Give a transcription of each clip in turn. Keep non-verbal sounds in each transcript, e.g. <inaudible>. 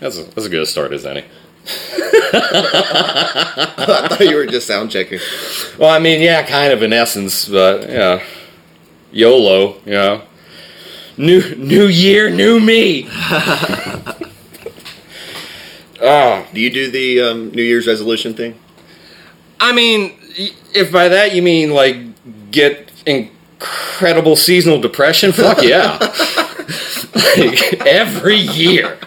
That's a, that's as good a start as <laughs> any. I thought you were just sound checking. Well, I mean, yeah, kind of in essence, but yeah, YOLO, you know. New New Year, new me. <laughs> Ah, Do you do the um, New Year's resolution thing? I mean, y- if by that you mean like get incredible seasonal depression, fuck yeah. <laughs> like, every year,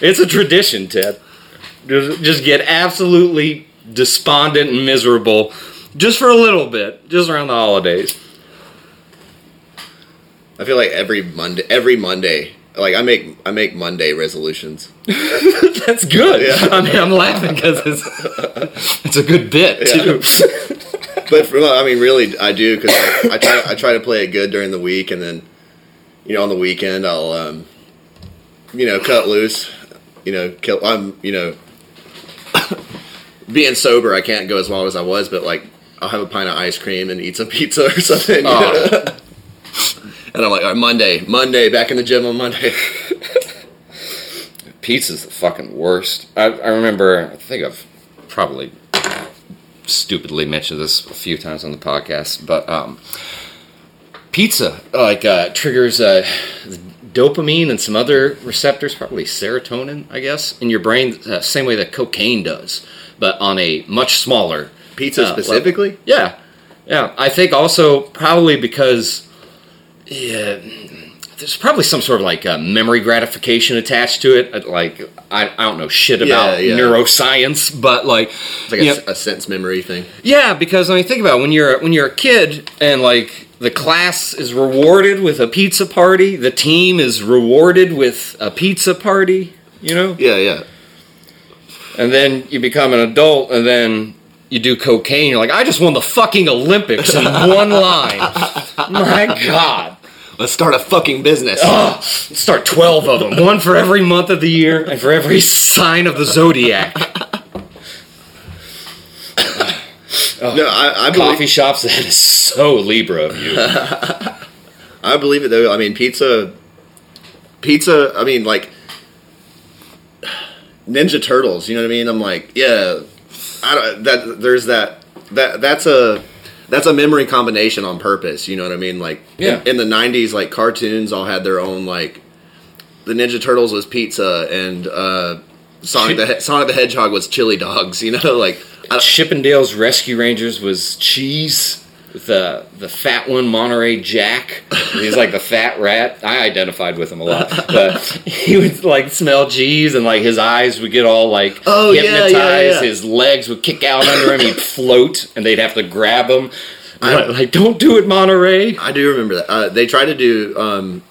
it's a tradition, Ted. Just, just get absolutely despondent and miserable, just for a little bit, just around the holidays. I feel like every Monday, every Monday, like I make I make Monday resolutions. <laughs> That's good. Yeah. I mean, I'm laughing because it's it's a good bit Yeah. too. <laughs> But for, I mean, really, I do because I, I try I try to play it good during the week, and then you know on the weekend I'll um, you know cut loose. You know, kill. I'm you know <coughs> being sober. I can't go as long as I was, but like I'll have a pint of ice cream and eat some <laughs> pizza or something. Oh. <laughs> and I'm like, all right, Monday, Monday, back in the gym on Monday. <laughs> Pizza's the fucking worst. I, I remember, I think I've probably stupidly mentioned this a few times on the podcast, but um, pizza like uh, triggers uh, dopamine and some other receptors, probably serotonin, I guess, in your brain, uh, same way that cocaine does, but on a much smaller Pizza uh, level. specifically. Yeah, yeah. I think also probably because yeah, there's probably some sort of like uh, memory gratification attached to it. Uh, Like I, I don't know shit about Yeah, yeah. neuroscience, but like, It's like a, know, a sense memory thing. yeah, because I mean, think about it, when you're when you're a kid and like the class is rewarded with a pizza party, the team is rewarded with a pizza party. You know, Yeah, yeah. and then you become an adult, and then you do cocaine. You're like, I just won the fucking Olympics in one line. <laughs> My God. Let's start a fucking business. Ugh. Start 12 of them. One for every month of the year and for every sign of the zodiac. No, I, I believe Coffee shops, that is so Libra of you. <laughs> I believe it though. I mean, pizza, pizza. I mean, like Ninja Turtles. You know what I mean? I'm like, yeah. I don't, that there's that that that's a that's a memory combination on purpose. You know what I mean? Like Yeah. in, in the '90s, like cartoons all had their own like. The Ninja Turtles was pizza, and uh, Sonic the He- Sonic the Hedgehog was chili dogs. You know, <laughs> like I, Chippendale's Rescue Rangers was cheese. The the fat one, Monterey Jack. He's like the fat rat. I identified with him a lot. But <laughs> he would like smell cheese and like his eyes would get all like Oh, yeah, yeah, hypnotized. yeah. His legs would kick out under him. He'd float and they'd have to grab him. I- Like, like, don't do it, Monterey. I do remember that. Uh, they tried to do um,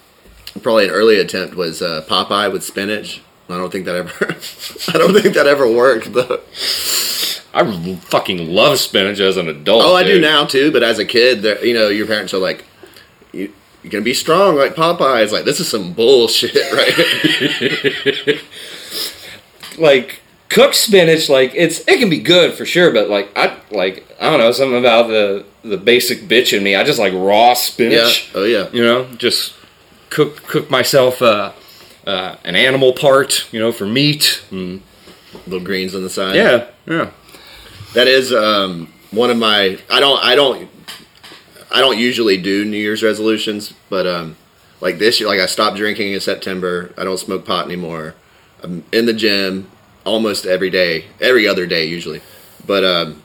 probably an early attempt was uh, Popeye with spinach. I don't think that ever. <laughs> I don't think that ever worked. Though. I fucking love spinach as an adult. Oh, I do now too. But as a kid, you know, your parents are like, "You you can be strong like Popeye." It's like this is some bullshit, <laughs> right? <laughs> like cooked spinach like it's it can be good for sure but like i like i don't know something about the the basic bitch in me i just like raw yeah. spinach Oh yeah. you know just cook cook myself uh, uh an animal part you know for meat and Little greens on the side. yeah yeah That is um, one of my. I don't. I don't. I don't usually do New Year's resolutions, but um, like this year, like I stopped drinking in September. I don't smoke pot anymore. I'm in the gym almost every day, every other day usually. But um,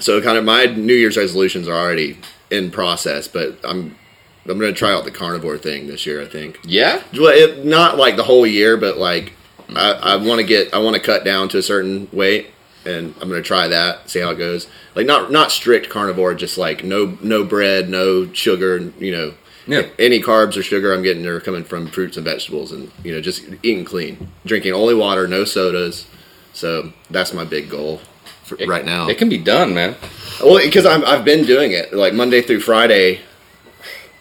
so kind of my New Year's resolutions are already in process. But I'm I'm gonna try out the carnivore thing this year. I think. yeah Well, it, not like the whole year, but like I, I want to get, I want to cut down to a certain weight, and I'm gonna try that, see how it goes. Like not not strict carnivore, just like no no bread, no sugar, you know. Yeah. Any carbs or sugar I'm getting are coming from fruits and vegetables, and you know just eating clean, drinking only water, no sodas. So that's my big goal for, right now. it can be done man Well, because I'm I've been doing it like Monday through Friday.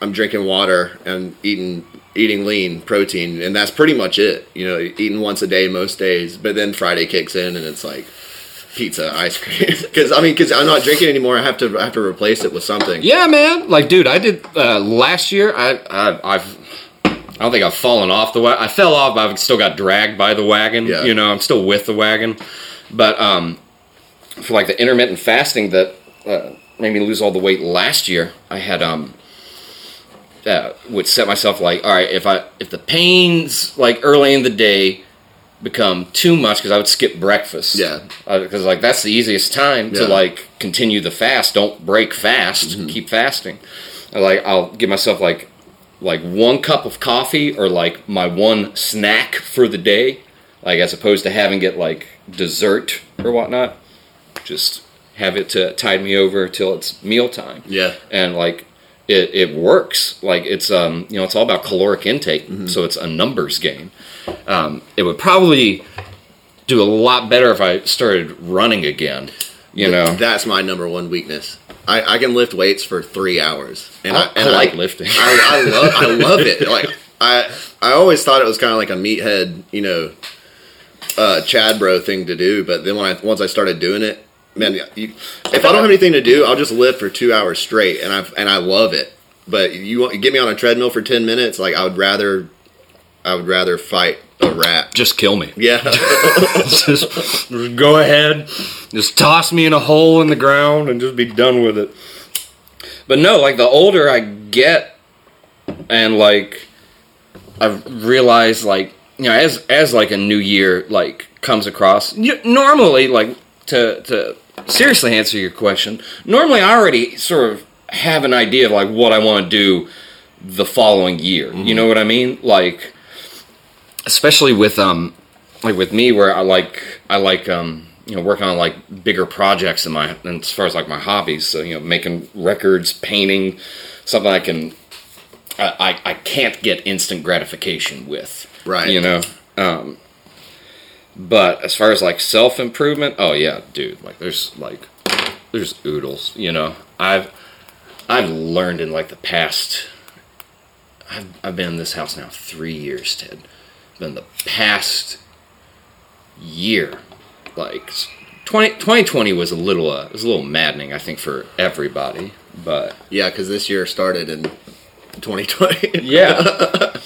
I'm drinking water and eating eating lean protein, and that's pretty much it. You know, eating once a day most days. But then Friday kicks in, and it's like pizza, ice cream. <laughs> Because I mean, because I'm not drinking anymore. I have to I have to replace it with something. Yeah, man. Like, dude, I did uh, last year. I, I I've I don't think I've fallen off the wagon. I fell off, but I've still got dragged by the wagon. Yeah. You know, I'm still with the wagon. But um, for like the intermittent fasting that uh, made me lose all the weight last year, I had um. Uh, would set myself like, all right, if I if the pains like early in the day become too much because I would skip breakfast. Yeah. Uh, because like that's the easiest time to like continue the fast. Don't break fast. Mm-hmm. Keep fasting. Like I'll give myself like like one cup of coffee or like my one snack for the day. Like as opposed to having it like dessert or whatnot. Just have it to tide me over till it's mealtime Yeah. and like it, it works like it's um you know it's all about caloric intake so it's a numbers game um, it would probably do a lot better if i started running again you know That's my number one weakness. I, I can lift weights for three hours, and I, I, and I like lifting I, I <laughs> love I love it. Like I I always thought it was kind of like a meathead, you know, uh, Chad bro thing to do. But then when I once I started doing it, man, you, if I don't have anything to do, I'll just lift for two hours straight, and I and I love it. But you want you get me on a treadmill for ten minutes, like I would rather I would rather fight a rat. just kill me Yeah, <laughs> just, just go ahead just toss me in a hole in the ground and just be done with it but no like the older i get and like i've realized like you know as as like a new year like comes across you, normally like to to seriously answer your question normally i already sort of have an idea of like what i want to do the following year. You know what i mean? Like especially with um like with me where I like I like um you know working on like bigger projects in my and as far as like my hobbies. So you know making records painting something I can I I, I can't get instant gratification with. Right. you know? Um but as far as like self improvement oh yeah dude like there's like there's oodles you know I've I've learned in like the past I've, I've been in this house now three years, Ted. Been the past year, like 20, 2020 was a little uh, was a little maddening, I think, for everybody. But yeah, because this year started in 2020. yeah, <laughs>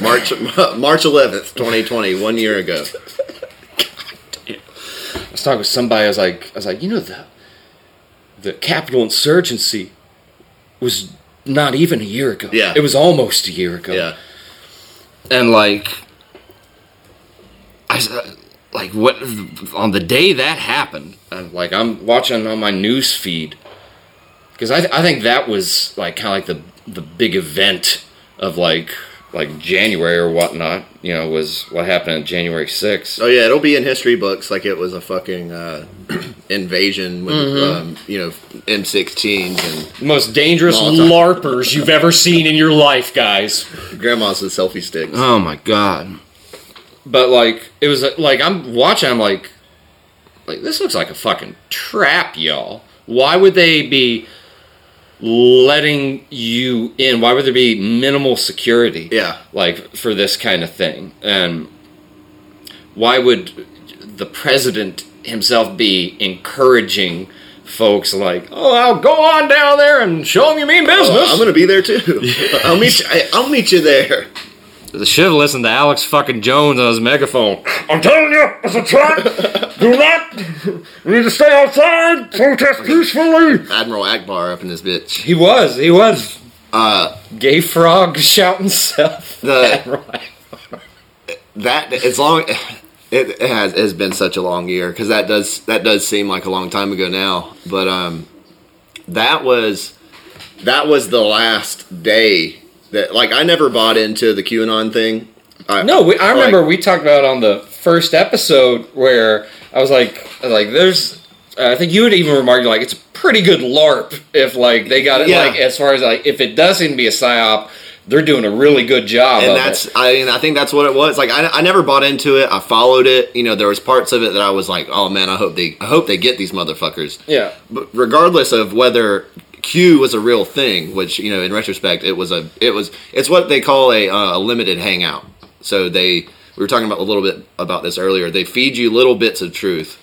March <laughs> March 11th, 2020, one year ago. <laughs> I was talking with somebody. I was like, I was like, you know, the the Capitol insurgency was not even a year ago. Yeah. it was almost a year ago. Yeah. and like I like what on the day that happened and like I'm watching on my news feed because I, I think that was like kind of like the the big event of like like January or whatnot you know was what happened on January 6th Oh yeah, it'll be in history books like it was a fucking uh, <clears throat> invasion with um, you know M16s and most dangerous larpers you've ever seen in your life guys grandmas with selfie sticks. Oh my god. But like it was like I'm watching I'm like like this looks like a fucking trap, y'all. Why would they be letting you in? Why would there be minimal security? Yeah. Like for this kind of thing. And why would the president himself be encouraging folks like, "Oh, I'll go on down there and show them you mean oh, business." Oh, I'm gonna be there too. <laughs> I'll meet you. I'll meet you there. They should have listened to Alex fucking Jones on his megaphone. I'm telling you, it's a trap. <laughs> Do not. You need to stay outside. Protest peacefully. Admiral Ackbar up in this bitch. He was. He was. Uh, Gay frog shouting self. The- <laughs> that as long it, it has it has been such a long year because that does that does seem like a long time ago now. But um, that was that was the last day that like I never bought into the QAnon thing. I, No, we, I remember like- we talked about it on the first episode where I was like, I was like, there's. I think you would even remark like it's a pretty good LARP if like they got it Yeah. like as far as like if it does seem to be a psyop, they're doing a really good job. and that's it. I mean I think that's what it was. Like I, I never bought into it. I followed it. You know, there was parts of it that I was like, oh man, I hope they I hope they get these motherfuckers. yeah. But regardless of whether Q was a real thing, which you know in retrospect it was a it was it's what they call a, uh, a limited hangout. So they we were talking about a little bit about this earlier. They feed you little bits of truth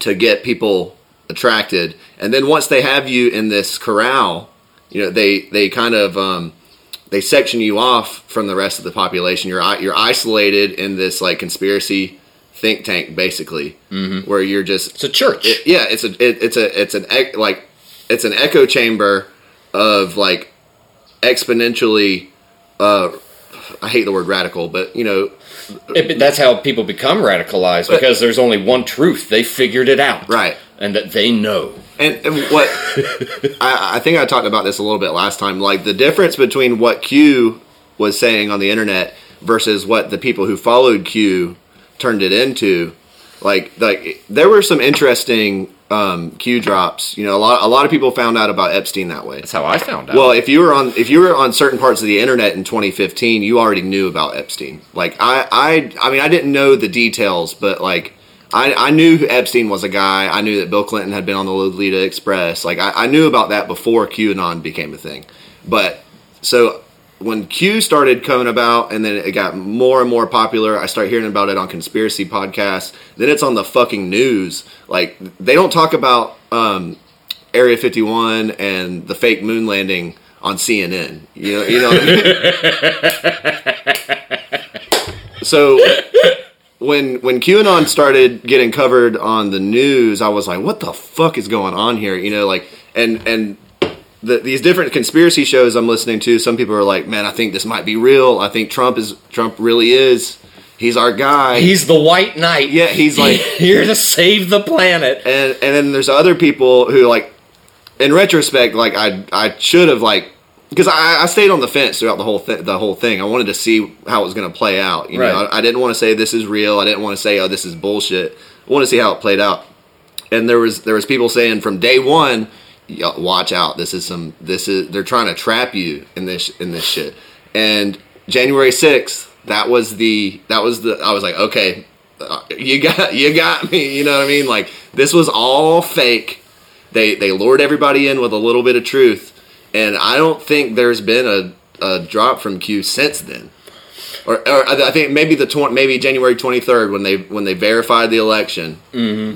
to get people attracted. And then once they have you in this corral, you know, they they kind of um, they section you off from the rest of the population. You're you're isolated in this like conspiracy think tank, basically, mm-hmm. where you're just It's a church. it- yeah, it's a it, it's a it's an like it's an echo chamber of like exponentially. Uh, I hate the word radical, but you know, It- that's how people become radicalized because there's only one truth. They figured it out. Right. And that they know. and, and what <laughs> I, I think I talked about this a little bit last time. Like the difference between what Q was saying on the internet versus what the people who followed Q turned it into. Like like there were some interesting um, Q drops. You know, a lot a lot of people found out about Epstein that way. That's how I found out. Well, if you were on if you were on certain parts of the internet in 2015, you already knew about Epstein. Like I I I mean I didn't know the details, but like I I knew Epstein was a guy. I knew that Bill Clinton had been on the Lolita Express. Like I, I knew about that before QAnon became a thing. But so when Q started coming about and then it got more and more popular, I start hearing about it on conspiracy podcasts. Then it's on the fucking news. Like they don't talk about um, Area 51 and the fake moon landing on CNN. You know, you know. What I mean? <laughs> so when when QAnon started getting covered on the news, I was like, "What the fuck is going on here?" You know, like and and the, these different conspiracy shows I'm listening to. Some people are like, "Man, I think this might be real. I think Trump is Trump really is. He's our guy." he's the white knight. Yeah, he's <laughs> like- here to save the planet. and and then there's other people who like in retrospect like i i should have like because I, I stayed on the fence throughout the whole th- the whole thing i wanted to see how it was going to play out you know Right. I, I didn't want to say this is real i didn't want to say oh this is bullshit i want to see how it played out and there was there was people saying from day one "Yo, watch out. This is some this is they're trying to trap you in this in this shit. And january 6th that was the that was the i was like okay uh, you got <laughs> you got me you know what i mean? Like this was all fake. They they lured everybody in with a little bit of truth. And i don't think there's been a, a drop from q since then. Or, or I think maybe the tw- maybe January 23rd when they when they verified the election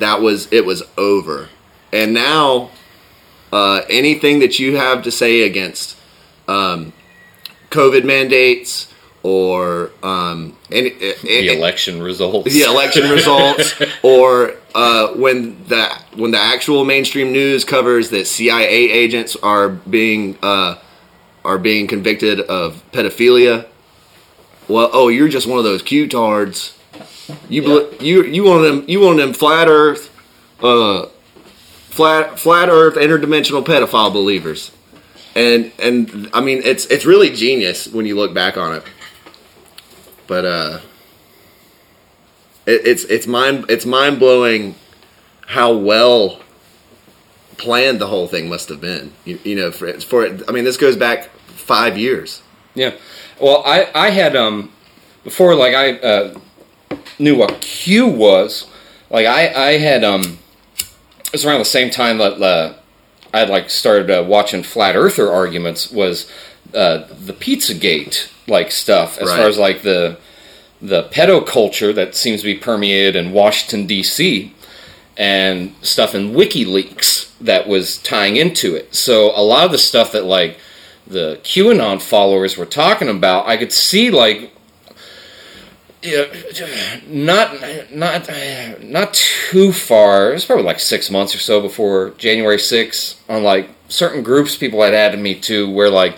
that was it was over. And now uh, anything that you have to say against um, COVID mandates or um, any, The election results. the election <laughs> results or uh, when the when the actual mainstream news covers that CIA agents are being uh, are being convicted of pedophilia. Well, oh, you're just one of those Q-tards. You bel you you one of them you one of them flat Earth, uh, flat flat Earth interdimensional pedophile believers, and and I mean it's it's really genius when you look back on it. But uh, it, it's it's mind it's mind blowing how well planned the whole thing must have been. You, you know, for for I mean, this goes back five years. Yeah. Well, I I had um before like I uh, knew what Q was. Like I I had um it was around the same time that uh, I like started uh, watching flat earther arguments was uh, the Pizzagate like stuff as Right. far as like the the pedo culture that seems to be permeated in Washington D.C. and stuff in WikiLeaks that was tying into it. So a lot of the stuff that like the QAnon followers were talking about, I could see like yeah, not not not too far. It was probably like six months or so before January 6th on like certain groups people had added me to where like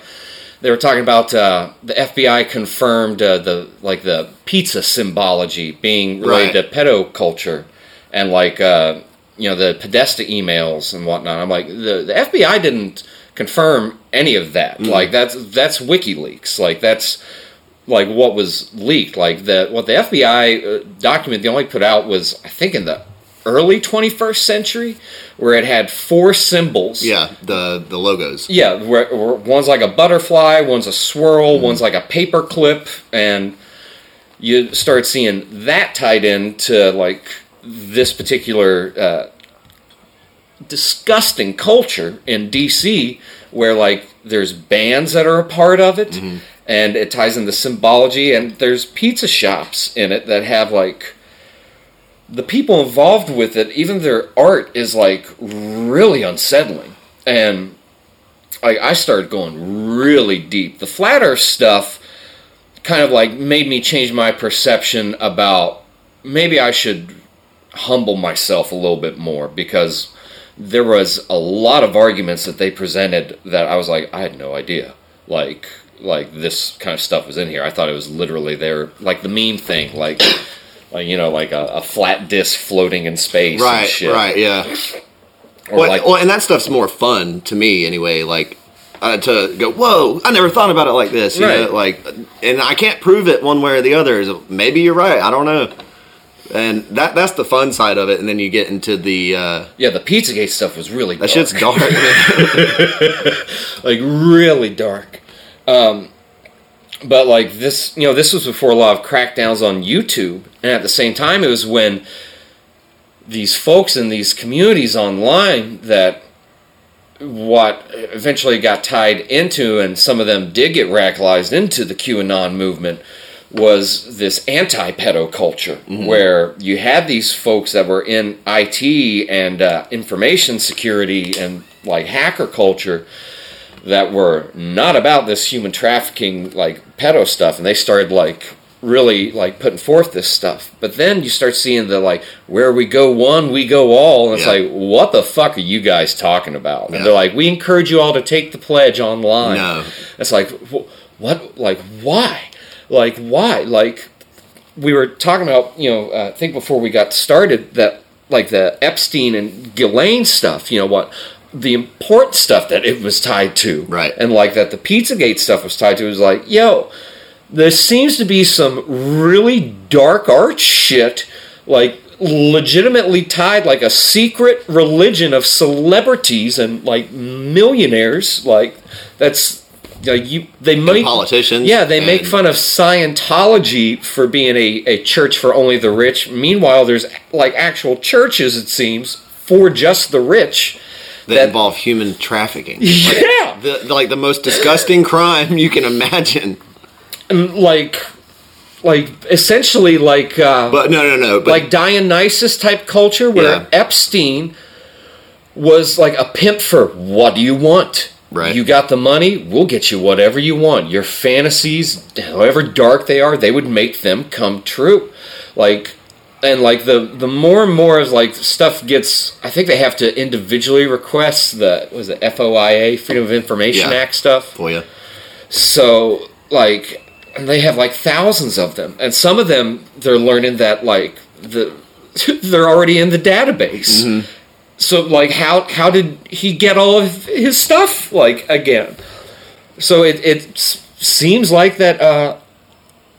they were talking about uh, the FBI confirmed uh, the like the pizza symbology being related Right. to pedo culture and like uh, you know the Podesta emails and whatnot. I'm like the the FBI didn't confirm any of that. Like that's that's WikiLeaks. Like that's like what was leaked. Like the what the FBI uh, document they only put out was I think in the early 21st century where it had four symbols. Yeah, the the logos. Yeah, where, where one's like a butterfly, one's a swirl, one's like a paper clip, and you start seeing that tied into like this particular uh, disgusting culture in DC, where like there's bands that are a part of it, and it ties in the symbology, and there's pizza shops in it that have like the people involved with it, even their art is like really unsettling. And I, I started going really deep. The flat Earth stuff kind of like made me change my perception about maybe I should humble myself a little bit more because there was a lot of arguments that they presented that I was like, I had no idea. Like, like this kind of stuff was in here. I thought it was literally there, like the meme thing, like, like you know, like a, a flat disc floating in space. and Right, shit. right, yeah. Or Well, like, well, and that stuff's more fun to me anyway. Like uh, to go, whoa! I never thought about it like this. You Right. know, like, and I can't prove it one way or the other. Is maybe you're right. I don't know. And that that's the fun side of it. And then you get into the uh, yeah, the Pizzagate stuff was really that dark. shit's dark. <laughs> like really dark. Um, but like this, you know, this was before a lot of crackdowns on YouTube, and at the same time, it was when these folks in these communities online that what eventually got tied into, and some of them did get radicalized into the QAnon movement, was this anti-pedo culture, where you had these folks that were in IT and uh, information security and like hacker culture that were not about this human trafficking like pedo stuff and they started like really like putting forth this stuff but then you start seeing the like where we go one we go all and it's Yeah. like what the fuck are you guys talking about and Yeah. they're like we encourage you all to take the pledge online No. it's like wh- what like why like why like we were talking about you know uh, i think before we got started that like the epstein and Ghislaine stuff you know what the important stuff that it was tied to. Right. and like that the pizzagate stuff was tied to. Was like yo there seems to be some really dark art shit like legitimately tied like a secret religion of celebrities and like millionaires like that's like you they make politicians yeah they make fun of scientology for being a, a church for only the rich. Meanwhile there's like actual churches it seems for just the rich that, that- involve human trafficking. <laughs> yeah The, the- like the most disgusting crime you can imagine. like like essentially like uh But no, no, no. But like Dionysus type culture where Yeah. Epstein was like a pimp for what do you want? Right. You got the money, we'll get you whatever you want. Your fantasies, however dark they are, they would make them come true. Like and like the the more and more as like stuff gets I think they have to individually request the was it FOIA Freedom of Information Yeah. Act stuff. for you. So, like, and they have like thousands of them, and some of them they're learning that like the <laughs> they're already in the database. So, like, how how did he get all of his stuff like again? So it it seems like that. Uh,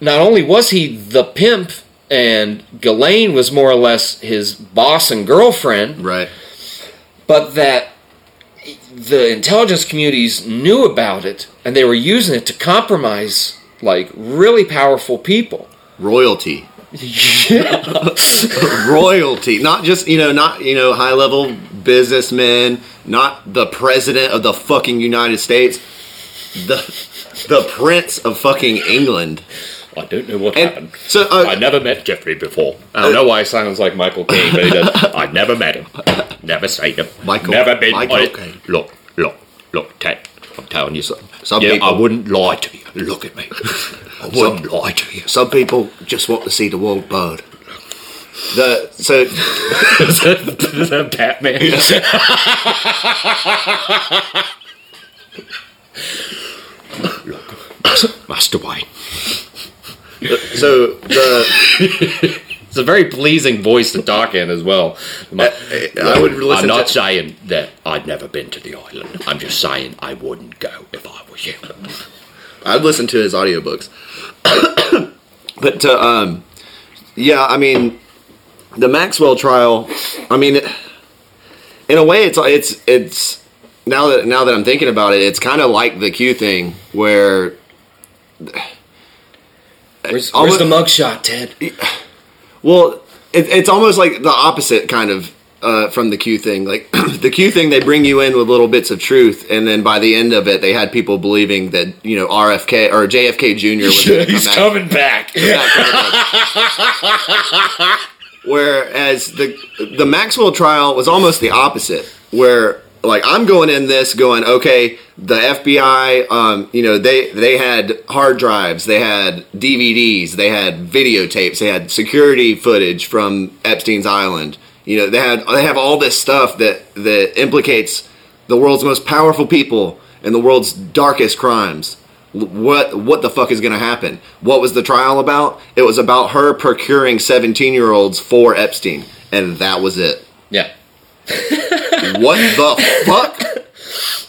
not only was he the pimp, and Ghislaine was more or less his boss and girlfriend, Right. but that the intelligence communities knew about it and they were using it to compromise like really powerful people. Royalty. Yeah. <laughs> royalty not just you know not you know high level businessmen not the president of the fucking united states the the prince of fucking england I don't know what and happened. so uh, I never met Jeffrey before. I don't know why he sounds like Michael Caine, but he does. <laughs> I never met him. Never seen him. Michael- Never been Michael. Caine. Look, look, look, Ted. I'm telling you something. Some yeah, people- I wouldn't lie to you. Look at me. <laughs> I wouldn't lie to you. some people just want to see the world burn the so <laughs> the Batman. Look, Master Wayne. So the <laughs> It's a very pleasing voice to talk in as well. I would listen I'm not to- saying that I'd never been to the island. I'm just saying I wouldn't go if I was you. I'd listen to his audiobooks. <coughs> but to, um, yeah, I mean, the Maxwell trial. I mean, in a way, it's it's it's now that now that I'm thinking about it, it's kind of like the Q thing where Where's, Almost- where's the mugshot, Ted? Well, it, it's almost like the opposite kind of uh, from the Q thing. Like <clears throat> the Q thing, they bring you in with little bits of truth, and then by the end of it, they had people believing that you know RFK or JFK Jr. was <laughs> gonna He's back. Coming back. <laughs> Whereas the the Maxwell trial was almost the opposite, where like I'm going in this going, okay, the FBI, um, you know, they they had hard drives, they had DVDs, they had videotapes, they had security footage from Epstein's Island. You know, they had they have all this stuff that that implicates the world's most powerful people and the world's darkest crimes. What what the fuck is going to happen? What was the trial about? It was about her procuring 17-year-olds for Epstein, and that was it. Yeah. What the fuck?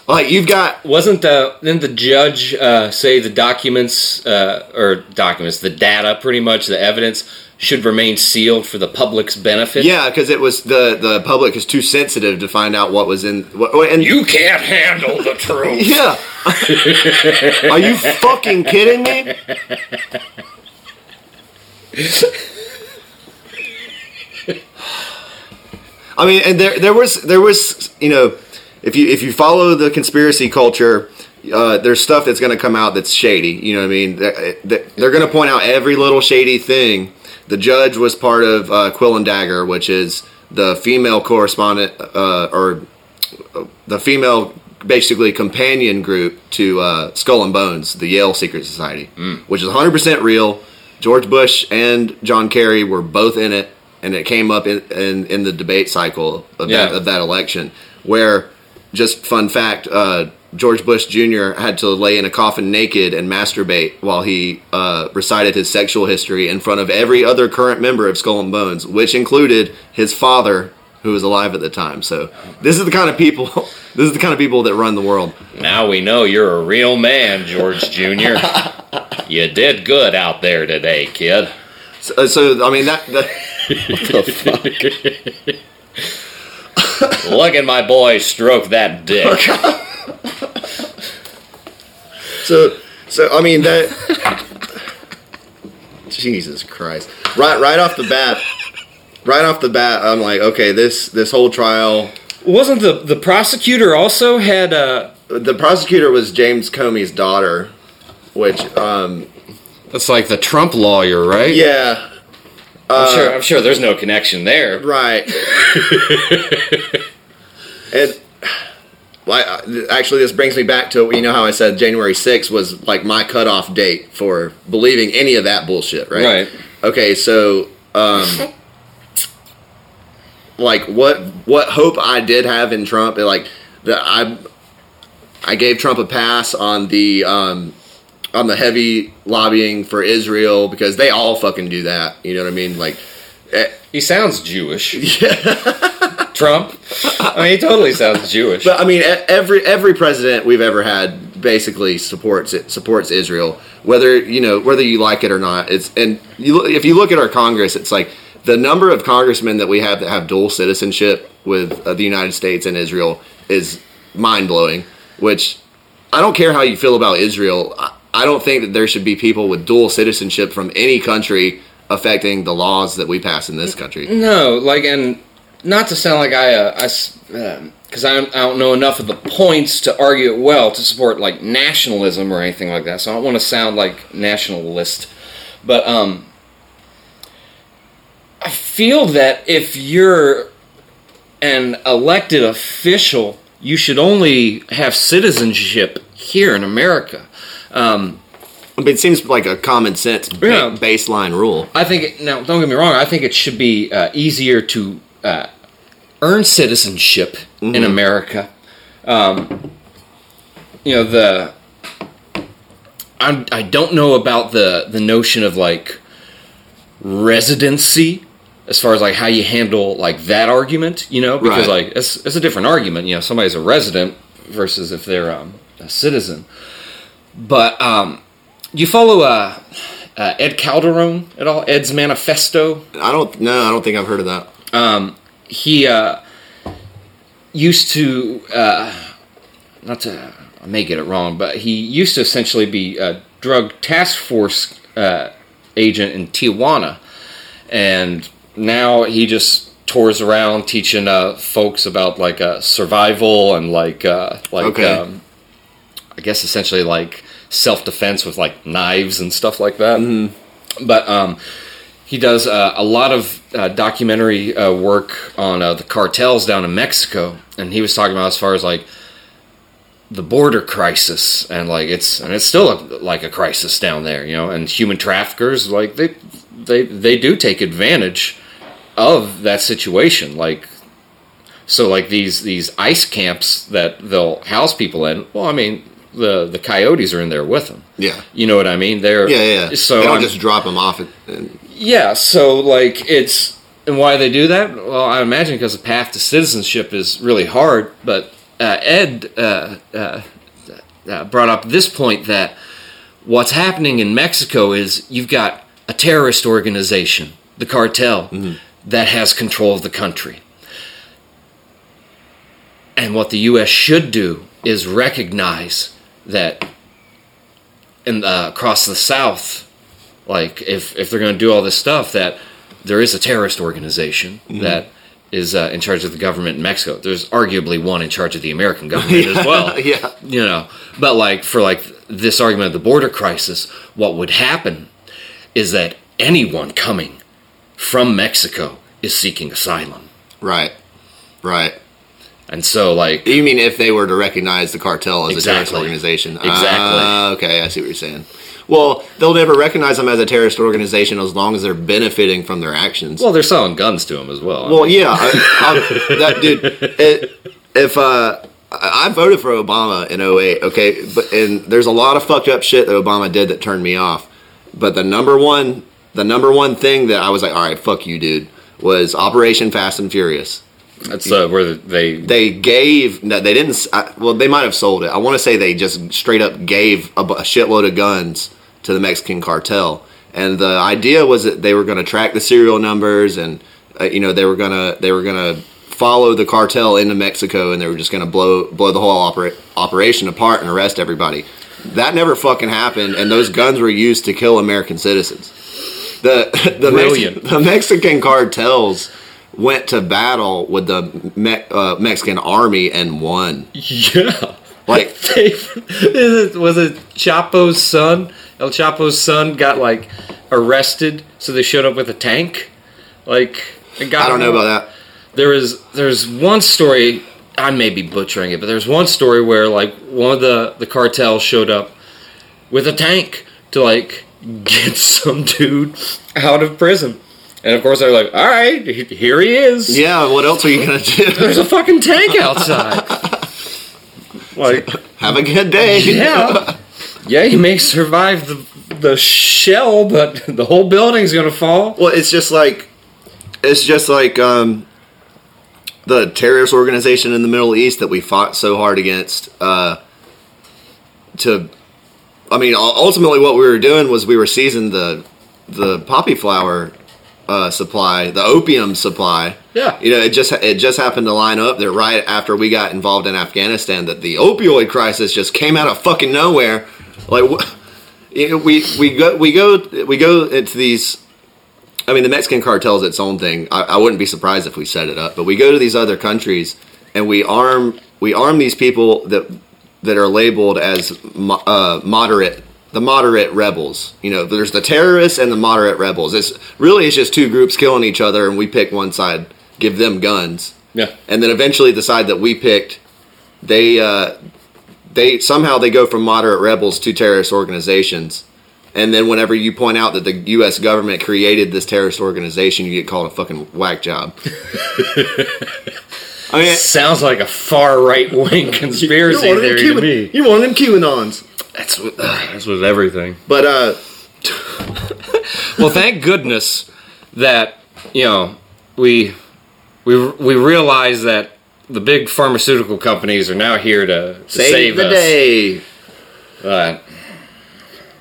Like you've got Wasn't the didn't the judge uh, say the documents uh, or documents the data pretty much the evidence should remain sealed for the public's benefit? yeah, because it was the the public is too sensitive to find out what was in what, and You can't handle the truth. <laughs> yeah. Are you fucking kidding me? <laughs> I mean, and there there was there was you know, if you if you follow the conspiracy culture, uh, there's stuff that's going to come out that's shady. You know what I mean? They're, going to point out every little shady thing. The judge was part of uh, Quill and Dagger, which is the female correspondent uh, or the female basically companion group to uh, Skull and Bones, the Yale Secret Society, which is 100% real. George Bush and John Kerry were both in it, and it came up in, in, in the debate cycle of, Yeah. that, of that election. Where, just fun fact, uh, George Bush Jr. had to lay in a coffin naked and masturbate while he uh, recited his sexual history in front of every other current member of Skull and Bones, which included his father, who was alive at the time. So this is the kind of people. <laughs> This is the kind of people that run the world. Now we know you're a real man, George Jr. <laughs> you did good out there today, kid. So, uh, so I mean that. that <laughs> Look at my boy stroke that dick. <laughs> so so I mean that. <laughs> Jesus Christ! Right right off the bat, right off the bat, I'm like, okay, this this whole trial. Wasn't the the prosecutor also had uh The prosecutor was James Comey's daughter, which um That's like the Trump lawyer, right? yeah I'm sure. I'm sure there's no connection there. Right. <laughs> and like actually this brings me back to you know how I said January 6th was like my cutoff date for believing any of that bullshit, right? Right. Okay, so um like what what hope I did have in Trump like that I I gave Trump a pass on the um on the heavy lobbying for Israel because they all fucking do that. You know what I mean? Like eh, He sounds Jewish. <laughs> <laughs> Trump. I mean, he totally sounds Jewish. But I mean, every every president we've ever had basically supports it supports Israel, whether you know whether you like it or not. It's and you if you look at our Congress, it's like the number of congressmen that we have that have dual citizenship with uh, the United States and Israel is mind blowing. Which I don't care how you feel about Israel. I, I don't think that there should be people with dual citizenship from any country affecting the laws that we pass in this country. No, like, and not to sound like I, uh, I, because I, I don't know enough of the points to argue it well to support like nationalism or anything like that. So I don't want to sound like nationalist, but um, I feel that if you're an elected official, you should only have citizenship here in America. Um, mean, it seems like a common sense ba- Yeah. baseline rule. I think it, now. Don't get me wrong. I think it should be uh, easier to uh, earn citizenship in America. Um, you know the. I I don't know about the the notion of like residency as far as like how you handle like that argument. You know because Right. like it's it's a different argument. You know somebody's a resident versus if they're um, a citizen. But um, you follow uh, uh, Ed Calderon at all? Ed's Manifesto. I don't. No, I don't think I've heard of that. Um, he uh, used to uh, not to I may get it wrong, but he used to essentially be a drug task force uh, agent in Tijuana, and now he just tours around teaching uh, folks about like uh, survival and like uh, like Okay. um, I guess essentially like self defense with like knives and stuff like that. But um, he does uh, a lot of uh, documentary uh, work on uh, the cartels down in Mexico, and he was talking about as far as like the border crisis, and like it's and it's still a, like a crisis down there, you know, and human traffickers like they they they do take advantage of that situation, like. So like these these ice camps that they'll house people in. Well, I mean, the the coyotes are in there with them. Yeah. You know what I mean? They're Yeah, yeah. So they don't I'm- just drop them off. At, and, yeah, so like it's and why they do that? Well, I imagine because the path to citizenship is really hard. But uh, Ed uh, uh, uh, brought up this point that what's happening in Mexico is you've got a terrorist organization, the cartel, that has control of the country. And what the U.S. should do is recognize that in uh, across the South, like if if they're going to do all this stuff, that there is a terrorist organization that is uh, in charge of the government in Mexico. There's arguably one in charge of the American government <laughs> as well. yeah. You know, but like for like this argument of the border crisis, what would happen is that anyone coming from Mexico is seeking asylum, Right. Right. And so like You mean if they were to recognize the cartel as a terrorist organization? Exactly. Ah, okay, I see what you're saying. Well, they'll never recognize them as a terrorist organization as long as they're benefiting from their actions. well, they're selling guns to them as well. I Well, mean, yeah, I, <laughs> I, that dude. It, if uh, I I voted for Obama in 08, okay, but and there's a lot of fucked up shit that Obama did that turned me off. But the number one, the number one thing that I was like, all right, fuck you, dude, was Operation Fast and Furious. That's uh, where they They gave, no, they didn't. I, well, they might have sold it. I want to say they just straight up gave a, a shitload of guns to the Mexican cartel, and the idea was that they were going to track the serial numbers, and uh, you know they were gonna they were gonna follow the cartel into Mexico, and they were just gonna blow blow the whole opera, operation apart and arrest everybody. That never fucking happened, and those guns were used to kill American citizens. The <laughs> the. Mex- the Mexican cartels went to battle with the Me- uh, Mexican army and won. yeah. Like <laughs> They- was it Chapo's son? El Chapo's son got like arrested, so they showed up with a tank. Like and got I don't know him. about that. There is there's one story. I may be butchering it, but there's one story where like one of the the cartel showed up with a tank to like <laughs> get some dude out of prison, and of course they're like, "All right, here he is." Yeah, what else are you gonna do? There's a fucking tank <laughs> outside. like, Have a good day. yeah, yeah, you may survive the the shell, but the whole building's gonna fall. Well, it's just like it's just like um, the terrorist organization in the Middle East that we fought so hard against. Uh, to, I mean, ultimately, what we were doing was we were seizing the the poppy flower uh, supply, the opium supply. Yeah. you know, it just it just happened to line up that right after we got involved in Afghanistan, that the opioid crisis just came out of fucking nowhere. Like, we we go we go we go into these I mean, the Mexican cartel is its own thing. I, I wouldn't be surprised if we set it up. But we go to these other countries and we arm we arm these people that that are labeled as mo- uh, moderate, the moderate rebels. You know, there's the terrorists and the moderate rebels. It's really it's just two groups killing each other, and we pick one side, give them guns, Yeah, and then eventually the side that we picked, they uh, they somehow they go from moderate rebels to terrorist organizations. And then whenever you point out that the U.S. government created this terrorist organization, you get called a fucking whack job. <laughs> I mean, sounds like a far right wing <laughs> conspiracy you're one of them theory to me. You're one of them QAnons. That's what that's with everything. But uh, <laughs> Well, thank goodness that you know we we we realize that the big pharmaceutical companies are now here to, to save, save, the us. day. Uh,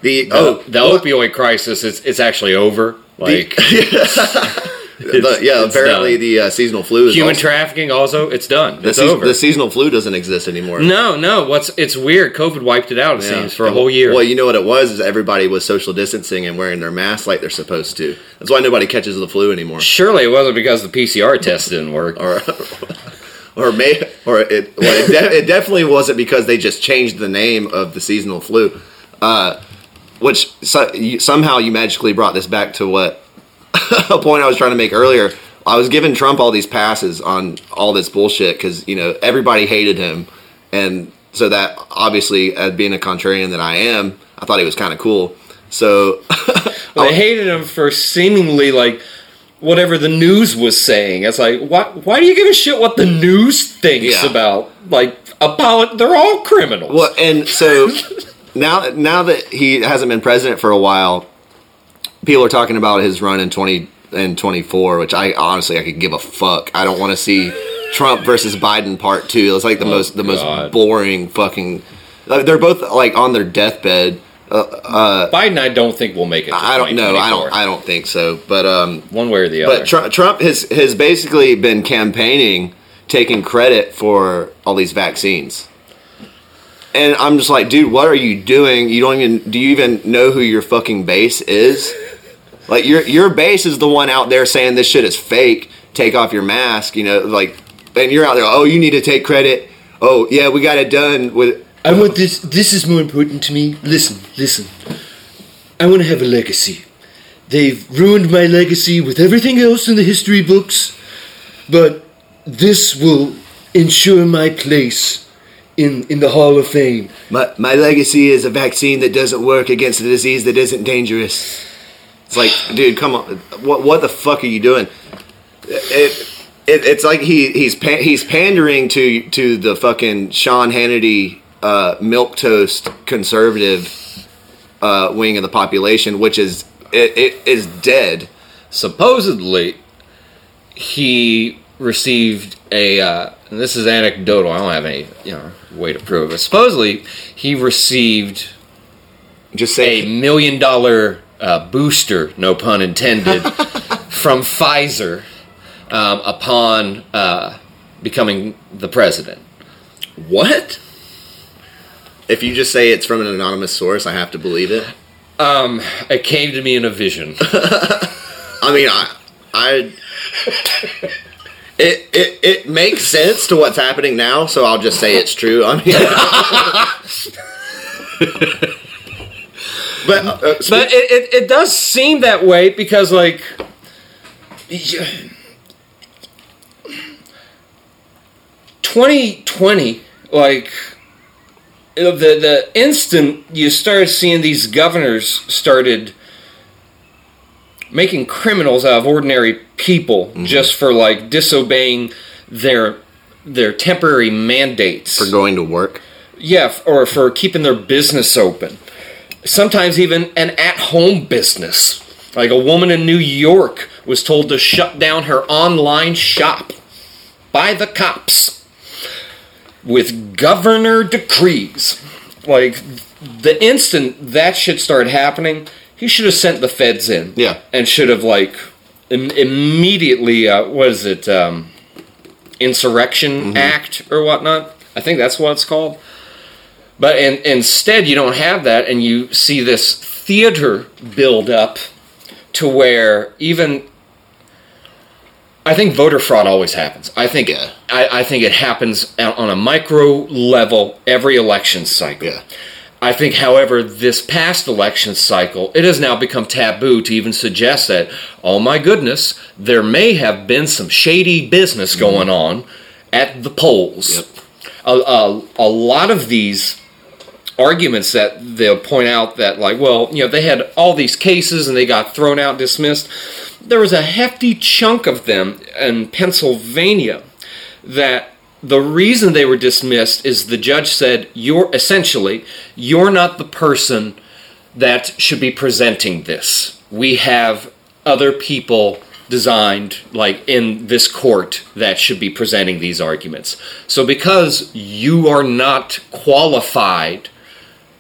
The the, oh, the opioid crisis is it's actually over. Like the- <laughs> yeah, apparently done. the uh, seasonal flu is human also- trafficking, also it's done. the, It's seas- over. the seasonal flu doesn't exist anymore. no, no. What's it's weird. COVID wiped it out. It Yeah. seems for a whole year. Well, you know what it was is everybody was social distancing and wearing their masks like they're supposed to. That's why nobody catches the flu anymore. Surely it wasn't because the PCR test didn't work. Or <laughs> or may or it well, it, de- it definitely wasn't because they just changed the name of the seasonal flu. Uh, which so, you, somehow you magically brought this back to what <laughs> a point I was trying to make earlier. I was giving Trump all these passes on all this bullshit because you know everybody hated him, and so that obviously, as being a contrarian that I am, I thought he was kind of cool. So <laughs> I hated him for seemingly like whatever the news was saying. It's like, why? Why do you give a shit what the news thinks Yeah. about? Like, about they're all criminals. Well, and so <laughs> now now that he hasn't been president for a while, people are talking about his run in twenty and twenty four, which I honestly I could give a fuck. I don't want to see Trump versus Biden part two. It's like the most the most Oh, boring fucking. like, They're both like on their deathbed. Biden, I don't think will make it. I don't know. I don't. I don't think so. But um, One way or the other. but Tr- Trump has has basically been campaigning, taking credit for all these vaccines. And I'm just like, dude, what are you doing? You don't even do you even know who your fucking base is? Like your your base is the one out there saying this shit is fake. Take off your mask, you know, like and you're out there, oh, you need to take credit. Oh, yeah, we got it done with I want this. This is more important to me. Listen, listen. I want to have a legacy. They've ruined my legacy with everything else in the history books, but this will ensure my place in in the Hall of Fame. My, my legacy is a vaccine that doesn't work against a disease that isn't dangerous. It's like, dude, come on. What what the fuck are you doing? It, it it's like he he's pa- he's pandering to to the fucking Sean Hannity uh, milk toast conservative uh, wing of the population, which is it, it is dead. Supposedly, he received a. Uh, and this is anecdotal. I don't have any you know way to prove it. Supposedly, he received Just say a million dollar uh, booster, no pun intended, <laughs> from Pfizer um, upon uh, becoming the president. what? If you just say it's from an anonymous source, I have to believe it. Um, it came to me in a vision. <laughs> I mean, I, I, it, it, it makes sense to what's happening now, so I'll just say it's true. I mean, <laughs> but, uh, but it, it, it does seem that way because, like, twenty twenty, like the the instant you started seeing these governors started making criminals out of ordinary people just for like disobeying their their temporary mandates. For going to work, yeah, or for keeping their business open. Sometimes even an at home business. Like a woman in New York was told to shut down her online shop by the cops with governor decrees. Like the instant that shit started happening, he should have sent the feds in. Yeah. And should have like Im- immediately uh, what is it? Um, Insurrection Act or whatnot. I think that's what it's called. But in, instead, you don't have that, and you see this theater build up to where even. I think voter fraud always happens. I think Yeah. I, I think it happens on a micro level every election cycle. Yeah. I think, however, this past election cycle, it has now become taboo to even suggest that, oh my goodness, there may have been some shady business mm-hmm. going on at the polls. Yep. A, a, a lot of these arguments that they'll point out that, like, well, you know, they had all these cases and they got thrown out, dismissed. There was a hefty chunk of them in Pennsylvania that the reason they were dismissed is the judge said you're essentially you're not the person that should be presenting this we have other people designed like in this court that should be presenting these arguments so because you are not qualified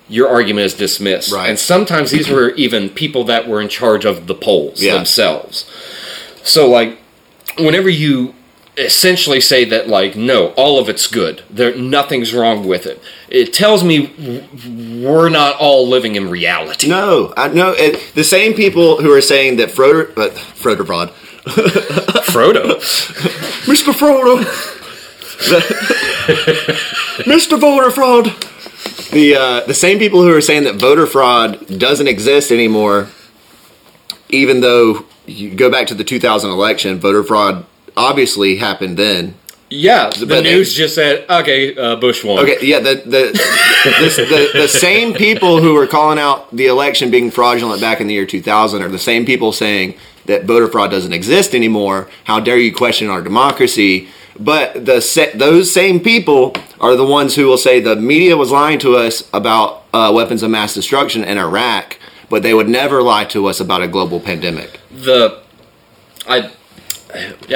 your argument is dismissed Right. and sometimes these were even people that were in charge of the polls Yeah. themselves so like whenever you essentially say that like no all of it's good there nothing's wrong with it it tells me we're not all living in reality no, I no. It, the same people who are saying that Froder, but Froder <laughs> <laughs> fraud, frodo Mr. Frodo, Mr. Voter Fraud. The uh, the same people who are saying that voter fraud doesn't exist anymore. even though you go back to the 2000 election, voter fraud obviously happened then. Yeah, the But- news just said, okay, uh, Bush won. Okay, yeah, the the, this, the the same people who were calling out the election being fraudulent back in the year 2000 are the same people saying that voter fraud doesn't exist anymore. How dare you question our democracy? But the sa- those same people are the ones who will say the media was lying to us about uh, weapons of mass destruction in Iraq, but they would never lie to us about a global pandemic. The, I,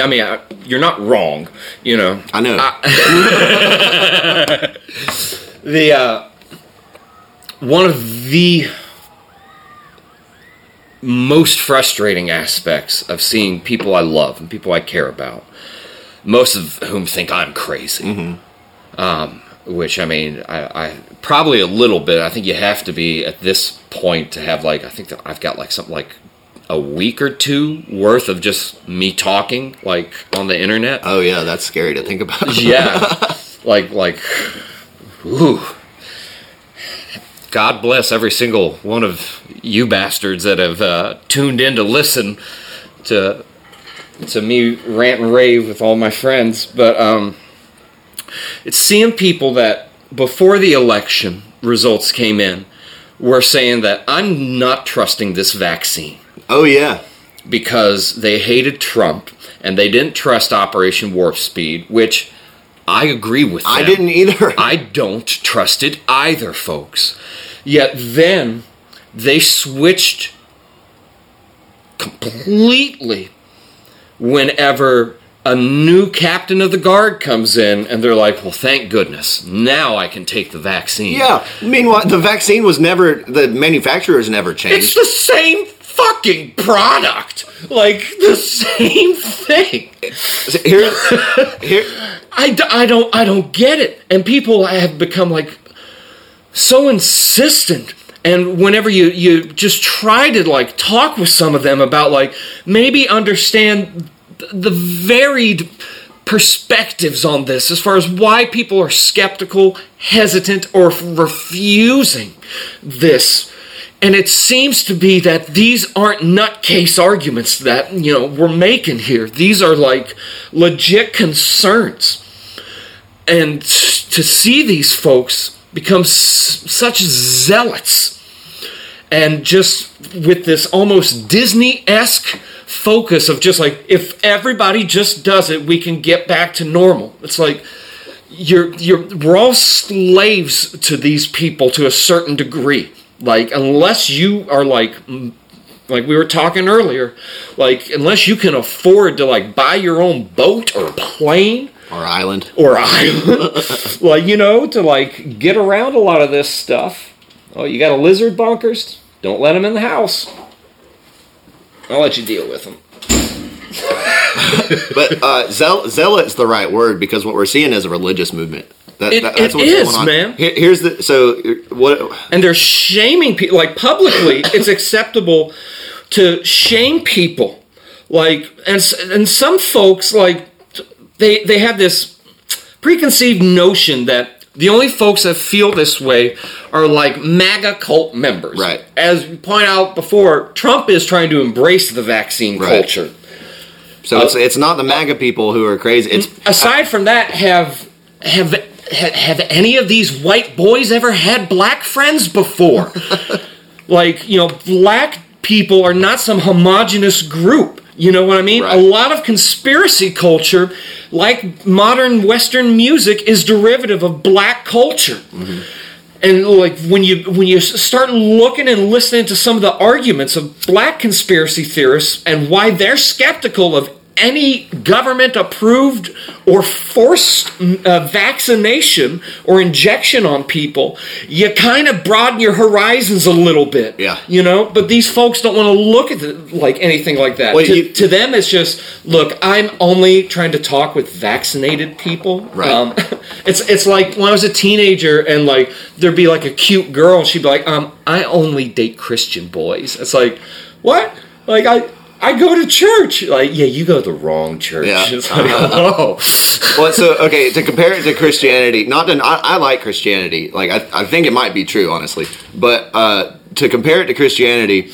I mean, I, you're not wrong, you know. I know. <laughs> the uh, one of the most frustrating aspects of seeing people I love and people I care about, most of whom think I'm crazy. Um, which I mean, I, I probably a little bit. I think you have to be at this point to have like I think that I've got like something like a week or two worth of just me talking like on the internet. oh yeah, that's scary to think about. <laughs> Yeah. <laughs> like like ooh. God bless every single one of you bastards that have uh, tuned in to listen to to me rant and rave with all my friends. But um, it's seeing people that before the election results came in were saying that I'm not trusting this vaccine oh yeah. because they hated Trump and they didn't trust Operation Warp Speed, which I agree with. I didn't either. <laughs> I don't trust it either, folks. Yet then they switched completely whenever a new captain of the guard comes in and they're like, well, thank goodness. Now I can take the vaccine. Yeah. Meanwhile, the vaccine was never the manufacturers never changed. It's the same fucking product. Like the same thing. Here, here, <laughs> I, d- I don't I don't get it. And people have become like so insistent. And whenever you you just try to like talk with some of them about like maybe understand the varied perspectives on this as far as why people are skeptical, hesitant, or refusing this. And it seems to be that these aren't nutcase arguments that, you know, we're making here. These are like legit concerns. And to see these folks become s- such zealots and just with this almost Disney esque focus of just like, if everybody just does it, we can get back to normal. It's like, you're you're we're all slaves to these people to a certain degree. Like unless you are like like we were talking earlier, like unless you can afford to like buy your own boat or plane or island. or island, <laughs> like you know, to like get around a lot of this stuff. Oh, you got a lizard bonkers Don't let them in the house. I'll let you deal with them. <laughs> But uh, zeal, zealot's the right word because what we're seeing is a religious movement. That, It- that- that's it what's is, going on. man. Here- here's the so what and they're shaming people like publicly <laughs> it's acceptable to shame people like and and some folks like they they have this preconceived notion that the only folks that feel this way are like MAGA cult members. Right. As we point out before, Trump is trying to embrace the vaccine Right. culture. so it's it's not the MAGA people who are crazy. It's Aside from that, have have have any of these white boys ever had black friends before? <laughs> like, you know, black people are not some homogenous group. You know what I mean? Right. A lot of conspiracy culture, like modern Western music, is derivative of black culture. Mm-hmm. And like when you when you start looking and listening to some of the arguments of black conspiracy theorists and why they're skeptical of any government approved or forced uh, vaccination or injection on people, you kind of broaden your horizons a little bit. Yeah. You know, but these folks don't want to look at it like anything like that. Well, to, you- to them, it's just look. I'm only trying to talk with vaccinated people. Right. Um, <laughs> it's it's like when I was a teenager and like there'd be like a cute girl and she'd be like, um, I only date Christian boys. It's like, what? Like I. I go to church. Like, yeah, you go to the wrong church. Yeah. <laughs> It's like, oh. well, so okay to compare it to Christianity. Not that I, I like Christianity. Like I, I think it might be true, honestly. But uh, to compare it to Christianity,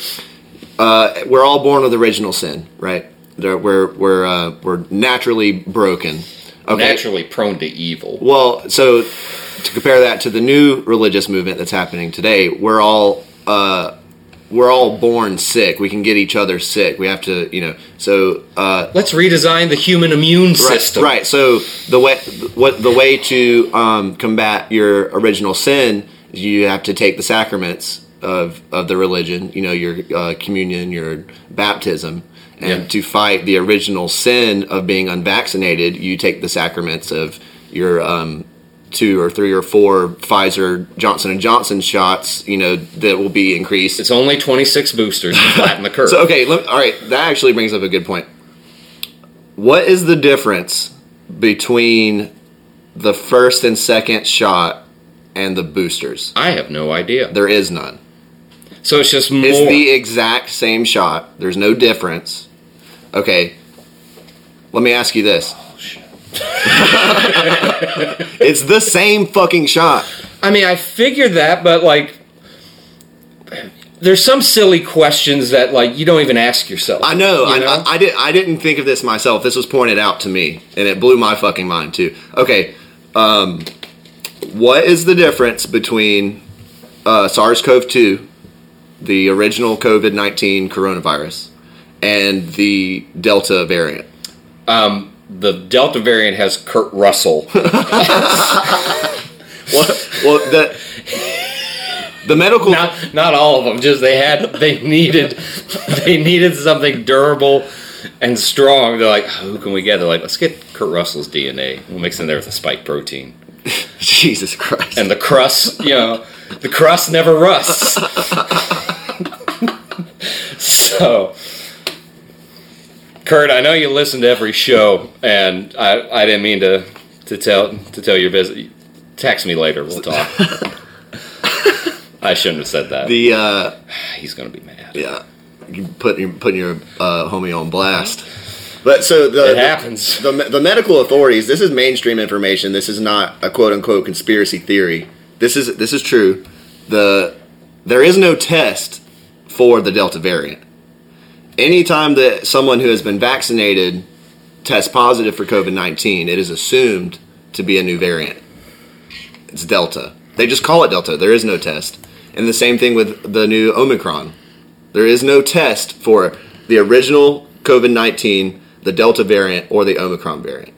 uh, we're all born with original sin, right? We're we're uh, we're naturally broken. Okay. Naturally prone to evil. Well, so to compare that to the new religious movement that's happening today, we're all uh, we're all born sick. We can get each other sick. We have to, you know. So uh, Let's redesign the human immune right, system. right. So the way what the way to um, combat your original sin is you have to take the sacraments of of the religion. You know, your uh, communion, your baptism. And Yeah. to fight the original sin of being unvaccinated, you take the sacraments of your um, two or three or four Pfizer Johnson and Johnson shots. You know that will be increased. It's only 26 boosters to <laughs> flatten the curve. So okay, let, all right. That actually brings up a good point. What is the difference between the first and second shot and the boosters? I have no idea. There is none. So it's just more. It's the exact same shot. There's no difference. Okay. Let me ask you this. <laughs> It's the same fucking shot. I mean, I figured that, but like, there's some silly questions that like you don't even ask yourself. I know. you I, I, I did. I didn't think of this myself. This was pointed out to me, and it blew my fucking mind too. Okay, um, what is the difference between uh, SARS-CoV-2, the original COVID-19 coronavirus, and the Delta variant? um, the Delta variant has Kurt Russell. <laughs> <laughs> What? Well, the the medical. not not all of them. Just they had they needed they needed something durable and strong. They're like, oh, who can we get? They're like, let's get Kurt Russell's DNA. We'll mix in there with a spike protein <laughs> Jesus Christ. and the crust. You know, the crust never rusts. so. Kurt, I know you listen to every show, and I, I didn't mean to, to tell to tell your visit. Text me later. We'll talk. <laughs> I shouldn't have said that. the uh, <sighs> He's gonna be mad. yeah, you put you putting your uh, homie on blast. But so the It happens. The, the medical authorities. This is mainstream information. This is not a quote unquote conspiracy theory. This is this is true. The there is no test for the Delta variant. Anytime that someone who has been vaccinated tests positive for COVID nineteen, it is assumed to be a new variant. It's Delta. They just call it Delta. There is no test. And the same thing with the new Omicron. There is no test for the original COVID 19, the Delta variant, or the Omicron variant.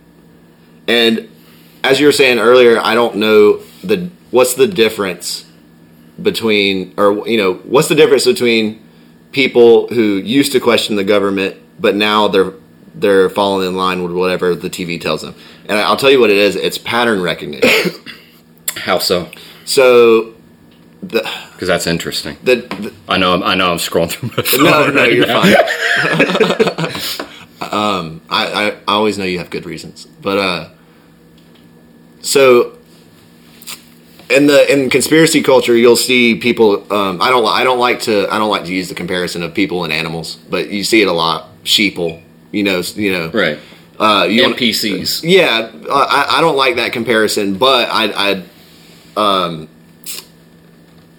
And as you were saying earlier, I don't know the what's the difference between, or, you know, what's the difference between people who used to question the government, but now they're they're falling in line with whatever the TV tells them. And I'll tell you what it is. It's pattern recognition. <coughs> How so? so the Because that's interesting. the, the I know. I'm, I know. I'm scrolling through my phone. no, no, right you're now. fine. <laughs> um, I, I, I always know you have good reasons, but uh, so in the in conspiracy culture, you'll see people. Um, I don't, I don't like to, I don't like to use the comparison of people and animals, but you see it a lot. Sheeple, you know, you know, Right. uh, you NPCs. yeah, uh, I, I don't like that comparison, but I, I, um,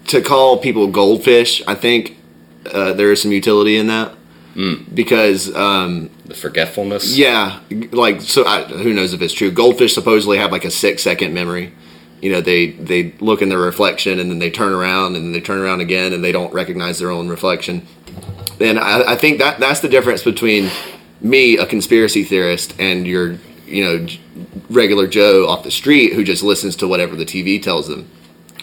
to call people goldfish, I think uh, there is some utility in that because, um, The forgetfulness. yeah, like so. I, who knows if it's true? Goldfish supposedly have like a six second memory. You know, they they look in their reflection and then they turn around and they turn around again and they don't recognize their own reflection. And I, I think that that's the difference between me, a conspiracy theorist, and your you know regular Joe off the street who just listens to whatever the TV tells them.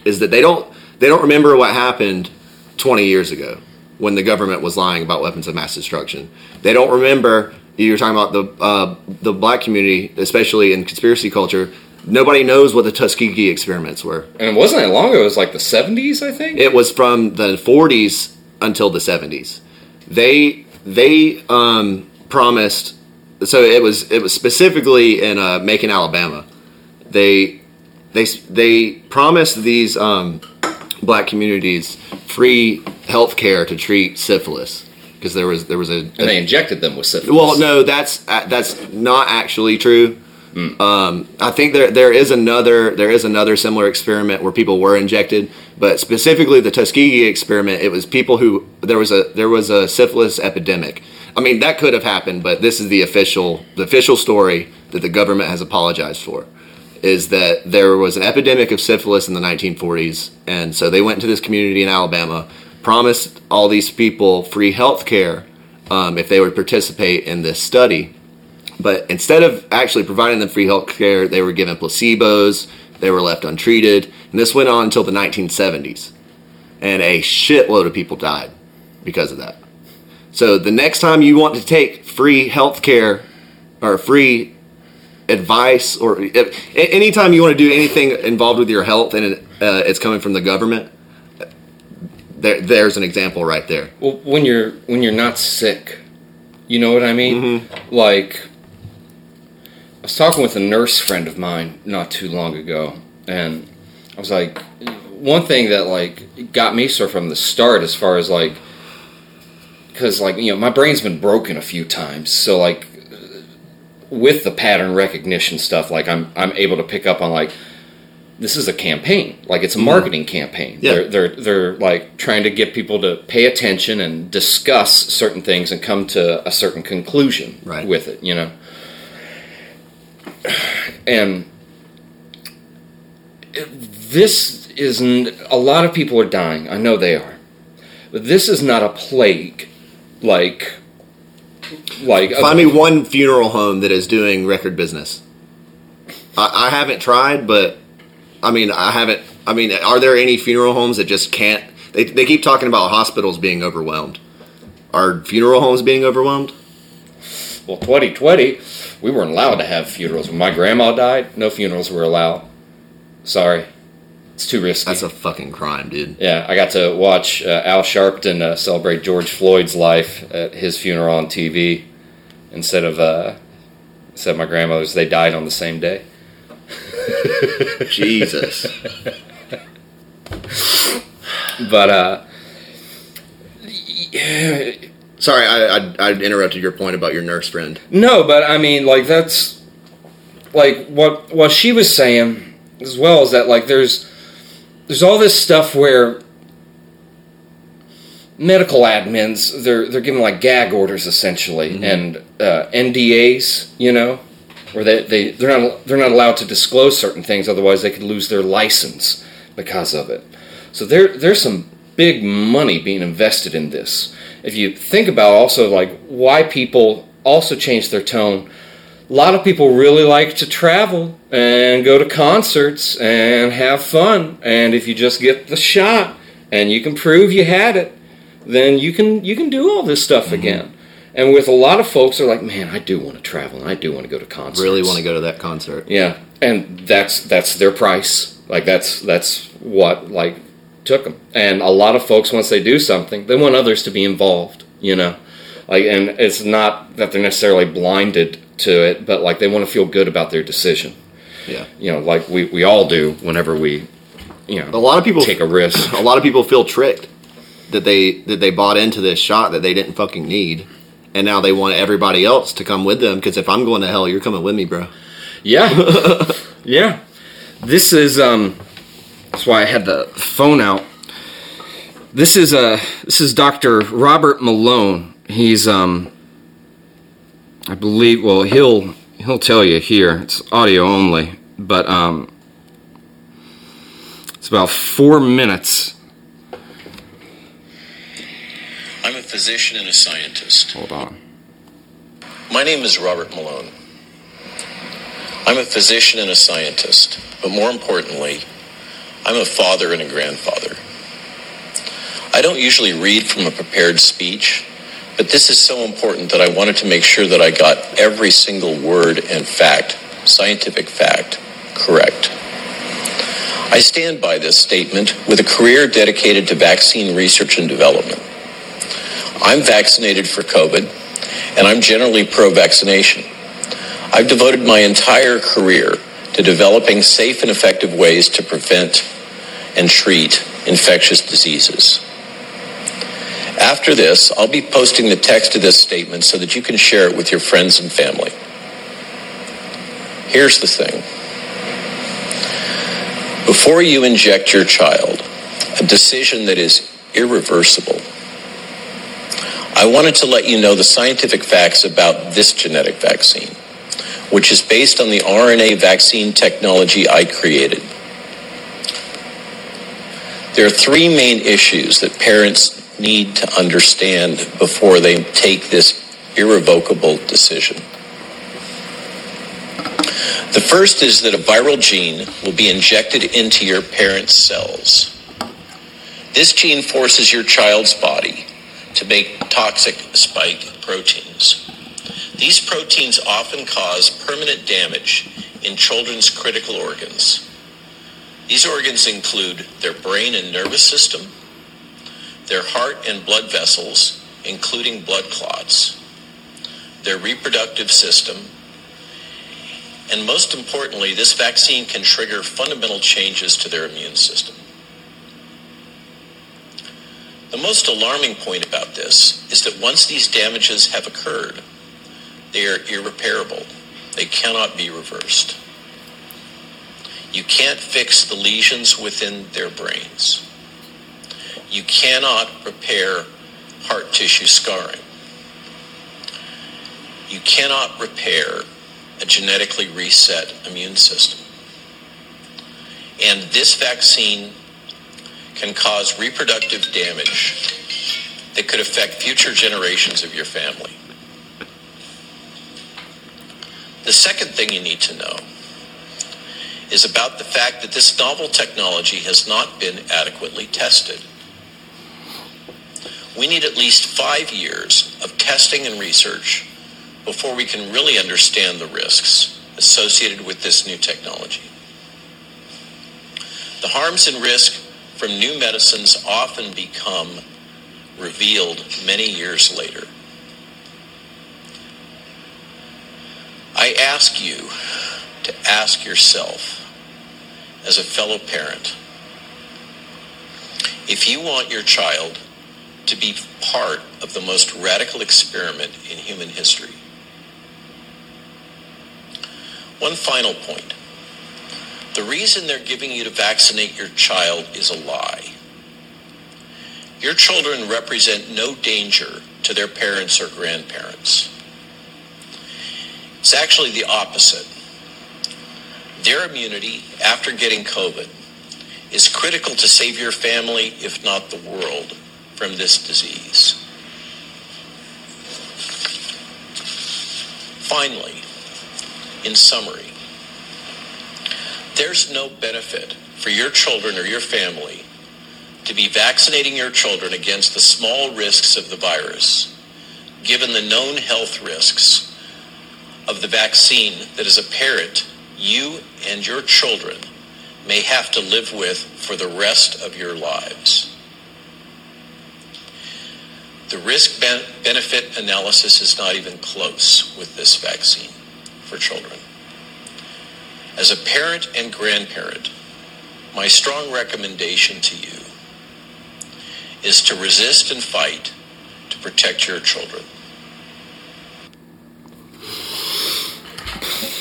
Is that they don't they don't remember what happened 20 years ago when the government was lying about weapons of mass destruction. They don't remember you were talking about the uh, the black community, especially in conspiracy culture. Nobody knows what the Tuskegee experiments were. And it wasn't that long ago. It was like the 70s, I think. It was from the 40s until the 70s. They they um, promised. So it was it was specifically in uh, Macon, Alabama. They they they promised these um, black communities free health care to treat syphilis because there was there was a, and they injected them with syphilis. well, no, that's uh, that's not actually true. Um, I think there there is another there is another similar experiment where people were injected, but specifically the Tuskegee experiment, it was people who there was a there was a syphilis epidemic. I mean that could have happened, but this is the official the official story that the government has apologized for is that there was an epidemic of syphilis in the 1940s, and so they went to this community in Alabama, promised all these people free health care um, if they would participate in this study. But instead of actually providing them free health care, they were given placebos, they were left untreated, and this went on until the 1970s. And a shitload of people died because of that. So the next time you want to take free health care or free advice or if, anytime you want to do anything involved with your health and it, uh, it's coming from the government there, there's an example right there Well, when you're when you're not sick, you know what I mean. Like, I was talking with a nurse friend of mine not too long ago, and I was like, one thing that like got me sort of from the start, as far as like, because like you know my brain's been broken a few times, so like with the pattern recognition stuff, like I'm I'm able to pick up on like this is a campaign. Like it's a mm-hmm. marketing campaign. Yeah. They're they're they're like trying to get people to pay attention and discuss certain things and come to a certain conclusion Right. with it, you know. And this isn't a lot of people are dying. I know they are. But this is not a plague like like find me one funeral home that is doing record business I, I haven't tried but i mean i haven't i mean are there any funeral homes that just can't they, they keep talking about hospitals being overwhelmed are funeral homes being overwhelmed Well, 2020, we weren't allowed to have funerals. When my grandma died, no funerals were allowed. Sorry. It's too risky. that's a fucking crime dude yeah, I got to watch uh, Al Sharpton uh, celebrate George Floyd's life at his funeral on TV instead of uh, instead of my grandmother's. They died on the same day. <laughs> jesus But uh, sorry I, I i interrupted your point about your nurse friend No, but I mean, like that's like what what she was saying as well is that like there's there's all this stuff where medical admins they're they're given like gag orders essentially and uh, NDAs, you know, where they they they're not they're not allowed to disclose certain things otherwise they could lose their license because of it. So there there's some big money being invested in this. If you think about also like why people also change their tone, a lot of people really like to travel and go to concerts and have fun. And if you just get the shot and you can prove you had it, then you can you can do all this stuff mm-hmm. again. And with a lot of folks, they're like, "Man, I do want to travel and I do want to go to concerts." really want to go to that concert Yeah, and that's that's their price. Like that's that's what like took them. And a lot of folks, once they do something, they want others to be involved. You know, like and it's not that they're necessarily blinded to it, but like they want to feel good about their decision. yeah You know, like we we all do whenever we, you know, a lot of people take a risk. <clears throat> a lot of people feel tricked that they that they bought into this shot that they didn't fucking need and now they want everybody else to come with them because if i'm going to hell you're coming with me bro Yeah, <laughs> yeah. This is um. That's why I had the phone out. This is uh this is Dr. Robert Malone. He's um. I believe. Well, he'll he'll tell you here. It's audio only, but um. It's about four minutes. I'm a physician and a scientist. Hold on. My name is Robert Malone. I'm a physician and a scientist, but more importantly, I'm a father and a grandfather. I don't usually read from a prepared speech, but this is so important that I wanted to make sure that I got every single word and fact, scientific fact, correct. I stand by this statement with a career dedicated to vaccine research and development. I'm vaccinated for COVID, and I'm generally pro vaccination. I've devoted my entire career to developing safe and effective ways to prevent and treat infectious diseases. After this, I'll be posting the text of this statement so that you can share it with your friends and family. Here's the thing. Before you inject your child, a decision that is irreversible, I wanted to let you know the scientific facts about this genetic vaccine, which is based on the RNA vaccine technology I created. There are three main issues that parents need to understand before they take this irrevocable decision. The first is that a viral gene will be injected into your parent's cells. This gene forces your child's body to make toxic spike proteins. These proteins often cause permanent damage in children's critical organs. These organs include their brain and nervous system, their heart and blood vessels, including blood clots, their reproductive system, and most importantly, this vaccine can trigger fundamental changes to their immune system. The most alarming point about this is that once these damages have occurred, they are irreparable. They cannot be reversed. You can't fix the lesions within their brains. You cannot repair heart tissue scarring. You cannot repair a genetically reset immune system. And this vaccine can cause reproductive damage that could affect future generations of your family. The second thing you need to know is about the fact that this novel technology has not been adequately tested. We need at least five years of testing and research before we can really understand the risks associated with this new technology. The harms and risk from new medicines often become revealed many years later. I ask you to ask yourself, as a fellow parent, if you want your child to be part of the most radical experiment in human history. One final point. The reason they're giving you to vaccinate your child is a lie. Your children represent no danger to their parents or grandparents. It's actually the opposite. Their immunity after getting COVID is critical to save your family, if not the world, from this disease. Finally, in summary, there's no benefit for your children or your family to be vaccinating your children against the small risks of the virus, given the known health risks of the vaccine that is as a parent, you and your children may have to live with for the rest of your lives. The risk benefit analysis is not even close with this vaccine for children. As a parent and grandparent, my strong recommendation to you is to resist and fight to protect your children.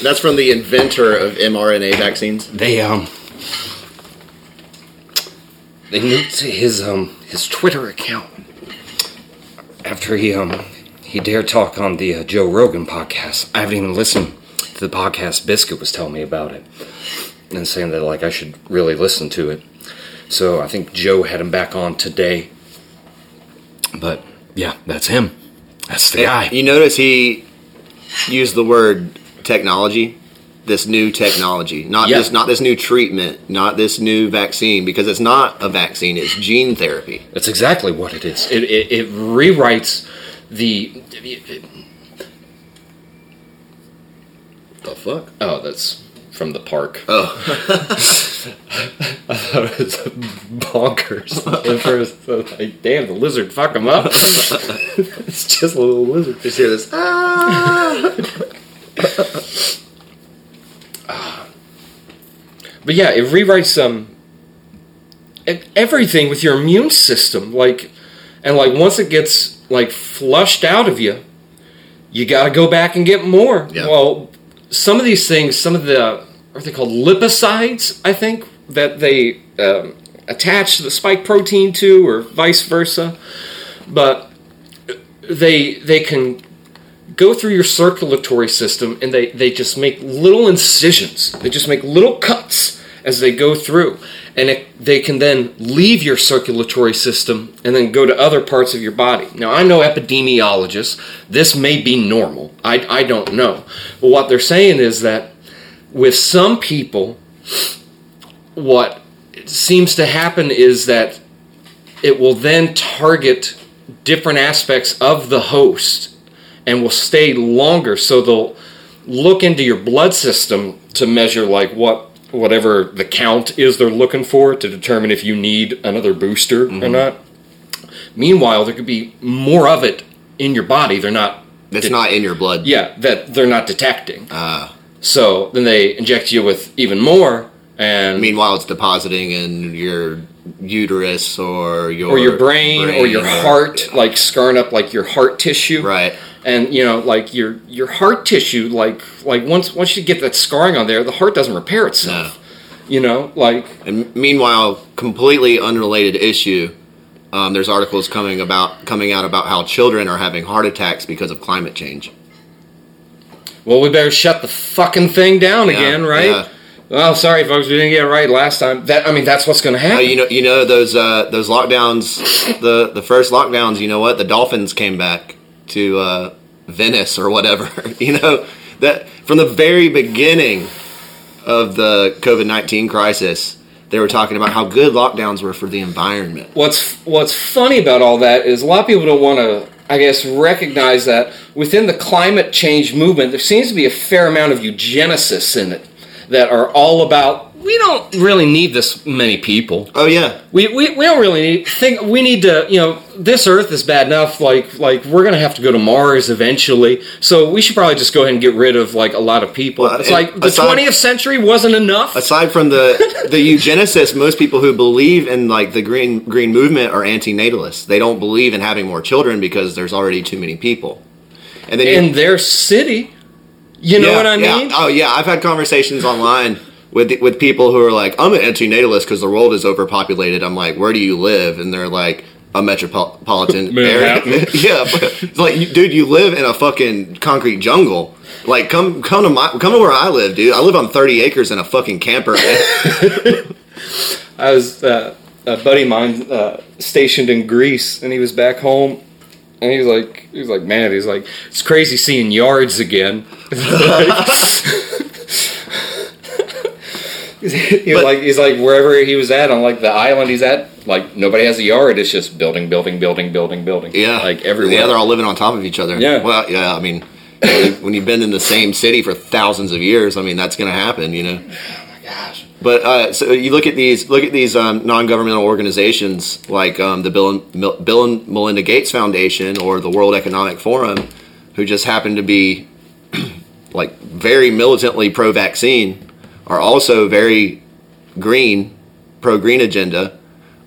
That's from the inventor of mRNA vaccines. They um they nuked his um his Twitter account after he um he dared talk on the uh, Joe Rogan podcast. I haven't even listened to the podcast. Biscuit was telling me about it and saying that like I should really listen to it. So I think Joe had him back on today. But yeah, that's him. That's the guy. You notice he used the word technology, this new technology, not Yeah. this not this new treatment, not this new vaccine, because it's not a vaccine; it's gene therapy. That's exactly what it is. It, it, it rewrites the. The fuck? Oh, that's from the park. Oh, <laughs> I thought it was bonkers <laughs> first. Like, damn, the lizard, fuck him up. <laughs> it's just a little lizard. just hear this. Ah! <coughs> But yeah, it rewrites um everything with your immune system. Like, and like once it gets like flushed out of you, you got to go back and get more. Yeah. Well, some of these things, some of the are they called lipocides? I think that they um, attach the spike protein to, or vice versa. But they they can go through your circulatory system, and they they just make little incisions. They just make little cuts as they go through, and it, they can then leave your circulatory system and then go to other parts of your body. Now, I'm no epidemiologist. This may be normal. I, I don't know. But what they're saying is that with some people, what seems to happen is that it will then target different aspects of the host and will stay longer. So they'll look into your blood system to measure like what whatever the count is they're looking for to determine if you need another booster or not. Meanwhile, there could be more of it in your body. They're not. That's not in your blood. Yeah, that they're not detecting. Uh, So then they inject you with even more, and meanwhile, it's depositing in your uterus or your or your brain, or your heart, like scarring up like your heart tissue. Right. And you know, like your your heart tissue, like like once once you get that scarring on there, the heart doesn't repair itself. You know, like And meanwhile, completely unrelated issue. Um, there's articles coming about coming out about how children are having heart attacks because of climate change. well, we better shut the fucking thing down Yeah, again, right? yeah. Well, sorry, folks, we didn't get it right last time. That I mean, that's what's going to Uh, happen. you know, you know those uh, those lockdowns. The the first lockdowns. You know what? The dolphins came back to uh, Venice or whatever. <laughs> you know that from the very beginning of the COVID nineteen crisis, they were talking about how good lockdowns were for the environment. what's what's funny about all that is a lot of people don't want to i guess recognize that within the climate change movement there seems to be a fair amount of eugenicists in it that are all about we don't really need this many people. Oh yeah, we, we, we don't really need think we need to you know this earth is bad enough like like we're gonna have to go to mars eventually. So we should probably just go ahead and get rid of like a lot of people. Well, it's like the 20th century wasn't enough. Aside from the the eugenicists, most people who believe in like the green green movement are anti-natalists. They don't believe in having more children because there's already too many people. And then in their city you know Yeah, what i yeah. mean Oh yeah, I've had conversations online with with people who are like, "I'm an anti-natalist because the world is overpopulated." I'm like, "Where do you live?" And they're like, "A metropolitan <laughs> area." <laughs> Yeah, but it's like, dude, you live in a fucking concrete jungle. Like, come come to my come to where I live, dude. I live on 30 acres in a fucking camper. <laughs> I was uh, a buddy of mine uh, stationed in Greece, and he was back home, and he was like, he was like, man, he's like, it's crazy seeing yards again. <laughs> he was But- like, he's like, wherever he was at on like the island he's at, like nobody has a yard. It's just building, building, building, building, building. yeah, like everywhere. Yeah, they're all living on top of each other. Yeah. Well, yeah. I mean, when you've been in the same city for thousands of years, I mean, that's going to happen. You know. Oh my Gosh. But uh, so you look at these look at these um, non-governmental organizations like um, the Bill and, Bill and Melinda Gates Foundation or the World Economic Forum, who just happen to be <clears throat> like very militantly pro-vaccine, are also very green, pro-green agenda.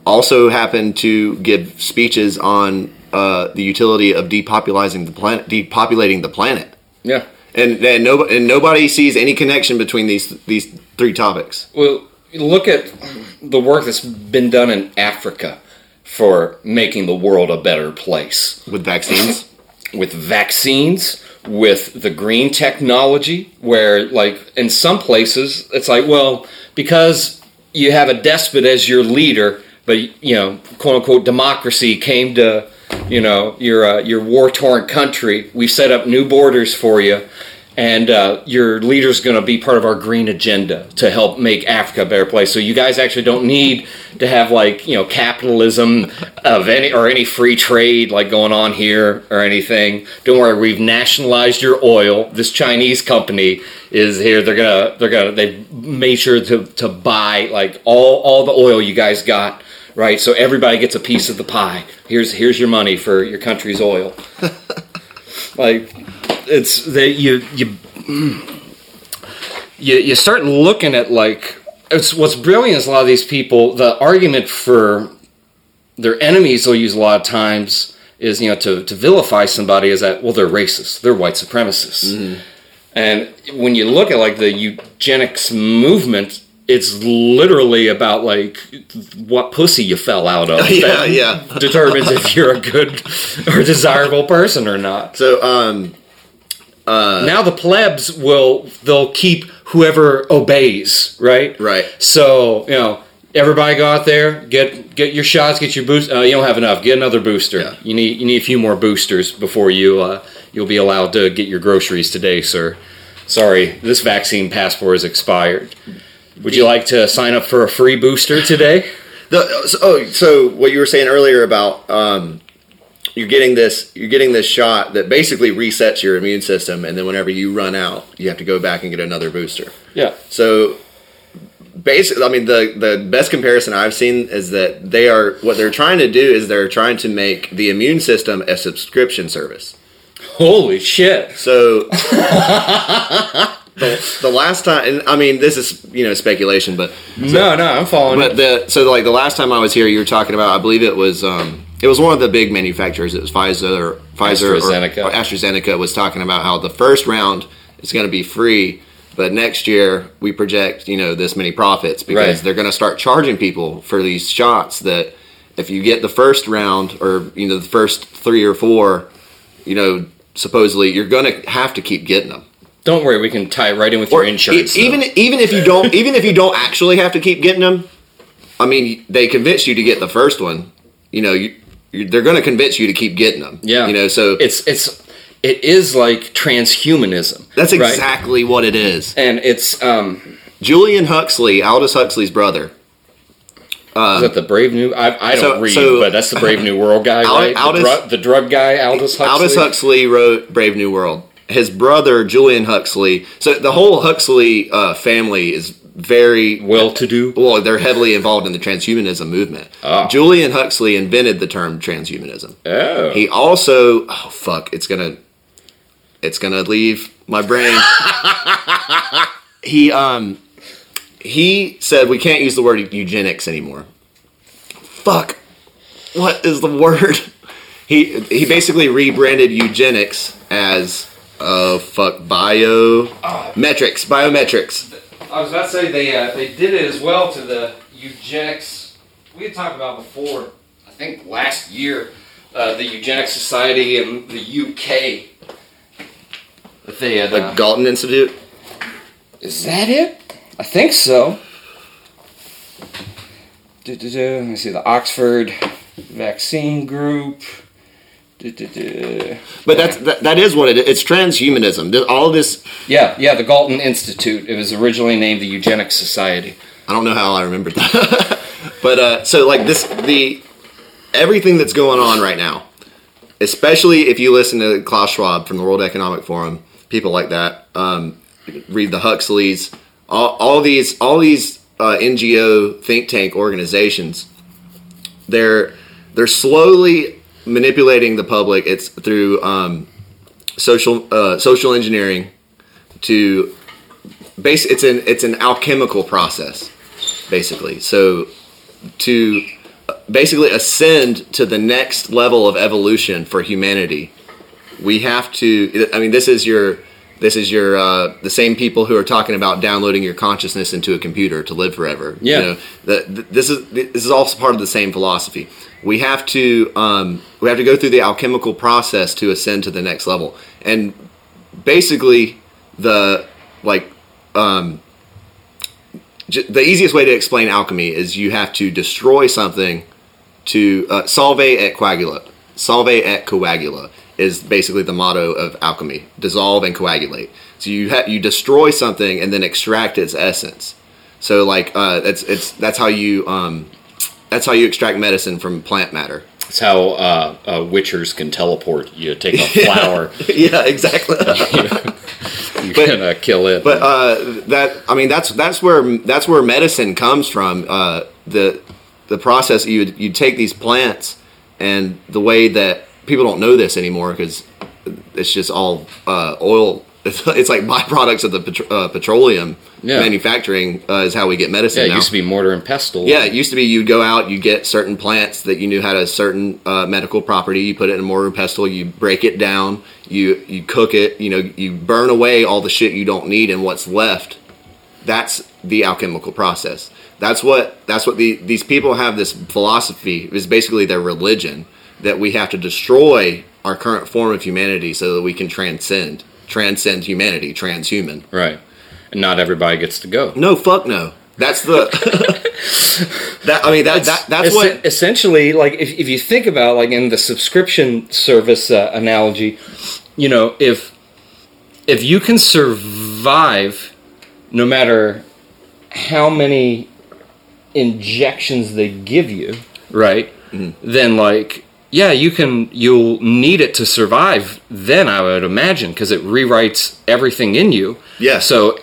Also happen to give speeches on uh, the utility of depopulating the planet, depopulating the planet Yeah. And and nobody and nobody sees any connection between these these three topics. Well, look at the work that's been done in Africa for making the world a better place. with vaccines. <laughs> with vaccines, with the green technology, where, like, in some places, it's like, well, because you have a despot as your leader, but, you know, quote unquote, democracy came to, you know, your, uh, your war torn country, we set up new borders for you. And uh, your leader's going to be part of our green agenda to help make Africa a better place. So you guys actually don't need to have like you know capitalism of any or any free trade like going on here or anything. Don't worry, we've nationalized your oil. This Chinese company is here. They're gonna they're gonna they made sure to to buy like all all the oil you guys got. Right, so everybody gets a piece of the pie. Here's here's your money for your country's oil. <laughs> like it's they you you you you start looking at like it's what's brilliant is a lot of these people the argument for their enemies they'll use a lot of times is you know to, to vilify somebody is that well they're racist they're white supremacists mm-hmm. And when you look at like the eugenics movement, it's literally about like what pussy you fell out of. <laughs> Yeah, that yeah. Determines if you're a good or desirable person or not. So, um, now the plebs will they'll keep whoever obeys, right? Right. So you know, everybody go out there, get get your shots, get your boost. Uh, you don't have enough. Get another booster. Yeah. You need you need a few more boosters before you uh, you'll be allowed to get your groceries today, sir. Sorry, this vaccine passport is expired. Would you like to sign up for a free booster today? <laughs> The, so, oh, so what you were saying earlier about um, you're getting this you're getting this shot that basically resets your immune system, and then whenever you run out, you have to go back and get another booster. Yeah. So basically, I mean the the best comparison I've seen is that they are what they're trying to do is they're trying to make the immune system a subscription service. Holy shit. So <laughs> the, the last time, and I mean this is you know speculation, but No, no, I'm following. But the so like the last time I was here, you were talking about. I believe it was um, it was one of the big manufacturers. It was Pfizer or Pfizer or- AstraZeneca. Or, AstraZeneca was talking about how the first round is going to be free, but next year we project you know this many profits because Right. they're going to start charging people for these shots. That if you get the first round or you know the first three or four, you know supposedly you're going to have to keep getting them. Don't worry, we can tie it right in with your insurance. E- even though. even if you don't <laughs> even if you don't actually have to keep getting them, I mean they convince you to get the first one. You know, you, you they're going to convince you to keep getting them. Yeah. you know, so it's it's it is like transhumanism. that's right? exactly what it is. And it's um Julian Huxley, Aldous Huxley's brother. is that the Brave New? I, I don't so- read, so- but that's the Brave New World guy, <laughs> right? Aldous- the, drug, the drug guy, Aldous Huxley. Aldous Huxley wrote Brave New World. His brother Julian Huxley. So the whole Huxley uh, family is very well-to-do. well, they're heavily involved in the transhumanism movement. Ah. Julian Huxley invented the term transhumanism. Oh, He also oh fuck, it's gonna it's gonna leave my brain. <laughs> he um he said we can't use the word eugenics anymore. Fuck. What is the word? <laughs> He he basically rebranded eugenics as uh fuck bio metrics, biometrics. I was about to say they uh, they did it as well to the eugenics. We had talked about before. I think last year, uh, the Eugenics Society in the UK. They had. The uh, Galton Institute. Is that it? I think so. Let me see the Oxford Vaccine Group. But that's that, that is what it is. It's transhumanism. All this Yeah, yeah, the Galton Institute. It was originally named the Eugenics Society. I don't know how I remembered that. <laughs> but uh, so like this, the everything that's going on right now, especially if you listen to Klaus Schwab from the World Economic Forum, people like that, um, read the Huxleys, all, all these, all these uh, NGO think tank organizations, they're they're slowly manipulating the public. It's through um, social uh, social engineering to base. It's an it's an alchemical process basically. So to basically ascend to the next level of evolution for humanity, we have to. I mean, this is your this is your uh, the same people who are talking about downloading your consciousness into a computer to live forever. Yeah. You know, the, th- this is this is also part of the same philosophy. We have to um, we have to go through the alchemical process to ascend to the next level, and basically the like um, j- the easiest way to explain alchemy is you have to destroy something to uh, solve et coagula. Solve et coagula is basically the motto of alchemy: dissolve and coagulate. So you ha- you destroy something and then extract its essence. So like uh, that's it's that's how you um, that's how you extract medicine from plant matter. It's how uh, uh, witchers can teleport. You take a <laughs> flower, <laughs> yeah, exactly. <laughs> you can uh, kill it. But uh, that I mean that's that's where that's where medicine comes from. Uh, the the process you you take these plants and the way that people don't know this anymore because it's just all uh, oil. It's, it's like byproducts of the petro- uh, petroleum Yeah. manufacturing uh, is how we get medicine. yeah, it now. used to be mortar and pestle. Yeah, it used to be you'd go out, you get certain plants that you knew had a certain uh, medical property. You put it in a mortar and pestle, you break it down, You you cook it. You know, you burn away all the shit you don't need, and what's left. That's the alchemical process. That's what that's what the, these people have. This philosophy is basically their religion that we have to destroy our current form of humanity so that we can transcend transcend humanity, transhuman. Right. Not everybody gets to go. No, fuck no. That's the. <laughs> that I mean that, that that's Es- what essentially like if, if you think about like in the subscription service uh, analogy you know if if you can survive no matter how many injections they give you right Mm-hmm. then like yeah you can you'll need it to survive then i would imagine because it rewrites everything in you Yeah. so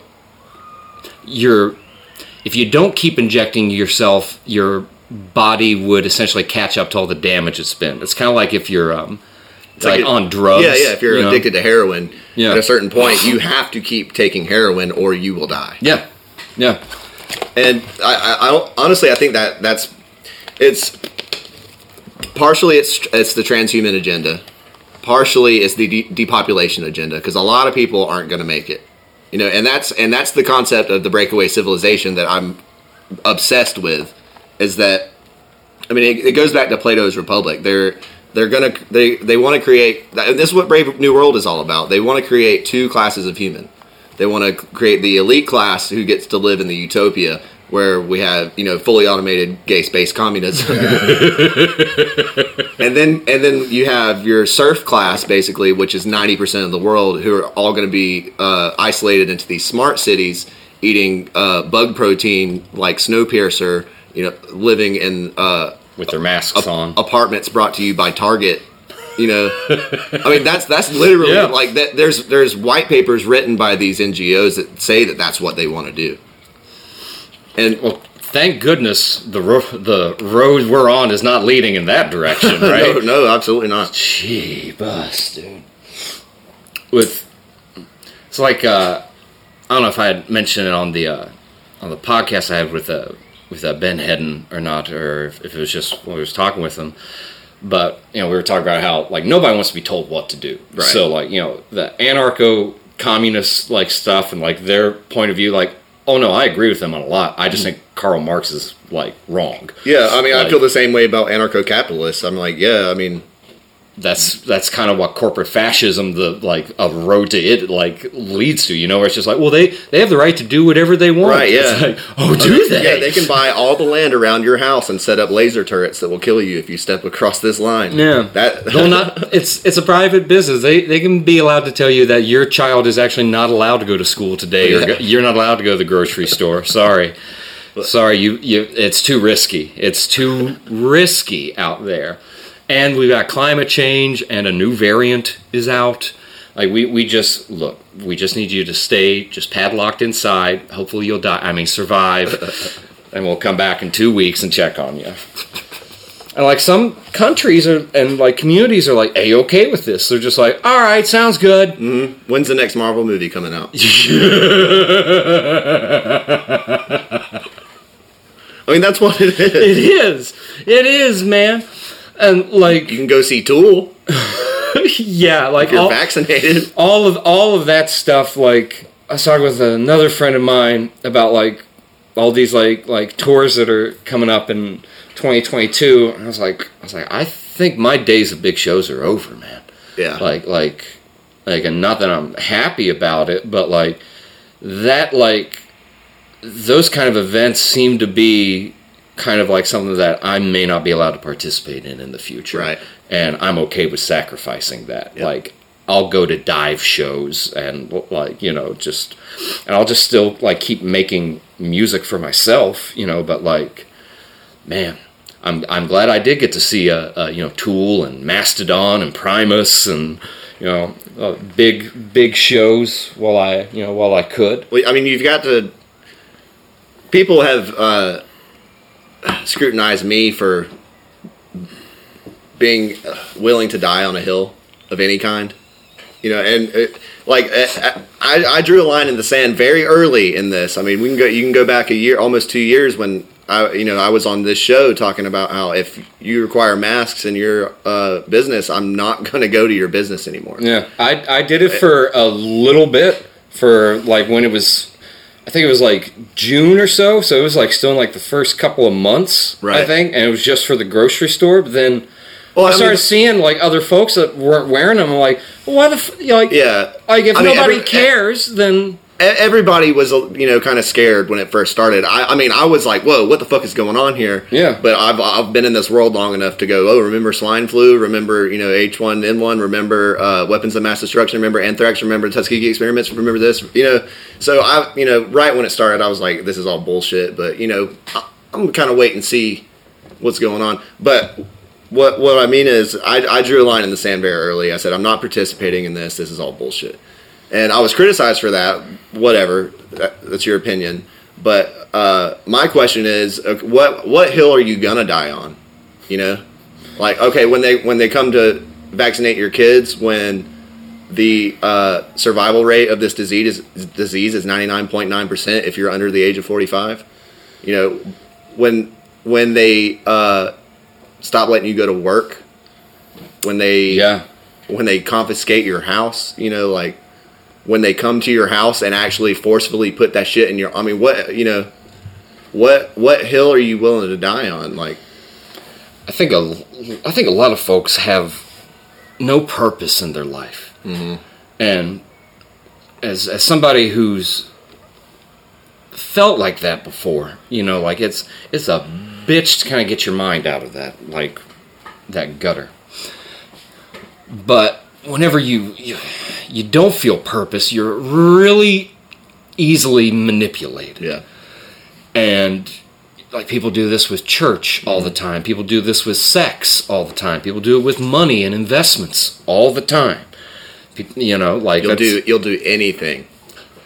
you're if you don't keep injecting yourself, your body would essentially catch up to all the damage it's been. It's kind of like if you're um, it's like, it- on drugs. Yeah, yeah. If you're you know? addicted to heroin, Yeah. at a certain point, you have to keep taking heroin or you will die. Yeah, yeah, And I, I, I don't- honestly, I think that that's it's partially it's it's the transhuman agenda, partially it's the de- depopulation agenda because a lot of people aren't going to make it. You know, and that's and that's the concept of the breakaway civilization that I'm obsessed with. Is that I mean, it, it goes back to Plato's Republic. They're they're gonna they they want to create. This is what Brave New World is all about. They want to create two classes of human. They want to create the elite class who gets to live in the utopia where we have you know fully automated gay space communism. <laughs> and then and then you have your serf class basically, which is ninety percent of the world, who are all going to be uh, isolated into these smart cities, eating uh, bug protein like Snowpiercer. You know, living in uh, with their masks on. apartments brought to you by Target. You know, I mean that's that's literally Yeah. like that. There's there's white papers written by these NGOs that say that that's what they want to do. And well, thank goodness the ro- the road we're on is not leading in that direction, <laughs> no, right? no, absolutely not. Gee, bus, dude. With it's like uh, I don't know if I had mentioned it on the uh, on the podcast I had with uh, with uh, Ben Hedden or not, or if, if it was just when we was talking with him. But you know, we were talking about how like nobody wants to be told what to do. Right. So like you know the anarcho communist like stuff and like their point of view, like oh no, I agree with them on a lot. I just hmm. think Karl Marx is like wrong. Yeah, I mean, I Like- feel the same way about anarcho-capitalists. I'm like, yeah, I mean, that's that's kind of what corporate fascism the like a road to it like leads to you know where it's just like well they they have the right to do whatever they want. Right, yeah. It's like, oh do they yeah, they? can buy all the land around your house and set up laser turrets that will kill you if you step across this line. yeah. That <laughs> they'll not it's it's a private business. They they can be allowed to tell you that your child is actually not allowed to go to school today or Yeah. go, you're not allowed to go to the grocery store. Sorry. Sorry you you it's too risky. It's too risky out there and we've got climate change and a new variant is out. Like we, we just look we just need you to stay just padlocked inside. Hopefully you'll die i mean survive. <laughs> And we'll come back in two weeks and check on you. And like some countries are and like communities are like a okay with this. They're just like all right sounds good. Mm-hmm. When's the next Marvel movie coming out? <laughs> I mean, that's what it is. it is. It is man and like You can go see Tool <laughs> yeah like if you're all, vaccinated. all of all of that stuff like i was talking with another friend of mine about like all these like like tours that are coming up in 2022 and i was like i was like i think my days of big shows are over man Yeah. like like like and not that i'm happy about it but like that like those kind of events seem to be kind of like something that i may not be allowed to participate in in the future Right. and i'm okay with sacrificing that Yep. like i'll go to dive shows and like you know just and i'll just still like keep making music for myself you know but like man i'm i'm glad i did get to see a, a you know tool and mastodon and primus and you know uh, big big shows while i you know while i could Well, I mean, you've got to. People have uh, scrutinized me for being willing to die on a hill of any kind. You know, and it, like I, I, I drew a line in the sand very early in this. I mean, we can go. You can go back a year, almost two years, when I, you know, I was on this show talking about how if you require masks in your uh, business, I'm not <laughs> going to go to your business anymore. Yeah, I I did it for a little bit for like when it was. I think it was like June or so, so it was like still in like the first couple of months, right. I think, and it was just for the grocery store. But then Well, I I mean- started seeing like other folks that weren't wearing them. I'm like, well, why the f-? you know, like, Yeah, like if I mean, nobody every- cares, then everybody was you know kind of scared when it first started. I, I mean, I was like, "Whoa, what the fuck is going on here?" Yeah. But I've I've been in this world long enough to go, "Oh, remember swine flu? Remember you know H one N one? Remember uh, weapons of mass destruction? Remember anthrax? Remember Tuskegee experiments? Remember this? You know." So I you know right when it started, I was like, "This is all bullshit." But you know, I, I'm kind of wait and see what's going on. But what what I mean is, I, I drew a line in the sand very early. I said, "I'm not participating in this. This is all bullshit." And I was criticized for that. Whatever, that, that's your opinion. But uh, my question is, what what hill are you gonna die on? You know, like okay, when they when they come to vaccinate your kids, when the uh, survival rate of this disease is disease is ninety nine point nine percent if you're under the age of forty five. You know, when when they uh, stop letting you go to work, when they yeah, when they confiscate your house, you know, like when they come to your house and actually forcefully put that shit in your I mean, what, you know, what what hill are you willing to die on? Like I think a I think a lot of folks have no purpose in their life, Mm-hmm. and as as somebody who's felt like that before, you know, like it's it's a bitch to kind of get your mind out of that, like that gutter. But whenever you you, you don't feel purpose, you're really easily manipulated yeah. and like people do this with church all the time people do this with sex all the time people do it with money and investments all the time you know like You'll do you'll do anything.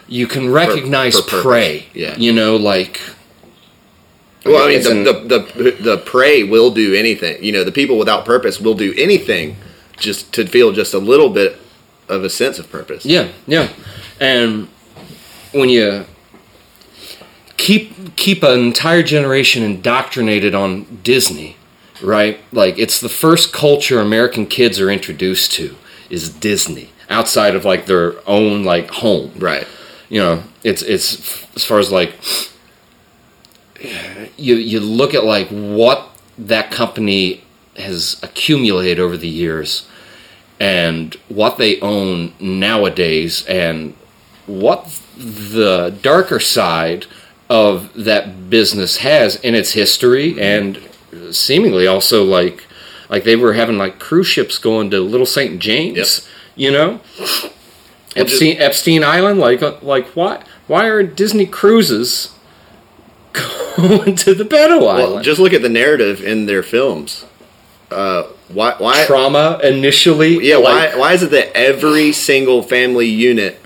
you can recognize for purpose. prey Yeah. you know like Well, I mean, the, the, the the prey will do anything. You know, the people without purpose will do anything just to feel just a little bit of a sense of purpose. Yeah, yeah. And when you keep keep an entire generation indoctrinated on Disney, right? Like it's the first culture American kids are introduced to is Disney outside of like their own like home. Right. You know, it's it's as far as like you you look at like what that company has accumulated over the years and what they own nowadays and what the darker side of that business has in its history and seemingly also like like they were having like cruise ships going to Little St. James, Yep. you know? just- Epstein, Epstein Island, like uh, like why why are Disney cruises <laughs> going to the Beto Well, Island? just look at the narrative in their films. Uh, why? Why? trauma initially. Yeah, like, why, why is it that every single family unit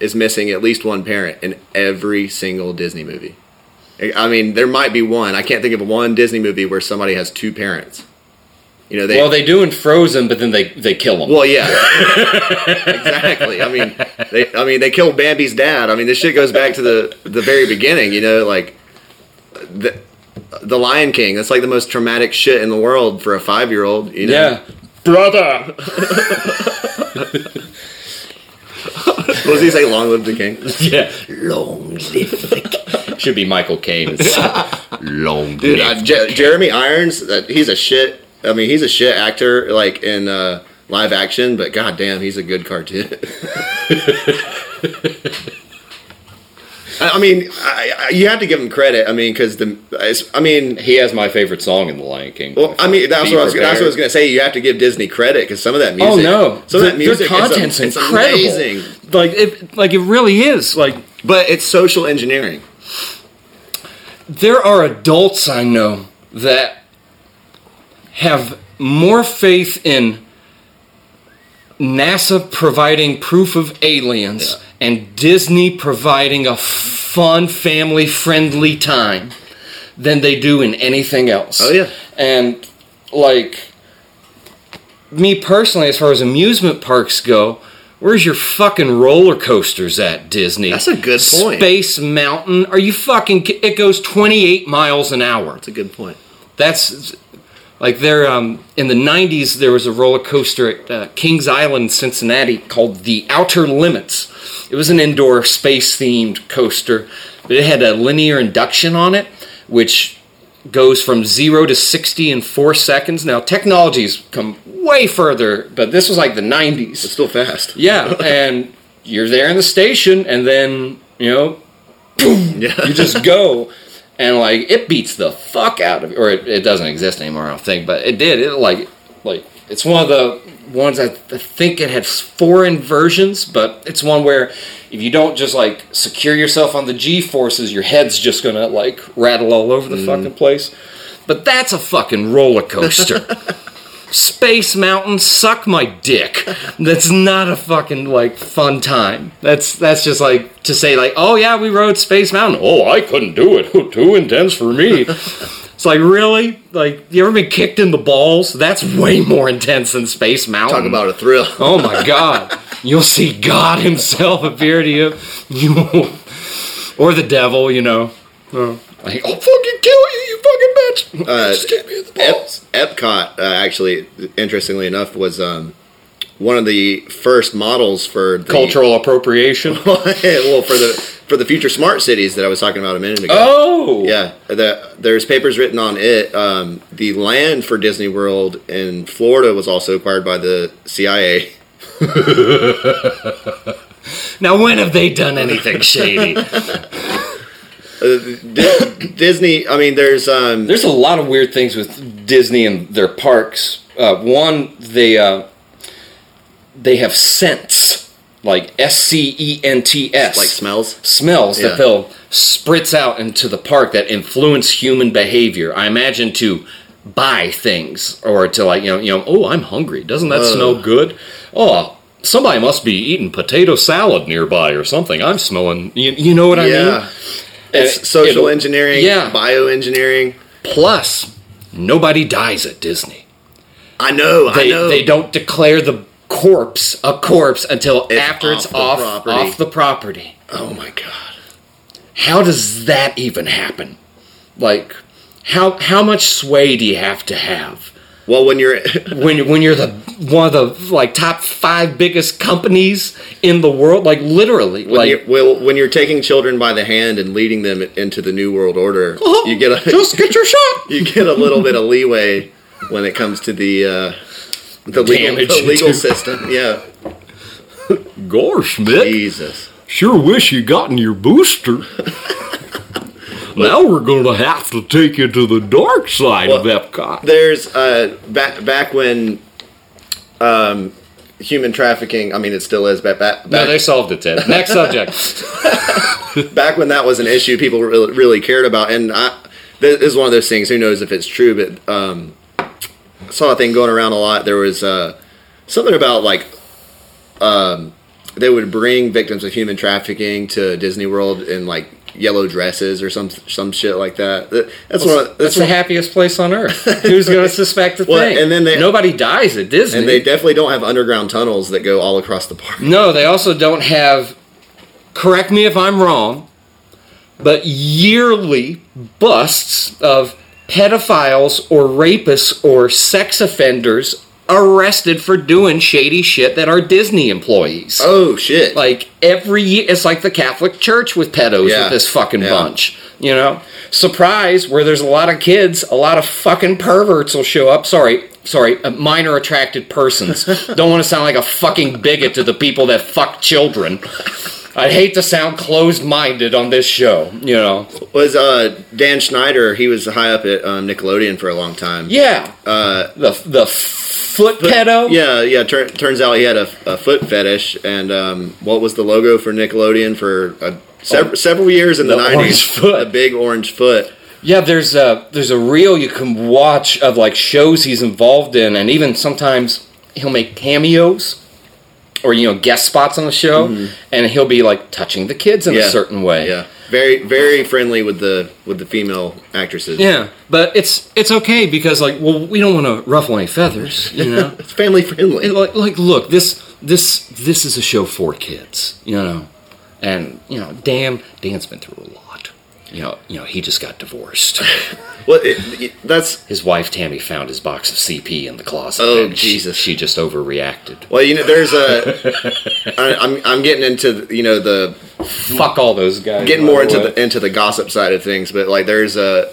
is missing at least one parent in every single Disney movie? I mean, there might be one. I can't think of one Disney movie where somebody has two parents. You know, they. Well, they do in Frozen, but then they they kill them. well, yeah, <laughs> exactly. I mean, they. I mean, they killed Bambi's dad. I mean, this shit goes back to the the very beginning. You know, like the the Lion King. That's like the most traumatic shit in the world for a five year old. You know? yeah, brother. What does he say? Long live the king. yeah, long live the king. Should be Michael Caine. <laughs> Long Dude, live. uh, Je- Jeremy Irons, uh, he's a shit. I mean, he's a shit actor, like in uh, live action, but goddamn, he's a good cartoon. <laughs> I I mean, I, I, you have to give him credit. I mean, because the, it's- I mean, he has my favorite song in The Lion King. well, I mean, that's what I was. That's what I was going to say. You have to give Disney credit because some of that music. Oh no! some of that music. their is a- content's it's incredible. amazing, Like it, like it really is. Like but it's social engineering. there are adults I know that have more faith in NASA providing proof of aliens and Disney providing a fun, family friendly time than they do in anything else. Oh, yeah. And, like, me personally, as far as amusement parks go, Where's your fucking roller coasters at Disney? That's a good point. Space Mountain. Are you fucking? It goes 28 miles an hour. That's a good point. That's like there. Um, in the '90s, there was a roller coaster at uh, Kings Island, Cincinnati, called the Outer Limits. It was an indoor space-themed coaster, but it had a linear induction on it, which goes from zero to 60 in four seconds. Now, technology's come way further, but this was like the 90s. It's still fast. Yeah, <laughs> and you're there in the station, and then you know, Yeah. you just go, <laughs> and like it beats the fuck out of you. Or it, it doesn't exist anymore, I don't think, but it did. It like like it's one of the ones I, I think it had four versions, but it's one where if you don't just like secure yourself on the G forces, your head's just gonna like rattle all over the mm-hmm. fucking place. But that's a fucking roller coaster. <laughs> Space Mountain, suck my dick. <laughs> That's not a fucking like fun time. That's that's just like to say like, oh yeah, we rode Space Mountain. Oh, I couldn't do it. <laughs> Too intense for me. <laughs> it's like really like you ever been kicked in the balls? That's way more intense than Space Mountain. Talk about a thrill. Oh my god. You'll see God himself appear to you. You or the devil, you know. Oh. Like, I'll fucking kill you, you fucking bitch. <laughs> Uh, Just get me in the Ep- Epcot, uh, actually, interestingly enough, was um, one of the first models for the, Cultural appropriation. <laughs> well, for the for the future smart cities that I was talking about a minute ago. Oh. Yeah, the, there's papers written on it. Um, the land for Disney World in Florida was also acquired by the CIA. <laughs> Now, when have they done anything shady? Di- Disney, I mean, there's um, There's a lot of weird things with Disney and their parks. Uh, one, they uh, they have scents like S C E N T S, like smells. smells Yeah. that they'll spritz out into the park that influence human behavior. I imagine to buy things or to like you know you know oh I'm hungry. Doesn't that Ugh. smell good? Oh. Somebody must be eating potato salad nearby or something. I'm smelling. You, you know what I mean? Yeah, And it's social it'll- engineering, Yeah. bioengineering. Plus, nobody dies at Disney. I know, They I know. they don't declare the corpse a corpse until It's after it's off the off property. off the property. Oh my god. How does that even happen? Like, how how much sway do you have to have Well, when you're <laughs> when when you're the one of the like top five biggest companies in the world? Like literally, when like you're, well, when you're taking children by the hand and leading them into the new world order, "Oh, you get a <laughs> just get your shot. <laughs> you get a little bit of leeway when it comes to the uh, the legal, Damage the legal system. Yeah, Gosh, Mick. Jesus. Sure wish you'd gotten your booster. Now we're gonna have to take you to the dark side of Epcot. There's uh, back back when um, human trafficking. I mean, it still is. Back back, No, back, they solved it, Ted. Next subject. <laughs> back when that was an issue, people really, really cared about. And I, this is one of those things. Who knows if it's true? But um, I saw a thing going around a lot. There was uh, something about like um, they would bring victims of human trafficking to Disney World and like yellow dresses or some some shit like that. That- That's one. Of, That's that's the happiest place on earth. <laughs> Who's going to suspect a Well, thing? and then they- nobody dies at Disney. and they definitely don't have underground tunnels that go all across the park. no, they also don't have. Correct me if I'm wrong, but yearly busts of pedophiles or rapists or sex offenders arrested for doing shady shit that are Disney employees. Oh shit! Like every year, it's like the Catholic Church with pedos Yeah. with this fucking Yeah. bunch. You know, surprise where there's a lot of kids, a lot of fucking perverts will show up. Sorry, sorry, uh, minor attracted persons. <laughs> Don't want to sound like a fucking bigot to the people that fuck children. I'd hate to sound closed minded on this show. You know, was uh, Dan Schneider? He was high up at um, Nickelodeon for a long time. yeah, Uh, the the foot pedo. Yeah, yeah. Tur- turns out he had a, a foot fetish, and um, what was the logo for Nickelodeon for uh, sev- Oh. several years in the nineties? foot. A big orange foot. Yeah, there's a there's a reel you can watch of like shows he's involved in, and even sometimes he'll make cameos or you know guest spots on the show, and he'll be like touching the kids in Mm-hmm. Yeah. a certain way. Yeah, very very friendly with the with the female actresses. Yeah, but it's it's okay because like well we don't want to ruffle any feathers, you <laughs> know. it's family friendly. And, like, like look this this this is a show for kids, you know, and you know, Dan Dan's been through a lot. You know, you know, he just got divorced. <laughs> Well, it, it- that's His wife Tammy found his box of CP in the closet. Oh, and she- Jesus. She, just overreacted. well, you know, there's a. <laughs> I, I'm I'm getting into you know the Fuck all those guys. getting more into way. the into the gossip side of things, but like there's a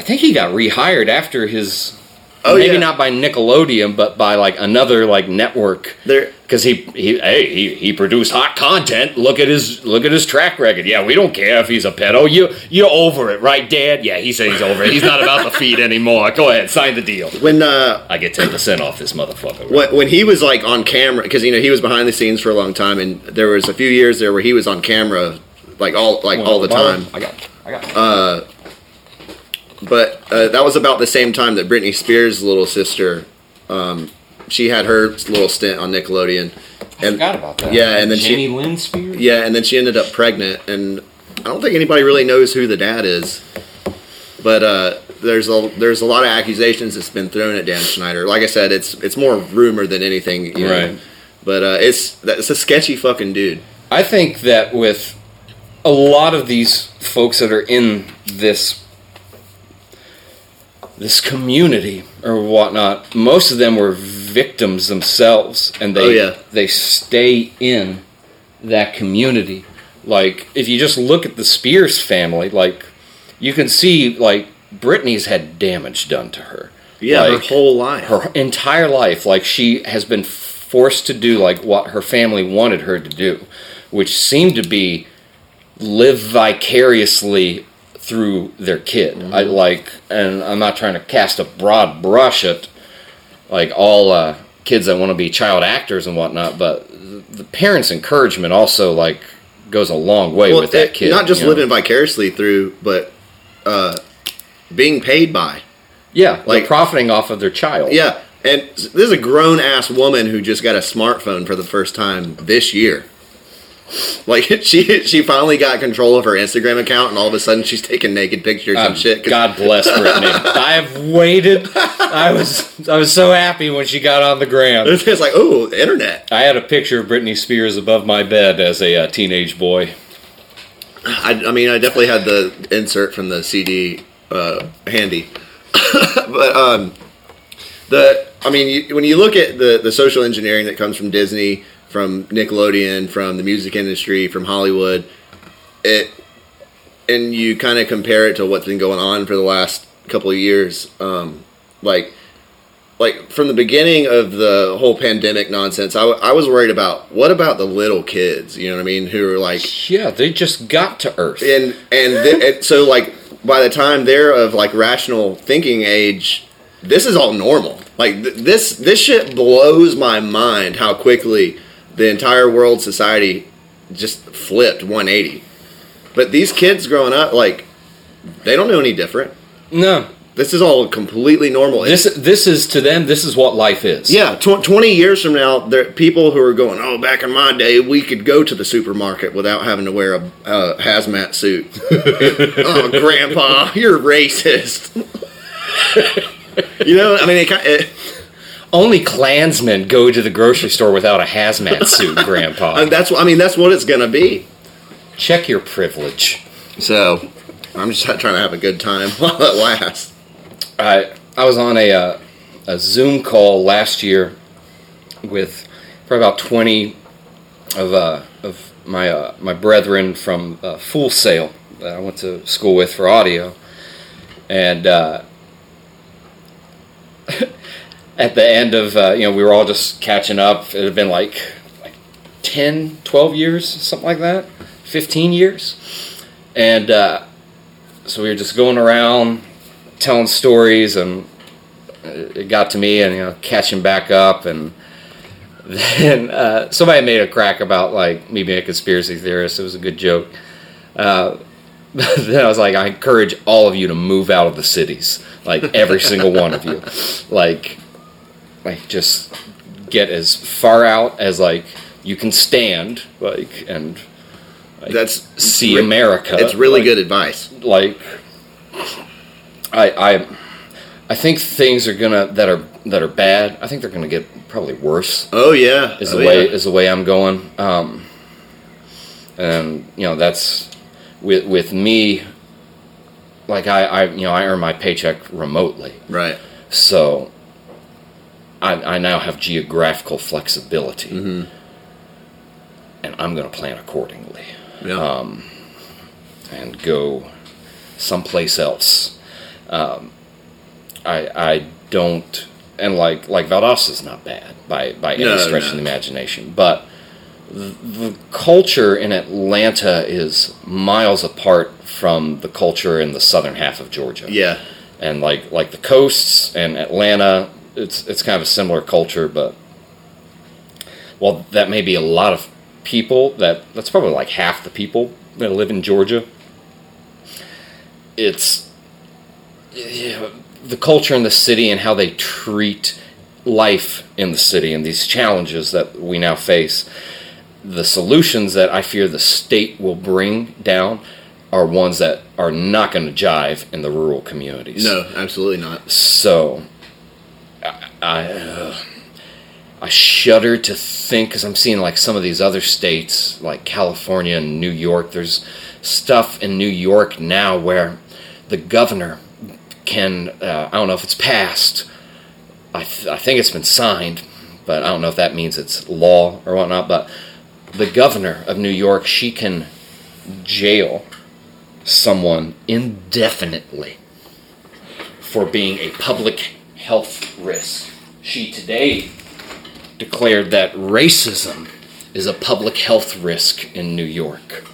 I think he got rehired after his. Oh, maybe yeah. not by Nickelodeon, but by like another like network. there. Because he, he, hey, he, he produced hot content. Look at his look at his track record. Yeah, we don't care if he's a pedo. You you're over it, right, Dad? Yeah, he said he's over it. He's not about the feed anymore. Go ahead, sign the deal. When uh, I get ten percent off this motherfucker. when, when he was like on camera because you know he was behind the scenes for a long time and there was a few years there where he was on camera like all like all the time I got, I got. But uh, that was about the same time that Britney Spears' little sister um, she had her little stint on Nickelodeon I forgot about that. yeah and then Jamie she Lynn Spears. yeah and then she ended up pregnant and I don't think anybody really knows who the dad is but uh, there's a there's a lot of accusations that's been thrown at Dan Schneider like I said it's it's more rumor than anything you know. Right. but uh, it's that's a sketchy fucking dude I think that with a lot of these folks that are in this this community or whatnot, most of them were victims themselves, and they Oh, yeah. they stay in that community. Like if you just look at the Spears family, like you can see like Britney's had damage done to her. Yeah, Like, her whole life. her entire life like she has been forced to do like what her family wanted her to do which seemed to be live vicariously through their kid i like and i'm not trying to cast a broad brush at like all uh, kids that want to be child actors and whatnot but the, parents encouragement also like goes a long way with that kid Not just you know? living vicariously through, but uh, being paid by. yeah like like- profiting off of their child Yeah, and this is a grown ass woman who just got a smartphone for the first time this year. <laughs> Like she she finally got control of her Instagram account, and all of a sudden she's taking naked pictures Um, and shit. God bless <laughs> Britney. I've waited. I was I was so happy when she got on the gram. it's like, oh, the internet. I had a picture of Britney Spears above my bed as a uh, teenage boy. I, I mean, I definitely had the insert from the CD uh, handy, <laughs> but um, the I mean, you, when you look at the the social engineering that comes from Disney, from Nickelodeon, from the music industry, from Hollywood, it and you kind of compare it to what's been going on for the last couple of years, um, like. Like from the beginning of the whole pandemic nonsense, I, w- I was worried about what about the little kids, you know what I mean, who are like Yeah, they just got to Earth. and and, th- and so like by the time they're of like rational thinking age this is all normal like th- this this shit blows my mind how quickly the entire world society just flipped 180 but these kids growing up like they don't know any different No, this is all completely normal this this is to them. This is what life is. yeah, tw- 20 years from now, there people who are going, oh, back in my day, we could go to the supermarket without having to wear a uh, hazmat suit. <laughs> oh, Grandpa, you're racist. <laughs> you know, I mean, it, it, Only Klansmen go to the grocery store without a hazmat <laughs> suit, Grandpa. and that's what I mean. That's what it's gonna be. Check your privilege. So, I'm just trying to have a good time <laughs> while it lasts. I I was on a uh, a Zoom call last year with probably about twenty of uh, of my uh, my brethren from uh, Full Sail that I went to school with for audio, and uh, <laughs> at the end of uh, you know we were all just catching up. It had been like like 10, 12 years, something like that, fifteen years, and uh, so we were just going around telling stories and it got to me and you know catching back up. And <laughs> then uh, somebody made a crack about like me being a conspiracy theorist. It was a good joke. Uh, <laughs> then i was like i encourage all of you to move out of the cities like every single one of you. Like like just get as far out as like you can stand like and That's see re- america It's really like- good advice. like I I I think things are gonna that are that are bad. I think they're going to get probably worse. Oh yeah. Is oh, the way yeah. is the way I'm going. Um, and you know that's with with me. Like I, I, you know, I earn my paycheck remotely, right. so I, I now have geographical flexibility, Mm-hmm. and I'm going to plan accordingly Yeah. um, and go someplace else. Um, I I don't and like like Valdosta is not bad by by any No, stretch no. of the imagination, but the, the culture in Atlanta is miles apart from the culture in the southern half of Georgia yeah. and like like the coasts and Atlanta, it's it's kind of a similar culture, but well, that may be a lot of people. That that's probably like half the people that live in Georgia. It's yeah, the culture in the city and how they treat life in the city and these challenges that we now face. The solutions that I fear the state will bring down are ones that are not going to jive in the rural communities. No, absolutely not. So, I uh, I shudder to think because I'm seeing like some of these other states, like California and New York. There's stuff in New York now where the governor can. Uh, I don't know if it's passed. I th- I think it's been signed, but I don't know if that means it's law or whatnot. But the governor of New York, she can jail someone indefinitely for being a public health risk. She today declared that racism is a public health risk in New York.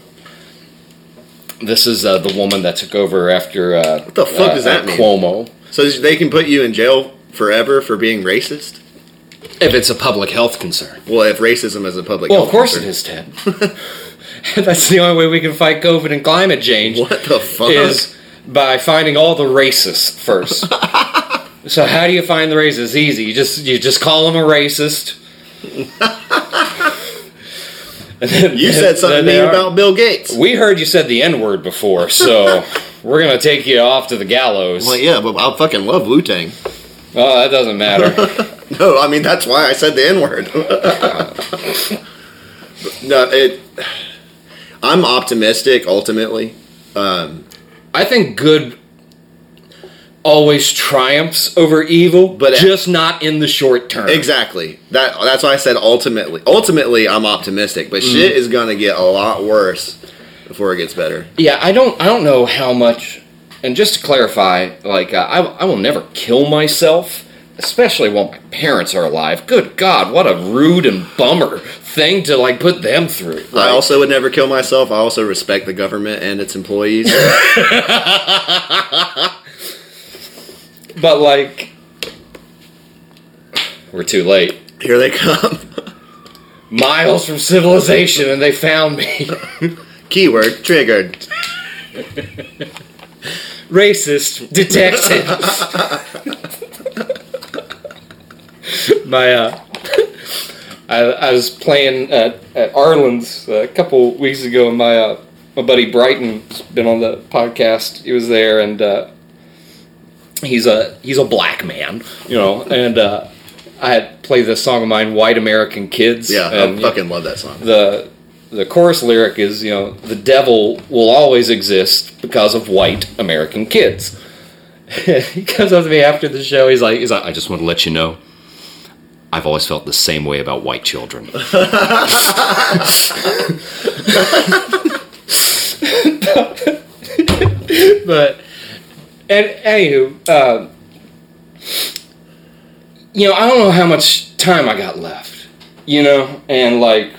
This is uh, the woman that took over after uh, What the fuck uh, does that mean? Cuomo. So they can put you in jail forever for being racist? If it's a public health concern. Well, if racism is a public Well, of course concern. it is, Ted. <laughs> That's the only way we can fight COVID and climate change. What the fuck? is by finding all the racists first. <laughs> so how do you find the racists? Easy. You just you just call them a racist. <laughs> Then- You said something then to me they are- about Bill Gates. We heard you said the N word before, so <laughs> we're gonna take you off to the gallows. Well, yeah, but I fucking love Wu Tang. Oh, that doesn't matter. <laughs> No, I mean that's why I said the N word. no, it. I'm optimistic. Ultimately, um, I think good always triumphs over evil, But- just not in the short term. exactly. That that's why I said ultimately. Ultimately, I'm optimistic, but shit is gonna get a lot worse before it gets better. Yeah, I don't. I don't know how much. And just to clarify, like uh, I, I will never kill myself, especially while my parents are alive. Good God, what a rude and bummer thing to like put them through. I also would never kill myself. I also respect the government and its employees. <laughs> but like, we're too late. Here they come. <laughs> Miles from civilization, and they found me. <laughs> Keyword triggered. Racist detected. My uh, I, I was playing at, at Arlen's a couple weeks ago, and my uh, my buddy Brighton's been on the podcast. He was there, and uh, he's a he's a black man, you know, and uh, I had played this song of mine, "White American Kids." Yeah, and, I fucking love that song. the the chorus lyric is you know the devil will always exist because of white American kids. <laughs> he comes up to me after the show. He's like, he's like, I just want to let you know, I've always felt the same way about white children. <laughs> <laughs> but and anywho, uh, you know, I don't know how much time I got left. You know, and like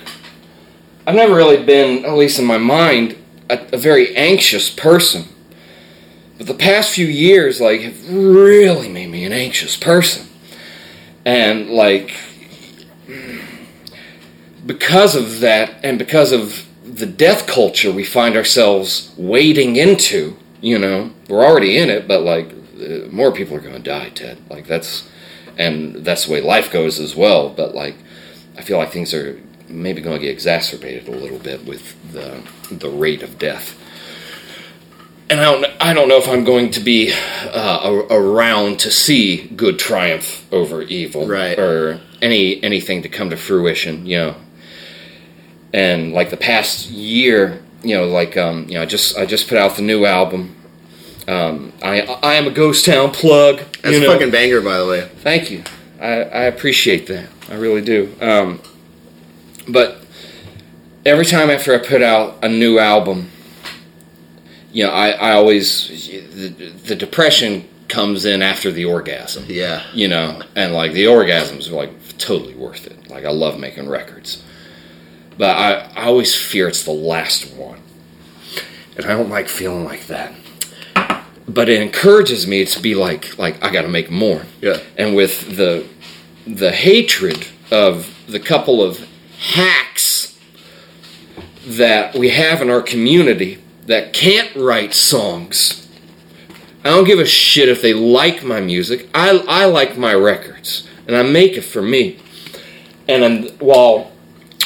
I've never really been, at least in my mind, a, a very anxious person. But the past few years, like, have really made me an anxious person. And, like, because of that, and because of the death culture we find ourselves wading into, you know, we're already in it, but, like, uh, more people are going to die, Ted. Like, that's, and that's the way life goes as well. But, like, I feel like things are maybe going to get exacerbated a little bit with the the rate of death. and I don't I don't know if I'm going to be uh, around to see good triumph over evil, Right. Or any anything to come to fruition, you know. And like the past year, you know, like um, you know, I just I just put out the new album. Um, I I am a ghost town plug. That's you a fucking banger, by the way. Thank you. I, I appreciate that. I really do. Um, but every time after I put out a new album, you know, I, I always the, the depression comes in after the orgasm. Yeah. You know, and like the orgasms are like totally worth it. Like I love making records, but I I always fear it's the last one, and I don't like feeling like that. But it encourages me to be like like I got to make more Yeah. and with the the hatred of the couple of hacks that we have in our community that can't write songs. I don't give a shit if they like my music. I, I like my records, and I make it for me. And I'm, while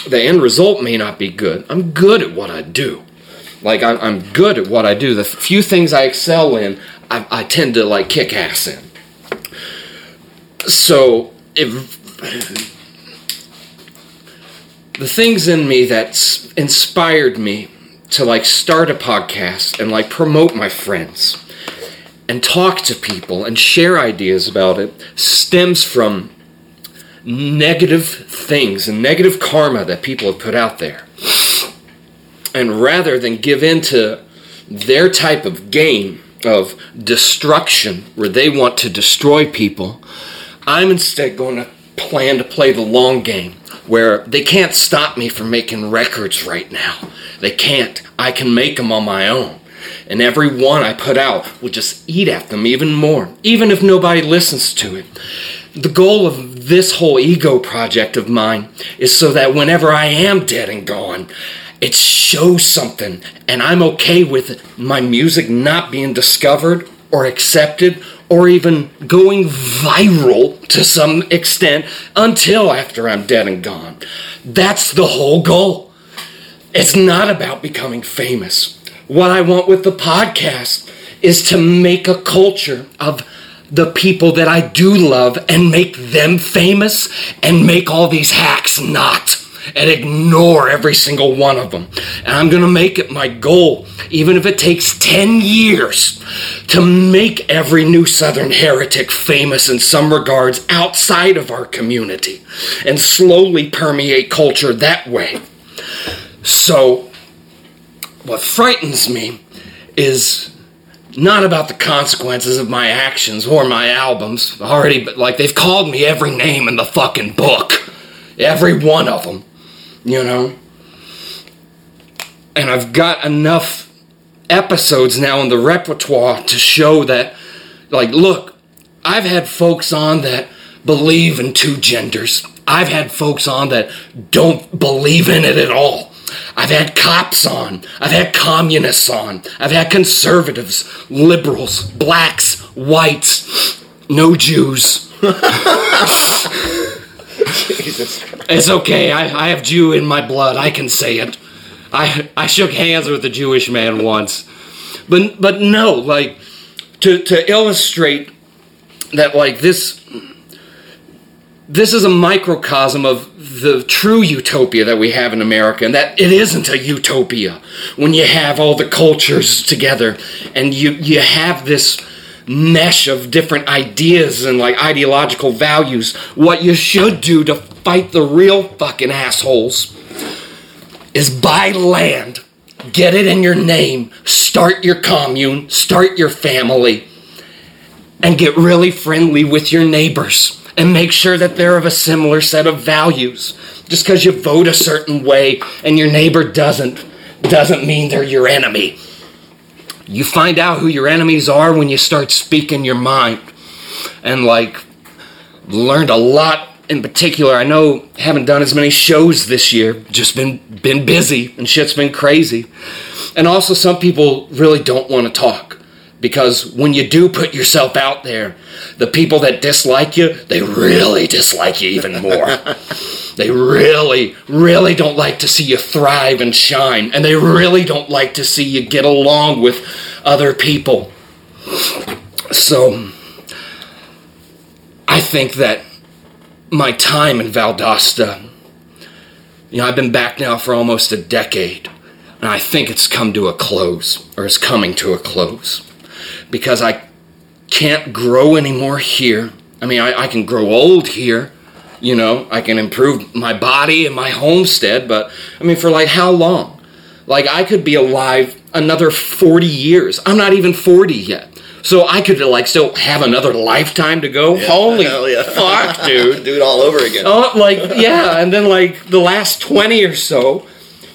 the end result may not be good, I'm good at what I do. Like I'm, I'm good at what I do. The few things I excel in, I, I tend to like kick ass in. So if the things in me that inspired me to like start a podcast and like promote my friends and talk to people and share ideas about it stems from negative things and negative karma that people have put out there. And rather than give in to their type of game of destruction where they want to destroy people, I'm instead going to plan to play the long game where they can't stop me from making records right now. They can't. I can make them on my own. And every one I put out will just eat at them even more, even if nobody listens to it. The goal of this whole ego project of mine is so that whenever I am dead and gone, it shows something, and I'm okay with my music not being discovered or accepted or even going viral to some extent until after I'm dead and gone. That's the whole goal. It's not about becoming famous. What I want with the podcast is to make a culture of the people that I do love and make them famous and make all these hacks not and ignore every single one of them. And I'm going to make it my goal, even if it takes 10 years, to make every new Southern heretic famous in some regards outside of our community and slowly permeate culture that way. So, what frightens me is not about the consequences of my actions or my albums. Already, but like they've called me every name in the fucking book, every one of them, you know. And I've got enough episodes now in the repertoire to show that, like, look, I've had folks on that believe in two genders. I've had folks on that don't believe in it at all. I've had cops on. I've had communists on. I've had conservatives, liberals, blacks, whites, no Jews. Jesus. It's okay. I, I have Jew in my blood. I can say it. I I shook hands with a Jewish man once. But but no, like to to illustrate that like this this is a microcosm of the true utopia that we have in America, and that it isn't a utopia when you have all the cultures together and you you have this mesh of different ideas and like ideological values. What you should do to fight the real fucking assholes is buy land, get it in your name, start your commune, start your family, and get really friendly with your neighbors and make sure that they're of a similar set of values. Just because you vote a certain way and your neighbor doesn't, doesn't mean they're your enemy. You find out who your enemies are when you start speaking your mind. And like, learned a lot in particular. I know haven't done as many shows this year, just been been busy and shit's been crazy. And also some people really don't want to talk. Because when you do put yourself out there, the people that dislike you, they really dislike you even more. <laughs> they really, really don't like to see you thrive and shine. And they really don't like to see you get along with other people. So, I think that my time in Valdosta, you know, I've been back now for almost a decade, and I think it's come to a close, or is coming to a close, because I can't grow anymore here. I mean, I, I can grow old here, you know, I can improve my body and my homestead, but I mean, for like how long? Like, I could be alive another 40 years. I'm not even 40 yet. So I could like still have another lifetime to go. Holy yeah. fuck, <laughs> dude! Do it all over again. Oh, like yeah, and then like the last twenty or so,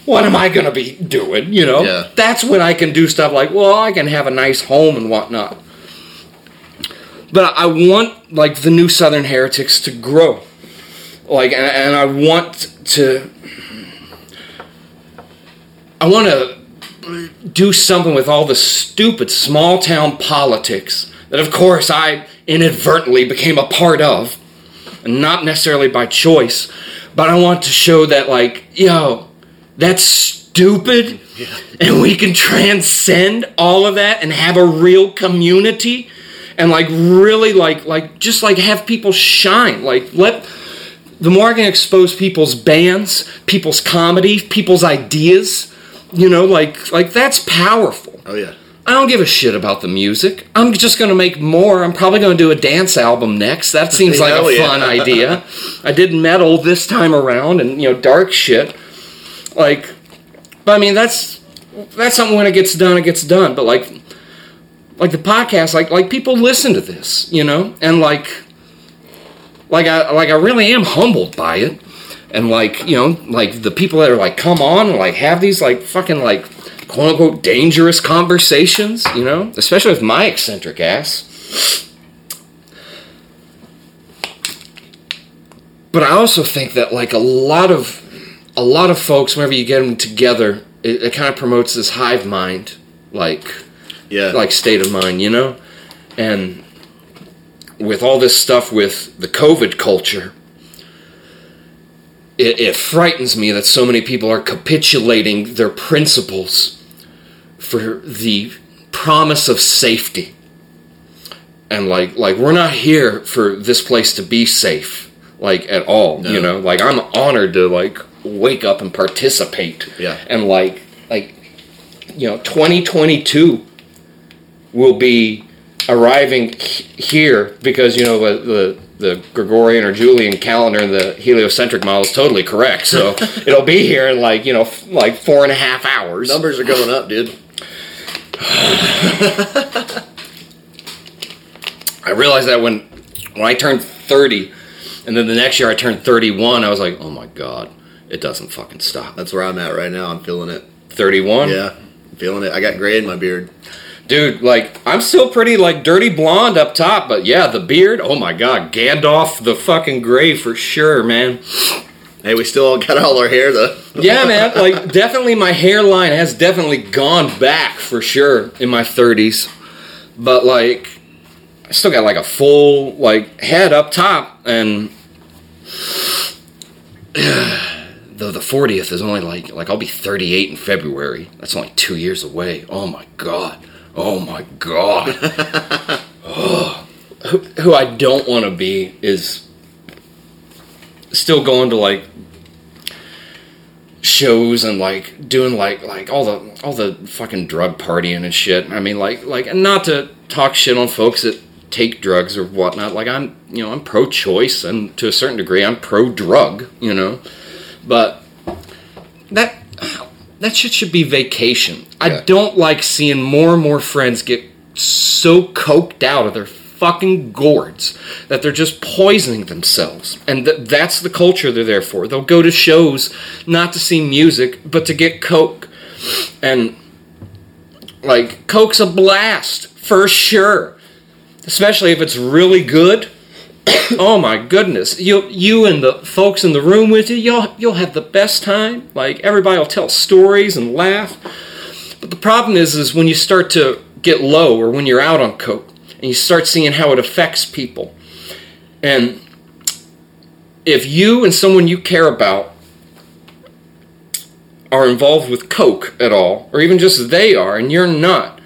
what am I gonna be doing? You know, Yeah. that's when I can do stuff like, well, I can have a nice home and whatnot. But I want like the new Southern Heretics to grow, like, and, and I want to, I want to do something with all the stupid small town politics that, of course, I inadvertently became a part of, and not necessarily by choice. But I want to show that, like, yo, that's stupid, and we can transcend all of that and have a real community, and like really, like, like just like have people shine, like let. The more I can expose people's bands, people's comedy, people's ideas, you know, like like that's powerful. Oh yeah. I don't give a shit about the music. I'm just going to make more. I'm probably going to do a dance album next. That seems <laughs> like Hell a yeah. fun <laughs> idea. I did metal this time around and, you know, dark shit. Like but I mean that's that's something when it gets done it gets done, but like like the podcast like like people listen to this, you know? And like like I like I really am humbled by it. And like, you know, like the people that are like come on like have these like fucking like quote unquote dangerous conversations, you know? Especially with my eccentric ass. But I also think that like a lot of a lot of folks, whenever you get them together, it, it kind of promotes this hive mind, like Yeah. like state of mind, you know? And with all this stuff with the COVID culture, it, it frightens me that so many people are capitulating their principles for the promise of safety. And like like we're not here for this place to be safe, like at all. You know, like I'm honored to like wake up and participate. Yeah. And like like you know, 2022 will be arriving here because you know the, the the Gregorian or Julian calendar and the heliocentric model is totally correct. So <laughs> it'll be here in like you know f- like four and a half hours. Numbers are going up, dude. <sighs> I realized that when when I turned 30, and then the next year I turned 31, I was like, oh my god, it doesn't fucking stop. That's where I'm at right now. I'm feeling it. 31, Yeah. I'm feeling it. I got gray in my beard. Dude. Like I'm still pretty like dirty blonde up top, but yeah, the beard. Oh my god, Gandalf the fucking gray for sure, man. Hey, we still got all our hair though. Yeah, man. <laughs> Like, definitely, my hairline has definitely gone back for sure in my 30s. But like, I still got like a full like head up top, and <sighs> though the 40th is only like like I'll be 38 in February. That's only two years away. Oh my god. Oh my god. <laughs> Who, who I don't want to be is still going to like shows and like doing like like all the all the fucking drug partying and shit. I mean like like and not to talk shit on folks that take drugs or whatnot. Like I'm you know I'm pro choice and to a certain degree I'm pro drug. You know, but that that shit should be vacation. I don't like seeing more and more friends get so coked out of their fucking gourds that they're just poisoning themselves. And th- that's the culture they're there for. They'll go to shows not to see music, but to get coke. And like coke's a blast for sure. Especially if it's really good. <coughs> oh my goodness. You you and the folks in the room with you, you'll you'll have the best time. Like everybody will tell stories and laugh. But the problem is, is when you start to get low or when you're out on coke and you start seeing how it affects people. And if you and someone you care about are involved with coke at all, or even just they are and you're not,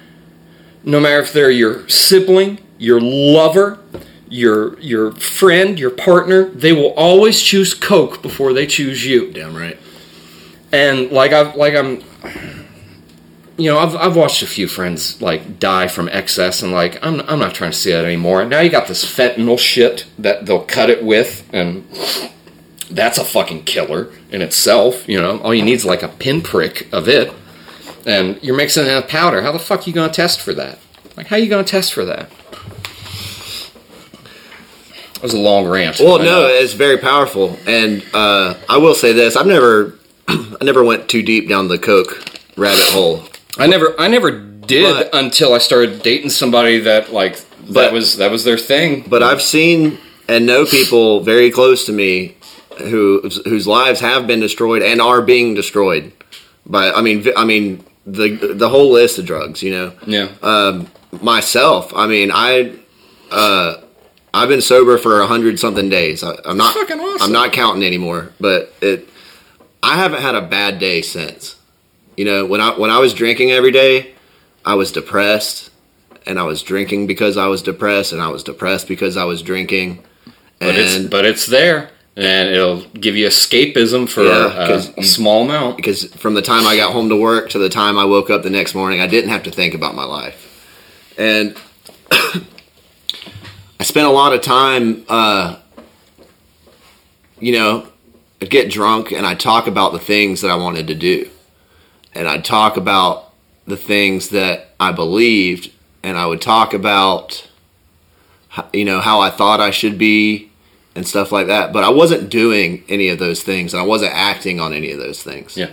no matter if they're your sibling, your lover, your your friend, your partner, they will always choose coke before they choose you. Damn right. And like I've like I'm you know, I've, I've watched a few friends like die from excess, and like I'm I'm not trying to see that anymore. Now you got this fentanyl shit that they'll cut it with, and that's a fucking killer in itself. You know, all you need is like a pinprick of it, and you're mixing it in a powder. How the fuck are you gonna test for that? Like, how are you gonna test for that? Was a long rant. Well, no, know. it's very powerful, and uh, I will say this: I've never, <clears throat> I never went too deep down the coke rabbit hole. I never I never did But- until I started dating somebody that like that But- was that was their thing. But I've seen and know people very close to me who whose lives have been destroyed and are being destroyed by. I mean, I mean the the whole list of drugs. You know, Yeah. um, myself. I mean, I. Uh, I've been sober for a hundred something days. I, I'm not. Fucking awesome. I'm not counting anymore. But it. I haven't had a bad day since. You know, when I when I was drinking every day, I was depressed, and I was drinking because I was depressed, and I was depressed because I was drinking. But it's And but it's there, and it'll give you escapism for Yeah, a, 'cause a small amount. because from the time I got home to work to the time I woke up the next morning, I didn't have to think about my life. And I spent a lot of time, uh, you know, I'd get drunk and I'd talk about the things that I wanted to do. And I'd talk about the things that I believed. And I would talk about, you know, how I thought I should be and stuff like that. But I wasn't doing any of those things and I wasn't acting on any of those things. Yeah.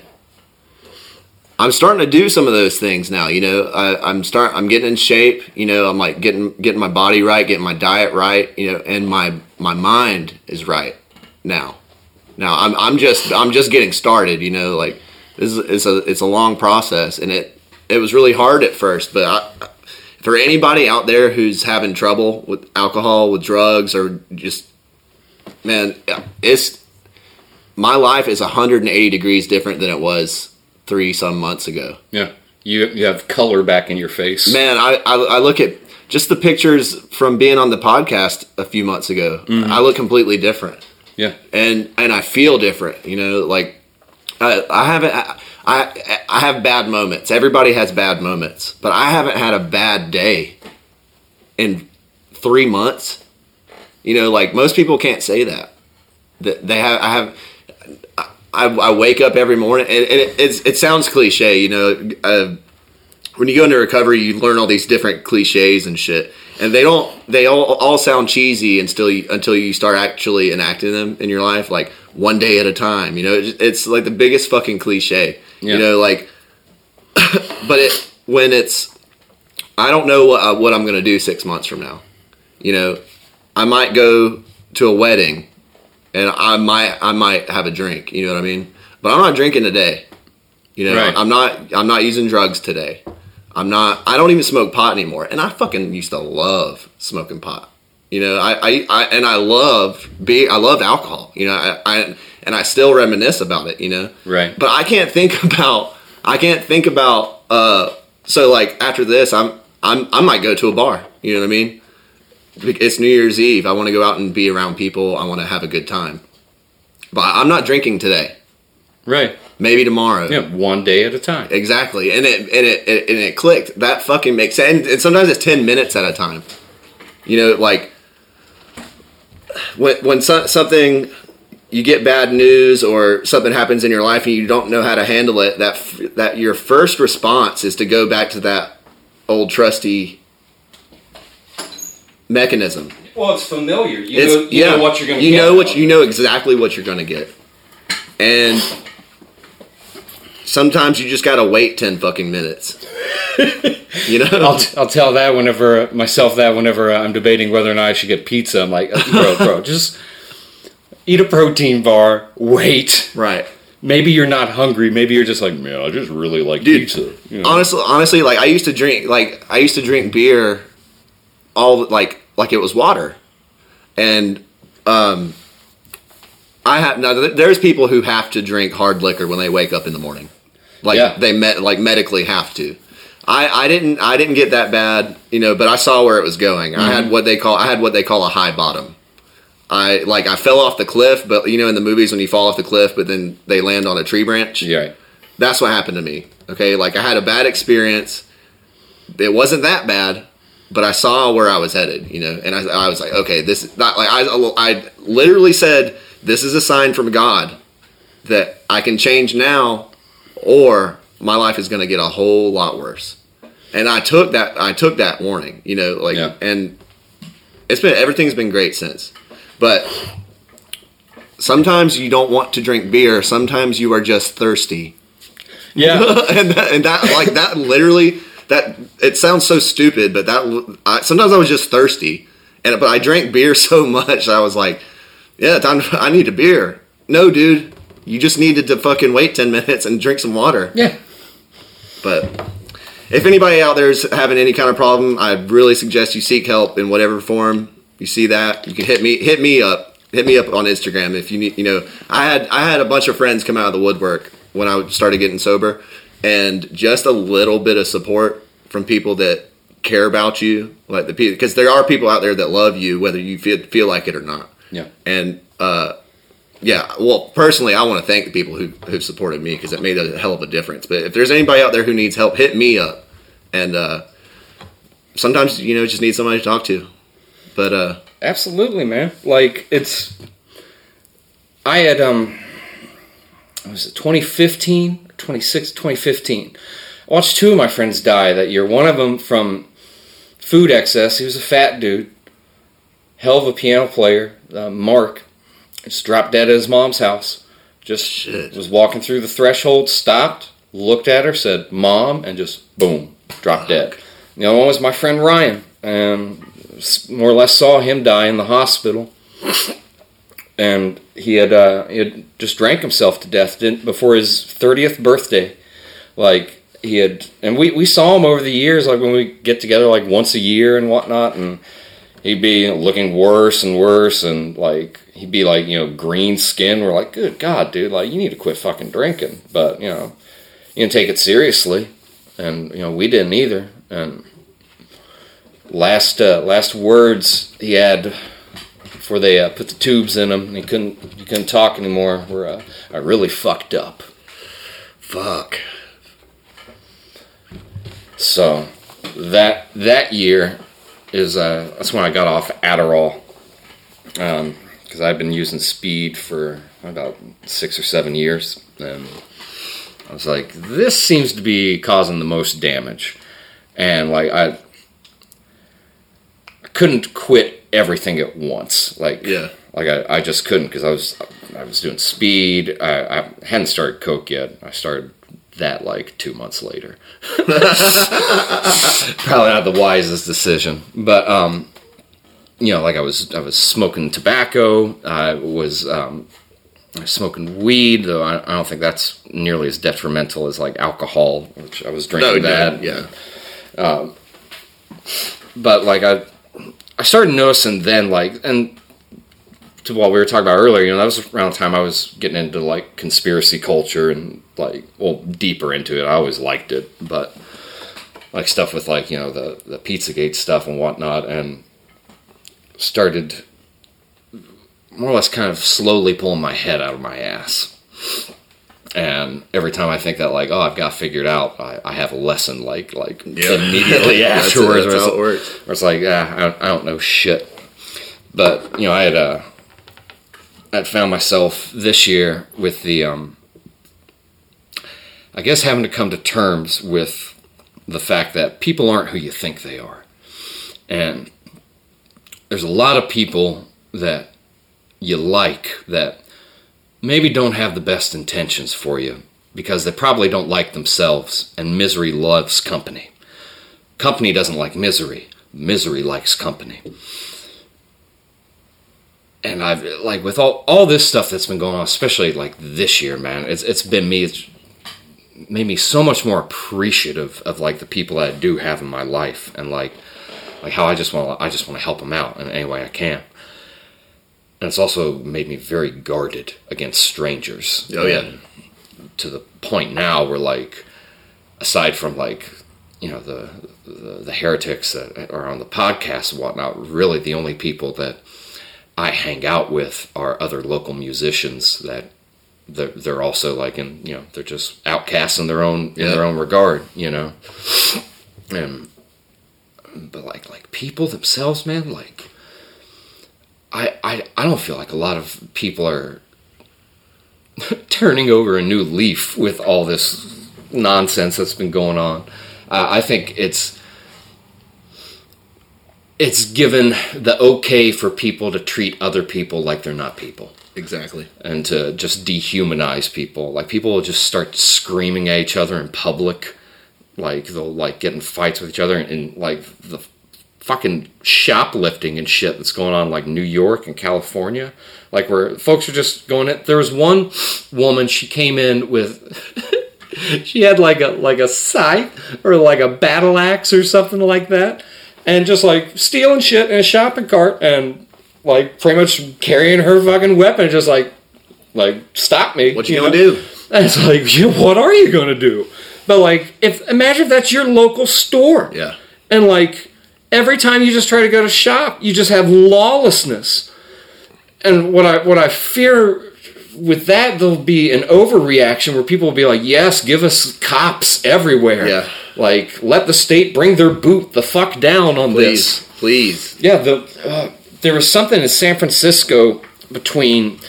I'm starting to do some of those things now. You know, I, I'm start. I'm getting in shape. You know, I'm like getting getting my body right, getting my diet right. You know, and my my mind is right now. Now I'm I'm just I'm just getting started. You know, like this is it's a it's a long process, and it it was really hard at first. But I, for anybody out there who's having trouble with alcohol, with drugs, or just man, it's my life is 180 degrees different than it was three some months ago. Yeah. You you have color back in your face. Man, I, I, I look at just the pictures from being on the podcast a few months ago. Mm-hmm. I look completely different, Yeah. and and I feel different. You know, like I, I haven't. I, I I have bad moments. Everybody has bad moments, but I haven't had a bad day in three months. You know, like most people can't say that. That they have. I have. I, I wake up every morning, and, and it, it's, it sounds cliche, you know. Uh, when you go into recovery, you learn all these different cliches and shit, and they don't. They all all sound cheesy until you until you start actually enacting them in your life, like one day at a time. You know, it's, it's like the biggest fucking cliche. Yeah. You know, like, <coughs> but it when it's, I don't know what uh, what I'm gonna do six months from now. You know, I might go to a wedding and I might I might have a drink. You know what I mean? But I'm not drinking today. You know, Right. I'm not I'm not using drugs today. I'm not. I don't even smoke pot anymore. And I fucking used to love smoking pot. You know, I I, I and I love being I love alcohol. You know, I, I and I still reminisce about it. You know, Right. But I can't think <laughs> about I can't think about. uh So like after this, I'm I'm I might go to a bar. You know what I mean? It's New Year's Eve. I want to go out and be around people. I want to have a good time. But I'm not drinking today. Right. Maybe tomorrow. Yeah. One day at a time. Exactly. And it and it, it and it clicked. That fucking makes sense. And, and sometimes it's ten minutes at a time. You know, like when when so, something you get bad news or something happens in your life and you don't know how to handle it. That that your first response is to go back to that old trusty mechanism. Well, it's familiar. You It's know, you yeah. know what you're going to you get. know what you know exactly what you're going to get, and sometimes you just got to wait ten fucking minutes. <laughs> you know, I'll, t- I'll tell that whenever myself that whenever uh, I'm debating whether or not I should get pizza. I'm like, bro, bro, <laughs> just eat a protein bar, wait, right? maybe you're not hungry. Maybe you're just like, man, I just really like Dude, pizza. You know? honestly, honestly, like I used to drink, like I used to drink beer, all like like it was water, and um, I have now. There's people who have to drink hard liquor when they wake up in the morning, like Yeah. they met like medically have to. I, I didn't I didn't get that bad, you know, but I saw where it was going. I had what they call I had what they call a high bottom. I like I fell off the cliff, but you know in the movies when you fall off the cliff, but then they land on a tree branch. yeah. That's what happened to me. Okay, like I had a bad experience. It wasn't that bad, but I saw where I was headed. You know, and I, I was like, okay, this is not like I. I literally said, this is a sign from God that I can change now, or my life is going to get a whole lot worse. And I took that. I took that warning. You know, like, Yeah. and it's been everything's been great since, but. Sometimes you don't want to drink beer. Sometimes you are just thirsty Yeah. <laughs> and that, and that like that literally that it sounds so stupid, but that I, sometimes I was just thirsty, and but I drank beer <laughs> so much I was like, yeah, time I need a beer. No, dude, you just needed to fucking wait ten <laughs> minutes and drink some water. yeah. But if anybody out there is having any kind of problem, I really suggest you seek help in whatever form you see that. You can hit me hit me up. Hit me up on Instagram if you need. You know, I had I had a bunch of friends come out of the woodwork when I started getting sober, and just a little bit of support from people that care about you, like the people, because there are people out there that love you, whether you feel feel like it or not. Yeah. And uh, yeah, well, personally, I want to thank the people who who've supported me because it made a hell of a difference. But if there's anybody out there who needs help, hit me up. And uh, sometimes you know just need somebody to talk to. But uh, Absolutely, man. Like it's I had um was it 2015, 26, 2015. I watched two of my friends die that year. One of them from food excess. He was a fat dude. Hell of a piano player, uh, Mark. Just dropped dead at his mom's house. Just Shit. was walking through the threshold, stopped, looked at her, said, "Mom," and just boom, dropped dead. The other one was my friend Ryan. and more or less saw him die in the hospital, and he had uh, he had just drank himself to death before his thirtieth birthday. Like he had, and we we saw him over the years, like when we get together, like once a year and whatnot, and he'd be looking worse and worse, and like he'd be like you know green skin. We're like, good God, dude, like you need to quit fucking drinking, but you know, you didn't take it seriously, and you know we didn't either, and last uh, last words he had before they uh, put the tubes in him and he couldn't he couldn't talk anymore were uh, I really fucked up. fuck. So that that year is uh, that's when I got off Adderall because I've been using speed for about six or seven years and I was like this seems to be causing the most damage and like I I couldn't quit everything at once. Like Yeah. like I, I just couldn't because I was I was doing speed. I, I hadn't started coke yet. I started that like two months later. <laughs> Probably not the wisest decision. But um you know like I was I was smoking tobacco. I was um smoking weed though I, I don't think that's nearly as detrimental as like alcohol which I was No, drinking yeah, that yeah. but like I, I started noticing then like and to what we were talking about earlier, you know, that was around the time I was getting into like conspiracy culture and like well deeper into it. I always liked it, but like stuff with like you know the the Pizzagate stuff and whatnot, and started more or less kind of slowly pulling my head out of my ass. And every time I think that like oh I've got figured out, I, I have a lesson like like Yeah. <laughs> immediately <laughs> That's it, afterwards. that's how it works. where it's like, ah, I, don't, I don't know shit. But you know, I had uh, I'd found myself this year with the, um, I guess, having to come to terms with the fact that people aren't who you think they are, and there's a lot of people that you like that maybe don't have the best intentions for you because they probably don't like themselves, and misery loves company. Company doesn't like misery. Misery likes company. and I've like with all all this stuff that's been going on, especially like this year, man. It's it's been me. It's made me so much more appreciative of like the people that I do have in my life, and like like how I just want I just want to help them out in any way I can. And it's also made me very guarded against strangers. Oh, yeah. And to the point now where like aside from like you know the, the the heretics that are on the podcast and whatnot really the only people that i hang out with are other local musicians that they're, they're also like in you know they're just outcasts in their own in their own regard you know and but like like people themselves man like I, I I don't feel like a lot of people are <laughs> turning over a new leaf with all this nonsense that's been going on. Uh, I think it's it's given the okay for people to treat other people like they're not people Exactly. and to just dehumanize people. Like people will just start screaming at each other in public, like they'll like get in fights with each other, and like the fucking shoplifting and shit that's going on, like New York and California, like where folks are just going. In. There was one woman, she came in with. <laughs> she had like a like a scythe or like a battle axe or something like that, and just like stealing shit in a shopping cart and like pretty much carrying her fucking weapon, just like like stop me. What you, know? gonna do? <laughs> And it's like, what are you gonna do? But like, if imagine if that's your local store, Yeah. and like every time you just try to go to shop, you just have lawlessness. And what I what I fear with that there'll be an overreaction where people will be like, "Yes, give us cops everywhere." Yeah. Like, let the state bring their boot the fuck down on Please, this. please. Please. Yeah, the uh, there was something in San Francisco between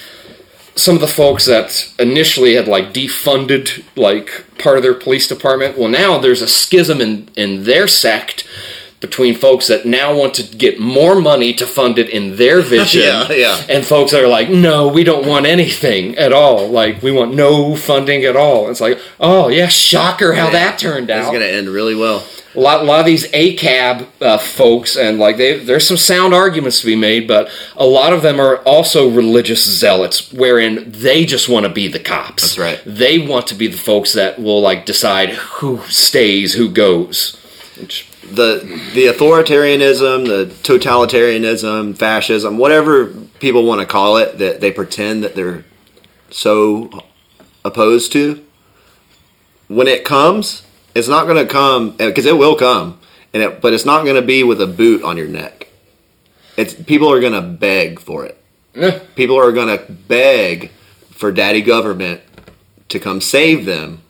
some of the folks that initially had like defunded like part of their police department. Well, now there's a schism in in their sect between folks that now want to get more money to fund it in their <laughs> vision Yeah, yeah. and folks that are like no we don't want anything at all like we want no funding at all it's like oh yeah shocker how that turned out. It's gonna end really well. a lot, a lot of these ACAB uh, folks, and like they, there's some sound arguments to be made, but a lot of them are also religious zealots, wherein they just want to be the cops. That's right. They want to be the folks that will like decide who stays, who goes. Which, the the authoritarianism, the totalitarianism, fascism, whatever people want to call it, that they pretend that they're so opposed to. When it comes, it's not going to come because it will come, and it, but it's not going to be with a boot on your neck. It's people are going to beg for it. eh, People are going to beg for daddy government to come save them.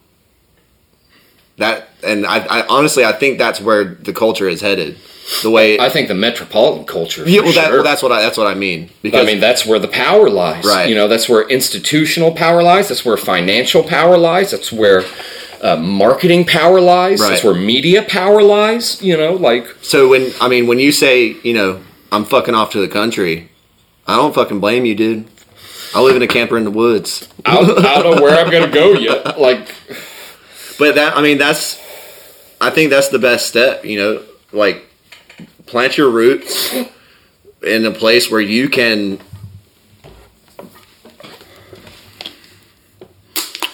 That and I, I honestly I think that's where the culture is headed. The way I think the metropolitan culture. yeah, well, that, sure. well, that's what I that's what I mean. Because I mean, that's where the power lies. Right. You know, that's where institutional power lies. That's where financial power lies. That's where uh, marketing power lies. That's where media power lies. You know, like so when I mean when you say you know I'm fucking off to the country, I don't fucking blame you, dude. I live in a camper in the woods. I I don't know where I'm going to go yet. <laughs> Like, But that I mean that's I think that's the best step, you know, like plant your roots in a place where you can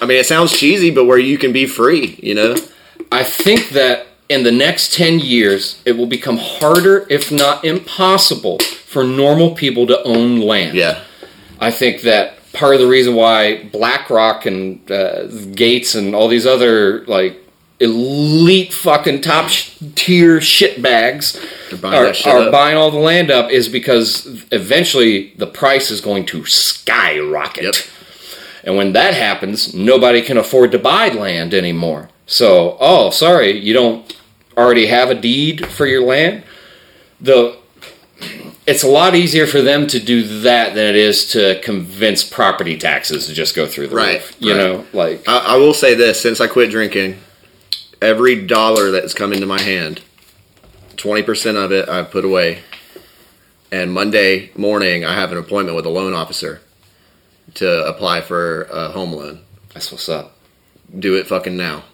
I mean, it sounds cheesy, but where you can be free, you know? I think that in the next 10 years, it will become harder, if not impossible, for normal people to own land. Yeah. I think that part of the reason why BlackRock and uh, Gates and all these other like elite fucking top sh- tier shitbags They're buying are, shit are buying all the land up is because eventually the price is going to skyrocket. Yep. And when that happens, nobody can afford to buy land anymore. So, oh, sorry, you don't already have a deed for your land. The it's a lot easier for them to do that than it is to convince property taxes to just go through the Right, roof. You right. know, like I, I will say this: since I quit drinking, every dollar that's come into my hand, twenty percent of it I put away. And Monday morning, I have an appointment with a loan officer to apply for a home loan. that's what's up. Do it fucking now.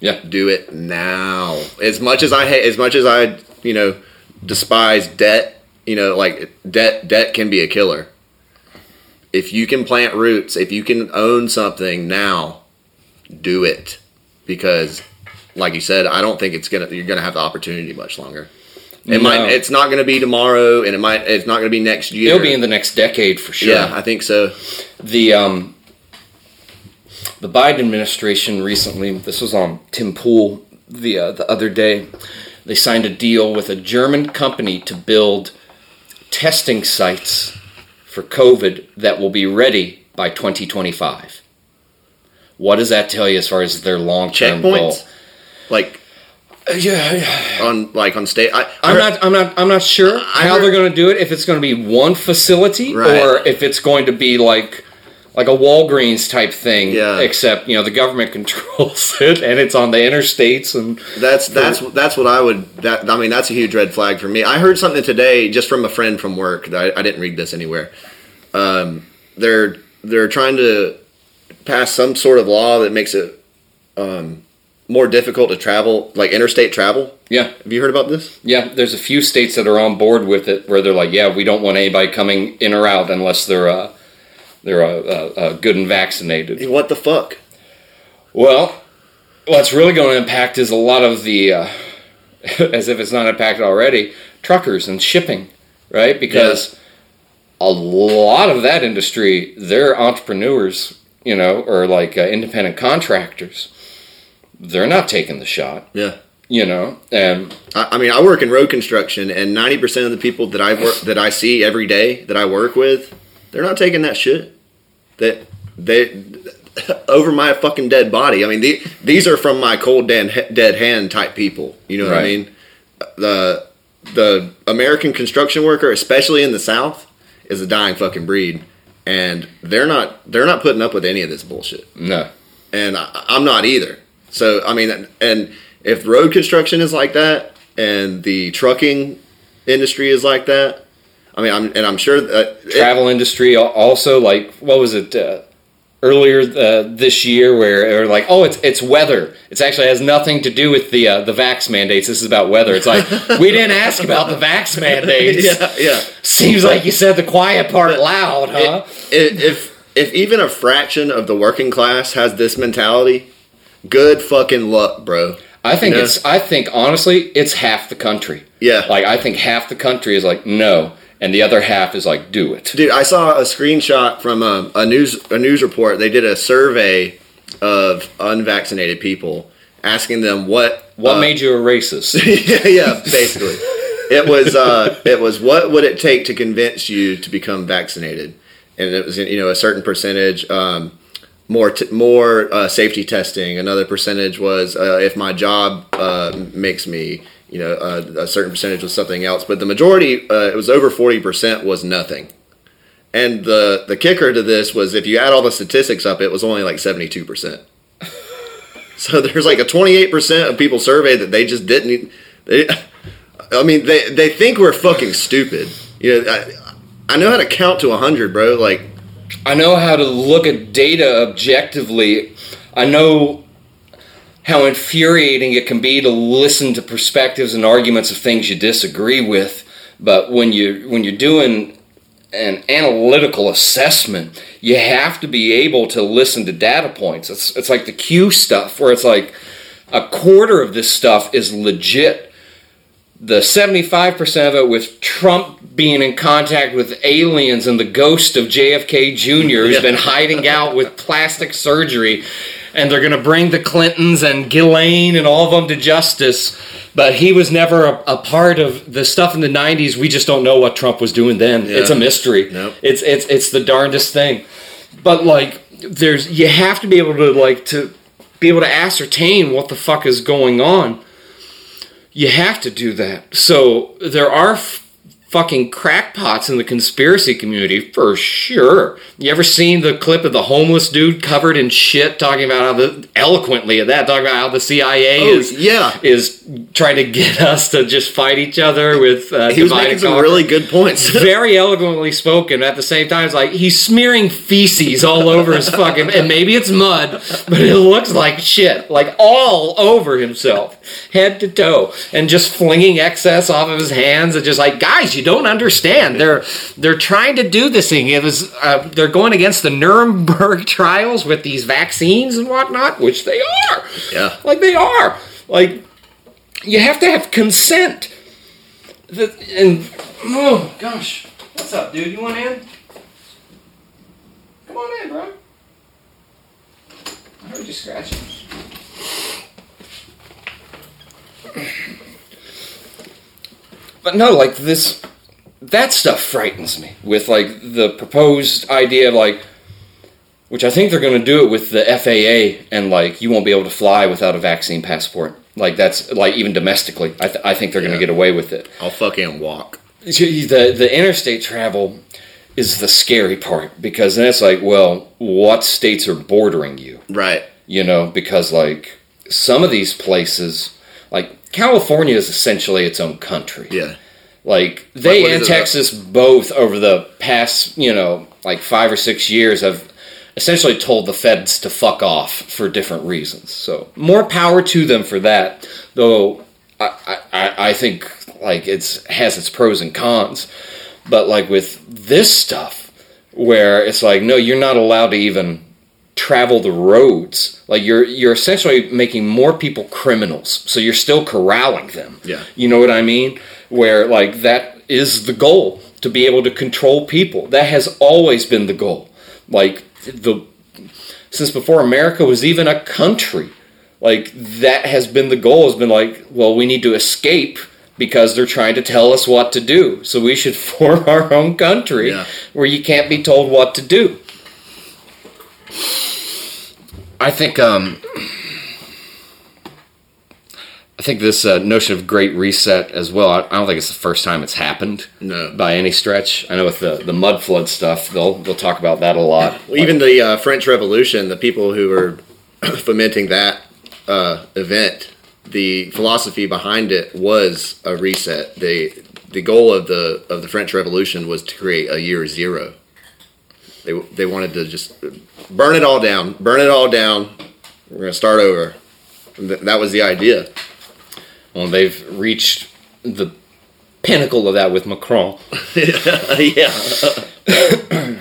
Yeah. Do it now. As much as I hate, as much as I, you know, despise debt. You know, like debt. Debt can be a killer. if you can plant roots, if you can own something now, do it because, like you said, I don't think it's gonna you're gonna have the opportunity much longer. It No. might. It's not gonna be tomorrow, and it might. It's not gonna be next year. It'll be in the next decade for sure. Yeah, I think so. the um, the Biden administration recently. This was on Tim Pool the uh, the other day. They signed a deal with a German company to build testing sites for COVID that will be ready by 2025. What does that tell you as far as their long term goal? Like Uh, Yeah, yeah. on like on state. I, I'm not. I'm not. I'm not sure I how heard- they're going to do it. If it's going to be one facility Right. or if it's going to be like like a Walgreens type thing. Yeah. Except you know the government <laughs> controls it and it's on the interstates and That's that's that's what I would. That I mean, that's a huge red flag for me. I heard something today just from a friend from work. That I, I didn't read this anywhere. Um, they're they're trying to pass some sort of law that makes it um, more difficult to travel, like interstate travel. yeah, Have you heard about this? yeah. There's a few states that are on board with it where they're like, yeah, we don't want anybody coming in or out unless they're uh, they're uh, uh, uh, good and vaccinated. What the fuck? Well, what's really going to impact is a lot of the, uh, <laughs> as if it's not impacted already, truckers and shipping, right? Because a lot of that industry, they're entrepreneurs, you know, or like uh, independent contractors. They're not taking the shot, Yeah. you know, and I, I mean, I work in road construction, and ninety percent of the people that I work that I see every day that I work with, they're not taking that shit. That they <laughs> over my fucking dead body. I mean, the, these are from my cold dead, dead hand type people. You know what I mean? The the American construction worker, especially in the South, is a dying fucking breed, and they're not they're not putting up with any of this bullshit no. and I, I'm not either. So I mean, and if road construction is like that, and the trucking industry is like that, I mean, I'm and I'm sure that it- Travel industry also, like, what was it? Uh, Earlier uh, this year, where they were like, "Oh, it's it's weather. It actually has nothing to do with the uh, the vax mandates. This is about weather." It's like <laughs> we didn't ask about the vax mandates. <laughs> yeah, yeah. Seems like you said the quiet part loud, huh? It- if if even a fraction of the working class has this mentality, good fucking luck, bro. I think Yeah. it's. I think honestly, it's half the country. Yeah. Like I think half the country is like no, and the other half is like do it. Dude, I saw a screenshot from a, a news a news report. They did a survey of unvaccinated people, asking them what What uh, made you a racist? <laughs> yeah, yeah, basically. It was uh, it was what would it take to convince you to become vaccinated, and it was you know a certain percentage. Um, more t- more uh, safety testing. Another percentage was uh, if my job uh, makes me, you know, uh, a certain percentage was something else. But the majority, uh, it was over forty percent, was nothing. And the the kicker to this was if you add all the statistics up, it was only like seventy two percent. <laughs> So there's like a twenty eight percent of people surveyed that they just didn't. They, <laughs> I mean, they they think we're fucking stupid. You know, I, I know how to count to hundred, bro. Like I know how to look at data objectively. I know how infuriating it can be to listen to perspectives and arguments of things you disagree with. But when you when you're doing an analytical assessment, you have to be able to listen to data points. It's it's like the Q stuff where it's like a quarter of this stuff is legit. The 75% of it with Trump being in contact with aliens and the ghost of JFK Jr., who's Yeah. been hiding out with plastic surgery. And they're going to bring the Clintons and Ghislaine and all of them to justice. But he was never a, a part of the stuff in the 90s. We just don't know what Trump was doing then. It's a mystery. Nope. It's, it's, it's the darndest thing. But, like, there's, you have to be able to, like, to be able to ascertain what the fuck is going on you have to do that. So there are fucking crackpots in the conspiracy community for sure. You ever seen the clip of the homeless dude covered in shit talking about how the eloquently at that talking about how the CIA Oh, is yeah. is trying to get <laughs> us to just fight each other with uh, he was making some conquer? really good points. <laughs> very eloquently spoken. At the same time, it's like he's smearing feces all over his fucking, and maybe it's mud, but it looks like shit, like all over himself, head to toe, and just flinging excess off of his hands, and just like, guys, you You don't understand. They're they're trying to do this thing. It was uh, they're going against the Nuremberg <laughs> trials with these vaccines and whatnot, which they are. Yeah. like they are. Like you have to have consent. The, and oh gosh, what's up, dude? You want in? Come on in, bro. I heard you scratching. But no, like this, that stuff frightens me. With like the proposed idea of like, which I think they're going to do it with the FAA, and like you won't be able to fly without a vaccine passport. Like that's like even domestically, I, th- I think they're going to get away with it. I'll fucking walk. the the interstate travel is the scary part because then it's like, well, what states are bordering you? Right. You know, because like some of these places, like California is essentially its own country. Yeah. Like they is and Texas both over the past, you know, like five or six years have essentially told the feds to fuck off for different reasons. So more power to them for that. Though I, I, I I think like it's has its pros and cons. But like with this stuff, where it's like, no, you're not allowed to even travel the roads. Like you're you're essentially making more people criminals. So you're still corralling them. Yeah. You know what I mean? Where like that is the goal to be able to control people. That has always been the goal. Like the since before America was even a country. Like that has been the goal has been like, well, we need to escape because they're trying to tell us what to do. So we should <laughs> form our own country Yeah. where you can't be told what to do. I think um I think this uh, notion of great reset as well. I, I don't think it's the first time it's happened. No. by any stretch. I know with the the mud flood stuff, they'll they'll talk about that a lot. Well, even the uh, French Revolution, the people who were <clears throat> fomenting that uh, event, the philosophy behind it was a reset. They the goal of the of the French Revolution was to create a year zero. They they wanted to just burn it all down, burn it all down. We're gonna start over. Th- That was the idea. Well, they've reached the pinnacle of that with Macron. <laughs> yeah, <coughs>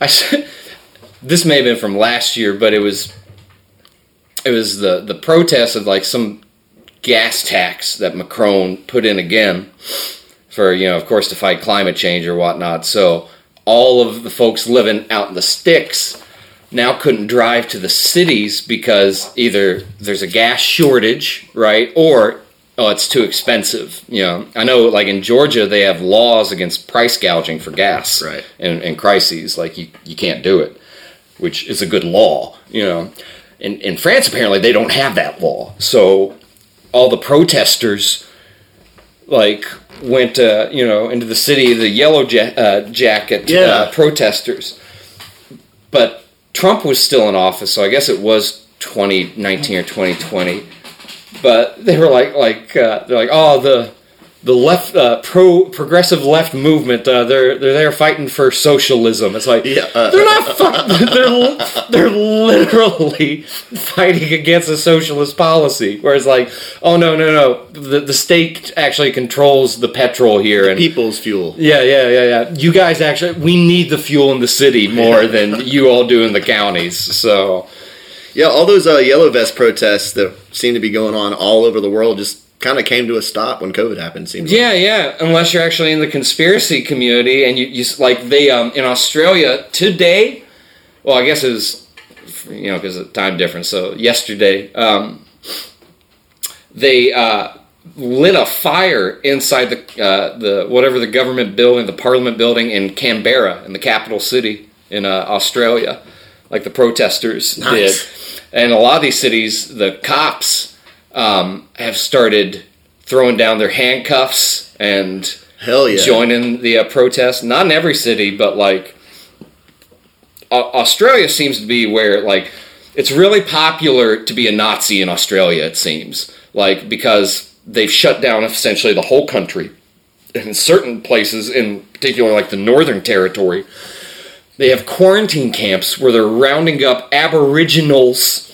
I said, this may have been from last year, but it was it was the the protest of like some gas tax that Macron put in again for you know of course to fight climate change or whatnot. So all of the folks living out in the sticks now couldn't drive to the cities because either there's a gas shortage, right, or oh, it's too expensive. You know, I know like in Georgia they have laws against price gouging for gas, Right. in, in crises, like you you can't do it, which is a good law. You know, in in France apparently they don't have that law, so all the protesters like went uh, you know into the city the yellow ja- uh, jacket Yeah. uh, protesters but Trump was still in office so I guess it was 2019 or 2020 but they were like like uh, they're like oh the the left uh, pro progressive left movement uh, they're they're there fighting for socialism. It's like Yeah, uh, they're not fuck, <laughs> they're they're literally fighting against a socialist policy. Whereas like oh no no no. The, the state actually controls the petrol here and people's fuel. yeah yeah yeah yeah. You guys actually we need the fuel in the city more than you all do in the counties so. Yeah, all those uh, yellow vest protests that seem to be going on all over the world just kind of came to a stop when COVID happened. Seems like. Yeah, yeah. Unless you're actually in the conspiracy community, and you, you like they um in Australia today. Well, I guess it was, you know, because of time difference. So yesterday, um, they uh, lit a fire inside the uh, the whatever the government building, the Parliament building in Canberra, in the capital city in uh, Australia, like the protesters Nice. did. And a lot of these cities, the cops um, have started throwing down their handcuffs and Hell yeah. joining the uh, protest. Not in every city, but like Au- Australia seems to be where like it's really popular to be a Nazi in Australia. It seems like because they've shut down essentially the whole country. In certain places, in particular, like the Northern Territory, they have quarantine camps where they're rounding up Aboriginals,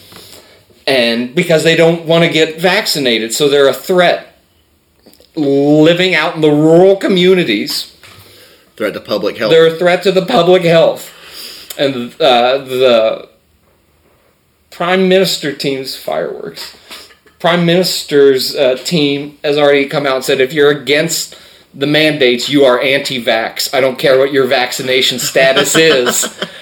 and because they don't want to get vaccinated, so they're a threat living out in the rural communities. Threat to public health. They're a threat to the public health. And uh, the Prime Minister team's fireworks. Prime Minister's uh, team has already come out and said if you're against the mandates, you are anti vax. I don't care what your vaccination status is. <laughs>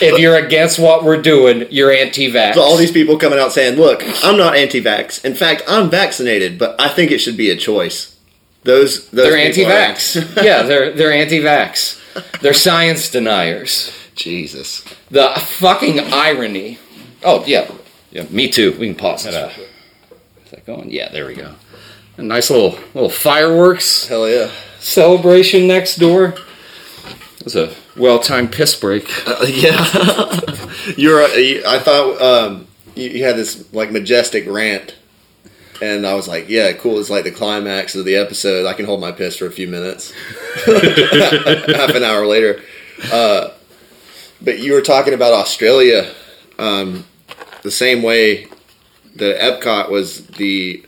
if you're against what we're doing, you're anti vax. So all these people coming out saying, "Look, I'm not anti-vax. In fact, I'm vaccinated, but I think it should be a choice." Those, those They're anti-vax. <laughs> yeah, they're they're anti-vax. They're science deniers. Jesus. The fucking irony. Oh yeah, yeah. Me too. We can pause it. Is that going? Yeah, there we go. A nice little little fireworks Hell yeah. celebration next door. It was a well-timed piss break. Uh, yeah. <laughs> You're. uh, I thought um, you, you had this like majestic rant, and I was like, "Yeah, cool." It's like the climax of the episode. I can hold my piss for a few minutes. <laughs> Half an hour later, uh, but you were talking about Australia, um, the same way that Epcot was the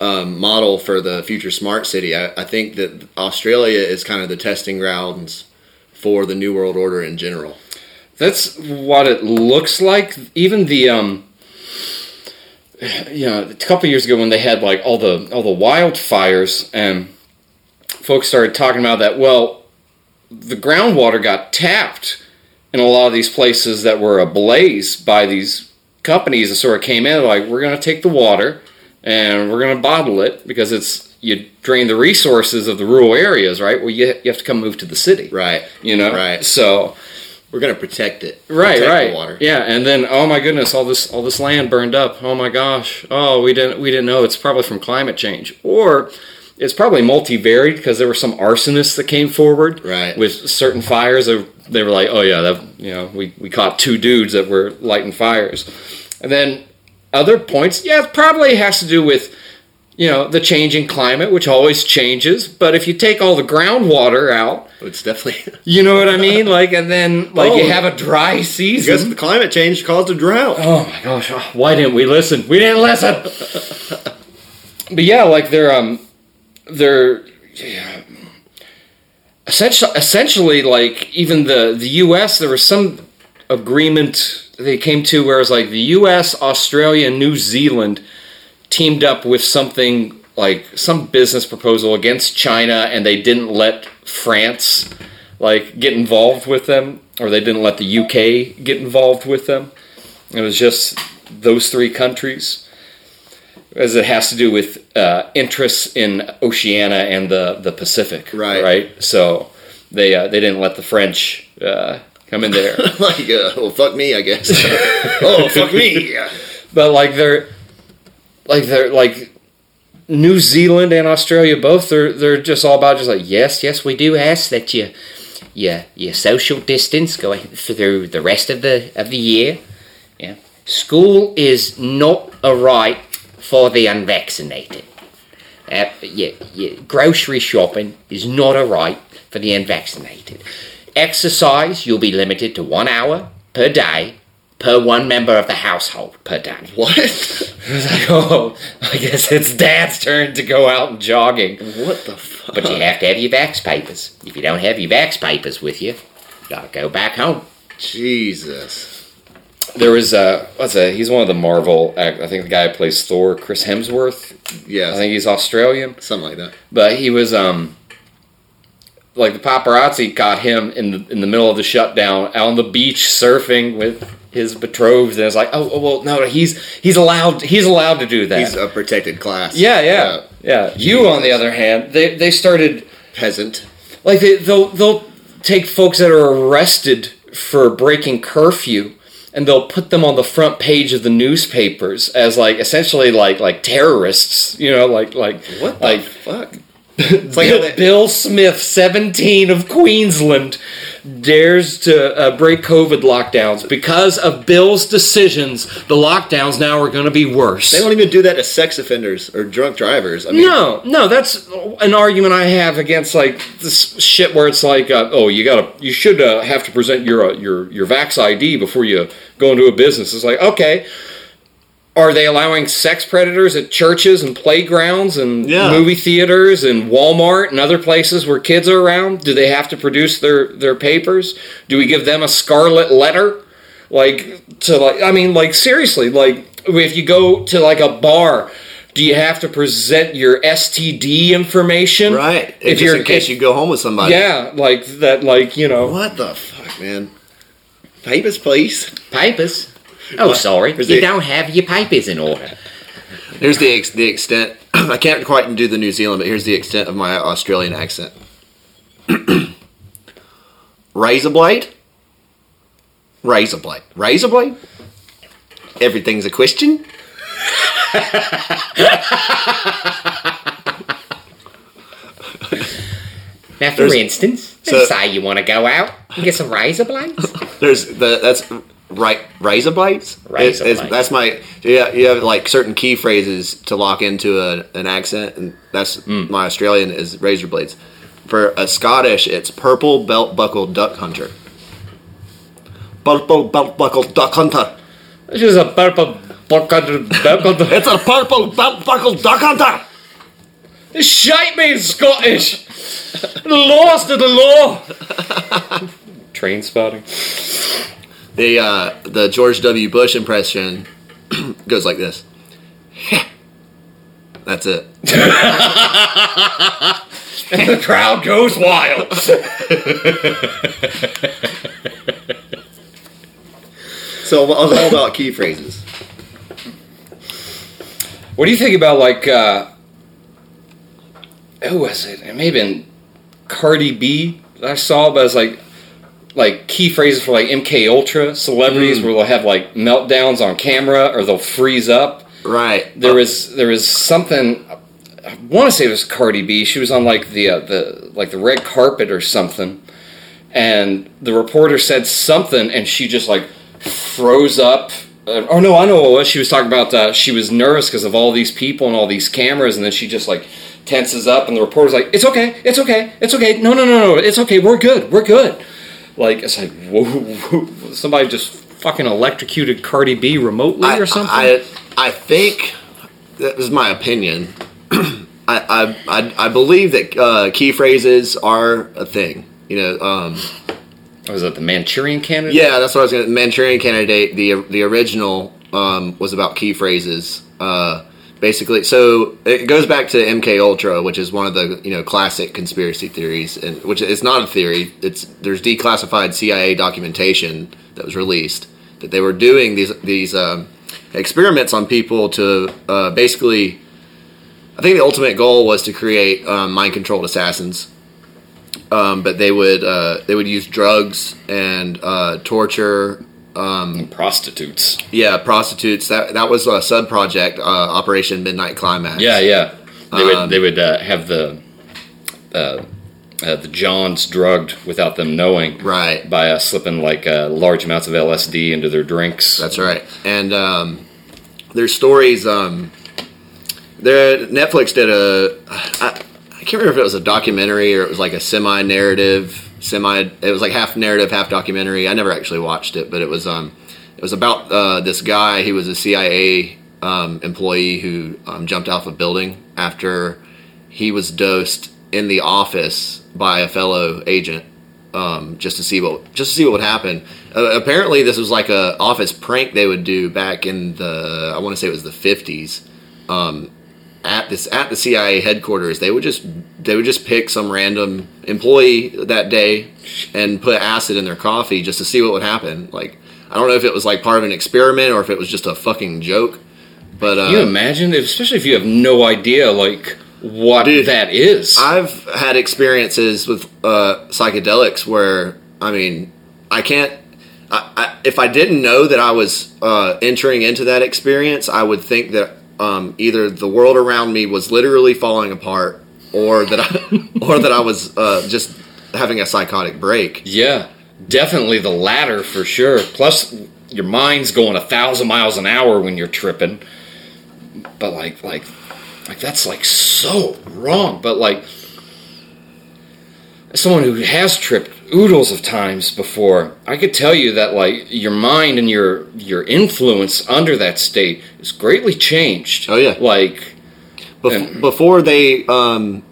um, model for the future smart city. I, I think that Australia is kind of the testing grounds for the New World Order in general. That's what it looks like. Even the um, you know, a couple years ago when they had like all the all the wildfires, and folks started talking about that. Well, the groundwater got tapped in a lot of these places that were ablaze by these companies that sort of came in like, we're going to take the water and we're going to bottle it because it's you drain the resources of the rural areas, right? Well, you, you have to come move to the city, Right. you know, Right. So We're gonna protect it. right Protect right The water. yeah and then oh my goodness all this all this land burned up oh my gosh oh we didn't we didn't know it's probably from climate change or it's probably multivariate because there were some arsonists that came forward Right. with certain fires of they were like oh yeah that you know we, we caught two dudes that were lighting fires and then other points yeah it probably has to do with you know the changing climate which always changes but if you take all the groundwater out It's definitely. <laughs> you know what i mean like and then like Oh. you have a dry season Because the climate change caused a drought. Oh my gosh! oh, Why didn't we listen? We didn't listen. <laughs> but yeah, like they're um, they're yeah, essentially essentially like even the the U.S. There was some agreement they came to where it was like the U.S., Australia, and New Zealand teamed up with something like some business proposal against China, and they didn't let France like get involved with them, or they didn't let the UK get involved with them. It was just those three countries, as it has to do with uh, interests in Oceania and the, the Pacific. Right. Right. So they uh, they didn't let the French uh, come in there. <laughs> like, uh, well, fuck me, I guess. <laughs> oh, fuck me. <laughs> but like they're like they're like New Zealand and Australia both they're they're just all about just like yes yes we do ask that you you you social distance going through the rest of the of the year. Yeah, school is not a right for the unvaccinated. Uh, yeah, yeah, grocery shopping is not a right for the unvaccinated. Exercise, you'll be limited to one hour per day per one member of the household per day. <laughs> What? It's like, oh, I guess it's dad's turn to go out and jogging. what the fuck? But you have to have your vax papers. If you don't have your vax papers with you, you gotta go back home. Jesus. There was uh what's that? He's one of the Marvel I think the guy who plays Thor, Chris Hemsworth. Yeah. I think he's Australian. something like that. But he was um like the paparazzi caught him in the in the middle of the shutdown out on the beach surfing with his betrothed and it's like, oh, oh well no, he's he's allowed he's allowed to do that. He's a protected class. yeah, yeah. Yeah. You on the other hand, they they started Peasant. like they, they'll they'll take folks that are arrested for breaking curfew and they'll put them on the front page of the newspapers as like essentially like like terrorists you know like like What the like fuck? <laughs> It's like Bill, Bill Smith 17 of Queensland dares to uh, break COVID lockdowns because of Bill's decisions the lockdowns now are going to be worse They don't even do that to sex offenders or drunk drivers. I mean, no, no, that's an argument I have against like this shit where it's like, uh, oh, you gotta, you should uh, have to present your uh, your your Vax ID before you go into a business. It's like, okay, are they allowing sex predators at churches and playgrounds and Yeah. movie theaters and Walmart and other places where kids are around? Do they have to produce their their papers? Do we give them a scarlet letter? Like to like I mean like seriously, like if you go to like a bar, do you have to present your STD information? Right. If If you're in case you go home with somebody. Yeah, like that like, you know, What the fuck, man? Papers, please. papers. Oh, sorry. You the- don't have your papers in order. Here's the ex- the extent. <clears throat> I can't quite do the New Zealand, but here's the extent of my Australian accent. <clears throat> Razor blade. Razor blade. Razor blade. Everything's a question. Now, for There's- instance, so- say you want to go out and get some razor blades. <laughs> There's the that's right razor blades. Razor blades. That's my yeah. You have like certain key phrases to lock into a, an accent, and that's Hmm. my Australian is razor blades. For a Scottish, it's purple belt buckle duck hunter. Purple belt buckle duck hunter. This is a purple bucket. <laughs> It's a purple belt buckle duck hunter. This shite me in Scottish. The law's to the law. <laughs> Train spotting. The uh, the George W. Bush impression <clears throat> goes like this. <laughs> That's it. And the crowd goes wild. So I was all about key phrases. What do you think about like uh who was it? It may have been Cardi B that I saw, but it's like like key phrases for like MK Ultra celebrities where they'll have like meltdowns on camera or they'll freeze up. Right. There was there was something I want to say it was Cardi B. She was on like the uh, the like the red carpet or something, and the reporter said something, and she just like froze up. Uh, oh no, I know what it was. She was talking about uh, she was nervous because of all these people and all these cameras, and then she just like tenses up, and the reporter's like, "It's okay, it's okay, it's okay. No, no, no, no, it's okay. We're good, we're good." Like it's like whoa, whoa somebody just fucking electrocuted Cardi B remotely I, or something. I, I think that is my opinion. <clears throat> I, I, I, I believe that uh, key phrases are a thing. You know, um, was it the Manchurian Candidate? yeah, that's what I was going to. Manchurian Candidate, the the original um, was about key phrases. Uh, basically, so it goes back to MK Ultra, which is one of the you know classic conspiracy theories, and which is not a theory. It's there's declassified CIA documentation that was released that they were doing these these um, experiments on people to uh, basically. I think the ultimate goal was to create um, mind controlled assassins. Um, but they would uh, they would use drugs and uh, torture prostitutes. yeah, prostitutes. That that was a sub project, uh, Operation Midnight Climax. Yeah, yeah. They would Um, they would uh, have the uh, uh, the Johns drugged without them knowing, Right. By uh, slipping like uh, large amounts of LSD into their drinks. That's right. And um, there's stories. Um, there, Netflix did a. I, I can't remember if it was a documentary or it was like a semi-narrative, semi. It was like half narrative, half documentary. I never actually watched it, but it was. Um, it was about uh, this guy. He was a CIA um, employee who um, jumped off a building after he was dosed in the office by a fellow agent um, just to see what just to see what would happen. Uh, apparently, this was like a office prank they would do back in the I want to say it was the fifties. Um, at this at the CIA headquarters, they would just they would just pick some random employee that day and put acid in their coffee just to see what would happen. Like I don't know if it was like part of an experiment or if it was just a fucking joke. But uh, Can you imagine, if, especially if you have no idea like what Dude, that is? I've had experiences with uh, psychedelics where I mean I can't. I, I, if I didn't know that I was uh, entering into that experience, I would think that um, either the world around me was literally falling apart, or that I, <laughs> or that I was uh, just having a psychotic break. yeah, definitely the latter for sure. Plus, your mind's going a thousand miles an hour when you're tripping. But like, like, like that's like so wrong. But like, as someone who has tripped oodles of times before, I could tell you that like your mind and your your influence under that state is greatly changed. Oh, yeah. like Bef- And- before they um,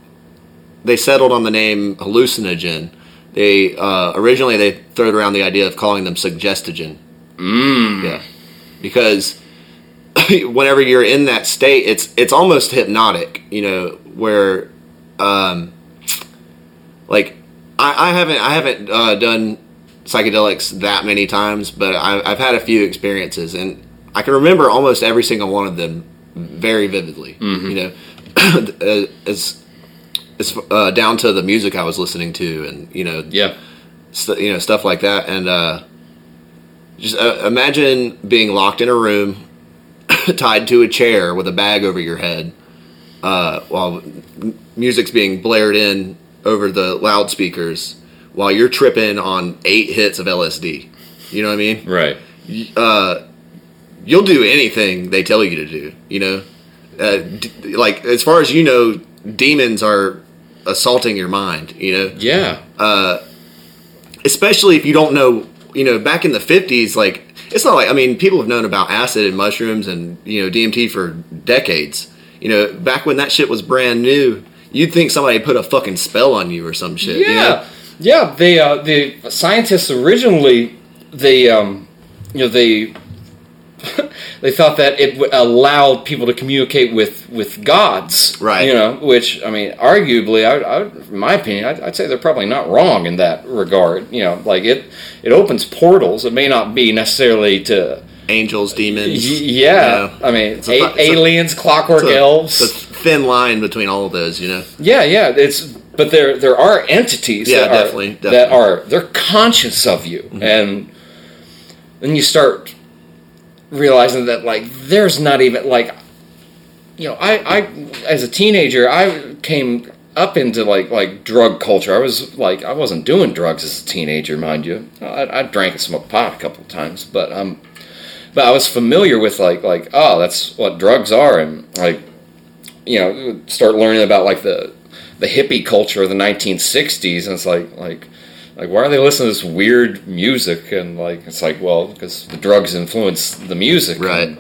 they settled on the name hallucinogen, they uh, originally they threw around the idea of calling them suggestogen. Mm. Yeah, because <laughs> whenever you're in that state, it's it's almost hypnotic. You know, where um, like I, I haven't I haven't uh, done psychedelics that many times, but I, I've had a few experiences, and I can remember almost every single one of them very vividly. You know, <clears throat> as as uh, down to the music I was listening to, and you know, yeah, st- you know stuff like that and uh, just uh, imagine being locked in a room <laughs> tied to a chair with a bag over your head uh, while m- music's being blared in over the loudspeakers while you're tripping on eight hits of lsd you know what i mean? Right. Uh, you'll do anything they tell you to do you know? Uh, d- like as far as you know demons are assaulting your mind you know? Yeah, Uh, especially if you don't know, you know, back in the 50s, like, it's not like, I mean, people have known about acid and mushrooms and, you know, DMT for decades. You know, back when that shit was brand new, you'd think somebody put a fucking spell on you or some shit. yeah, You know? yeah. They uh, the scientists originally they um, you know they <laughs> they thought that it allowed people to communicate with with gods, Right. You know, which I mean, arguably, I, I in my opinion, I'd, I'd say they're probably not wrong in that regard. You know, like it it opens portals. It may not be necessarily to. Angels, Y- demons. Yeah. I mean, a a- fu- it's a- aliens, clockwork a- elves. Thin line between all of those, you know? Yeah, yeah. It's but there there are entities Yeah, that definitely, are definitely. that are they're conscious of you, and then you start realizing that like there's not even like you know I I as a teenager I came up into like like drug culture. I was like I wasn't doing drugs as a teenager, mind you. I, I drank and smoked pot a couple of times, but um, but I was familiar with like like oh that's what drugs are, and like you know start learning about like the the hippie culture of the 1960s and it's like like like why are they listening to this weird music and like it's like well because the drugs influence the music Right. and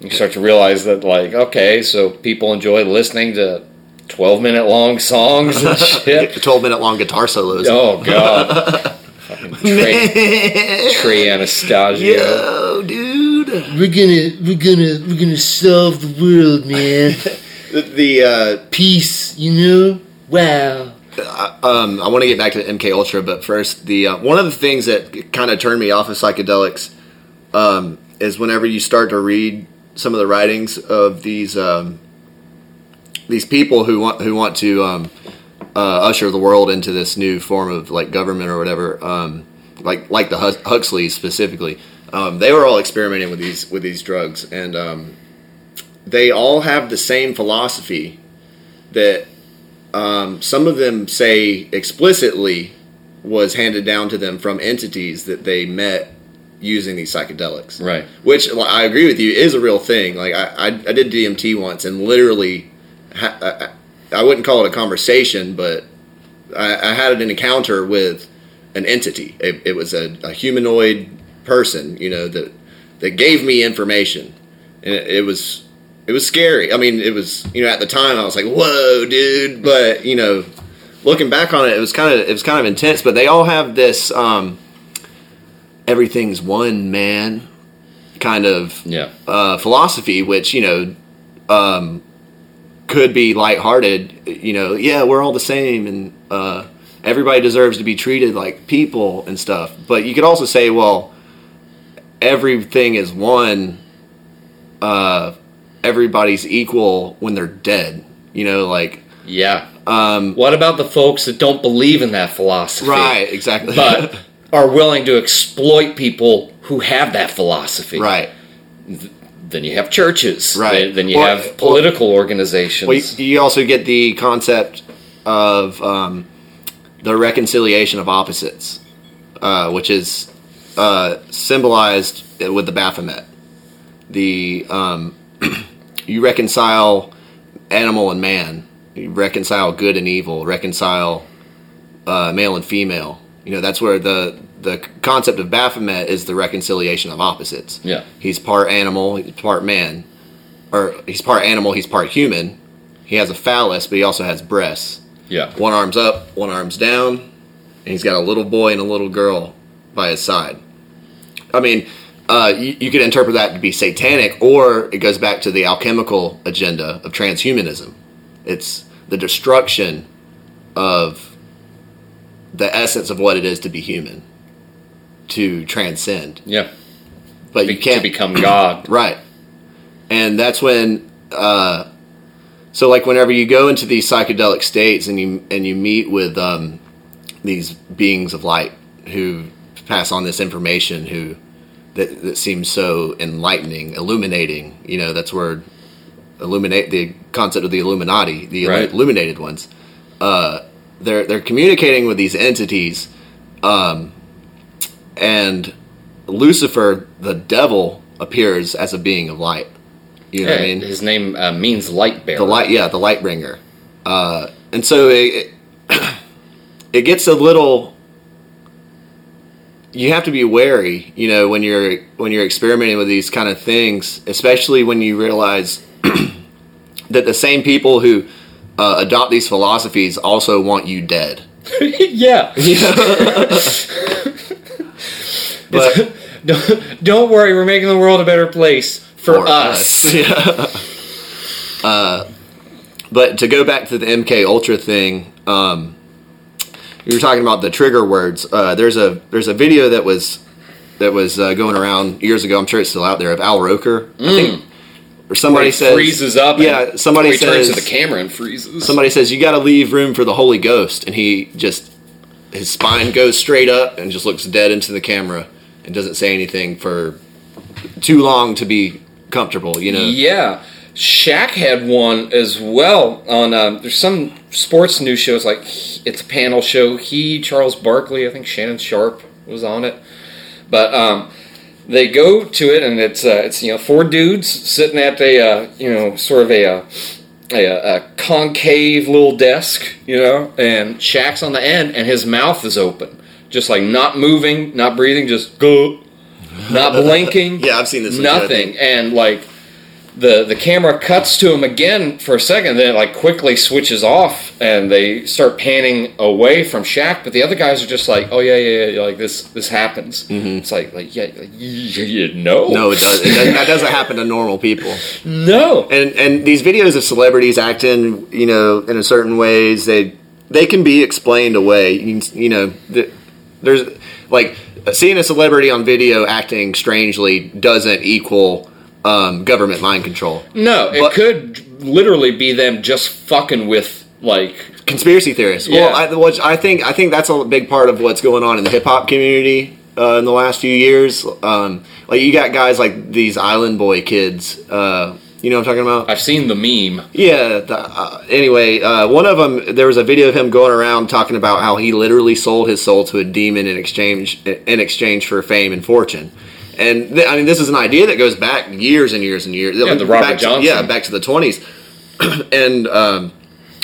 you start to realize that like okay so people enjoy listening to 12 minute long songs and <laughs> shit 12 minute long guitar solos. oh god <laughs> fucking Trey, Trey Anastasio Yo, dude. We're gonna, we're gonna, we're gonna solve the world, man. <laughs> The, uh, Peace, you know. Wow. um, I want to get back to MK Ultra, but first, the uh, one of the things that kind of turned me off of psychedelics um, is whenever you start to read some of the writings of these um, these people who want who want to um, uh, usher the world into this new form of like government or whatever, um, like like the Huxleys specifically. Um, they were all experimenting with these with these drugs, and they all have the same philosophy that um, some of them say explicitly was handed down to them from entities that they met using these psychedelics. Right. Which I agree with you is a real thing. Like I, I, I did DMT once and literally, ha- I, I wouldn't call it a conversation, but I, I had an encounter with an entity. It, it was a, a humanoid person, you know, that that gave me information, and it, it was it was scary. I mean, it was you know at the time I was like, "Whoa, dude!" But you know, looking back on it, it was kind of it was kind of intense. But they all have this um, everything's one man kind of yeah uh, philosophy, which you know um, could be lighthearted. You know, yeah, we're all the same, and uh, everybody deserves to be treated like people and stuff. But you could also say, well, everything is one. Uh, everybody's equal when they're dead. You know, like yeah um, what about the folks that don't believe in that philosophy right, exactly. but <laughs> are willing to exploit people who have that philosophy. right. Then you have churches. Right. Then, then you Or- have political organizations. Well, you, you also get the concept of um, the reconciliation of opposites, uh, which is uh, symbolized with the Baphomet. The um, <clears throat> you reconcile animal and man, you reconcile good and evil, reconcile uh, male and female, You know, that's where the the concept of Baphomet is the reconciliation of opposites. Yeah. He's part animal, he's part man, or he's part animal, he's part human. He has a phallus, but he also has breasts. Yeah. One arm's up, one arm's down, and he's got a little boy and a little girl by his side. I mean, uh, you, you could interpret that to be satanic, or it goes back to the alchemical agenda of transhumanism. It's the destruction of the essence of what it is to be human, to transcend. Yeah. But Be- you can't to become God. <clears throat> Right. And that's when uh so like whenever you go into these psychedelic states and you and you meet with um these beings of light who pass on this information who that, that seems so enlightening, illuminating, you know, that's where illuminate the concept of the Illuminati, the Right. illuminated ones. Uh they're they're communicating with these entities um and Lucifer, the devil, appears as a being of light. You know what I mean? his name uh, means light bearer. The light, yeah, the light bringer. Uh, and so it, it, <clears throat> it gets a little. You have to be wary, you know, when you're when you're experimenting with these kind of things, especially when you realize <clears throat> that the same people who uh, adopt these philosophies also want you dead. <laughs> yeah. <laughs> <laughs> But don't, don't worry, we're making the world a better place for, us. Yeah. uh, but to go back to the MK Ultra thing, um, you were talking about the trigger words. Uh, there's a there's a video that was that was uh, going around years ago. I'm sure it's still out there of Al Roker. I think, or somebody He says freezes up. Yeah, and somebody he turns to the camera and freezes. somebody says you got to leave room for the Holy Ghost, and he just his spine goes straight up and just looks dead into the camera and doesn't say anything for too long to be comfortable. You know. Yeah. Shaq had one as well on. Um, there's some sports news shows like it's a panel show. He, Charles Barkley, I think Shannon Sharpe was on it, but um, they go to it and it's uh, it's you know four dudes sitting at a uh, you know sort of a, uh, a a concave little desk, you know, and Shaq's on the end and his mouth is open, just like not moving, not breathing, just go, <laughs> not <laughs> blinking. Yeah, I've seen this Nothing, and like the the camera cuts to him again for a second, then it like quickly switches off, and they start panning away from Shaq. But the other guys are just like, "Oh yeah, yeah, yeah like this this happens." It's like, like yeah, like, you, know, Mm-hmm. No, it doesn't. It doesn't. <laughs> That doesn't happen to normal people. no. And and these videos of celebrities acting, you know, in a certain ways, they they can be explained away. You, you know, th- there's like seeing a celebrity on video acting strangely doesn't equal um, government mind control. No, it But- could literally be them just fucking with like Conspiracy theorists. Yeah. Well, I, which I think I think that's a big part of what's going on in the hip hop community uh, in the last few years. Um, like you got guys like these Island Boy kids. Uh, you know what I'm talking about? I've seen the meme. Yeah. The, uh, anyway, uh, one of them, there was a video of him going around talking about how he literally sold his soul to a demon in exchange in exchange for fame and fortune. And th- I mean, this is an idea that goes back years and years and years. Yeah, the Robert back to- Johnson. yeah, back to the twenties. <clears throat> and um,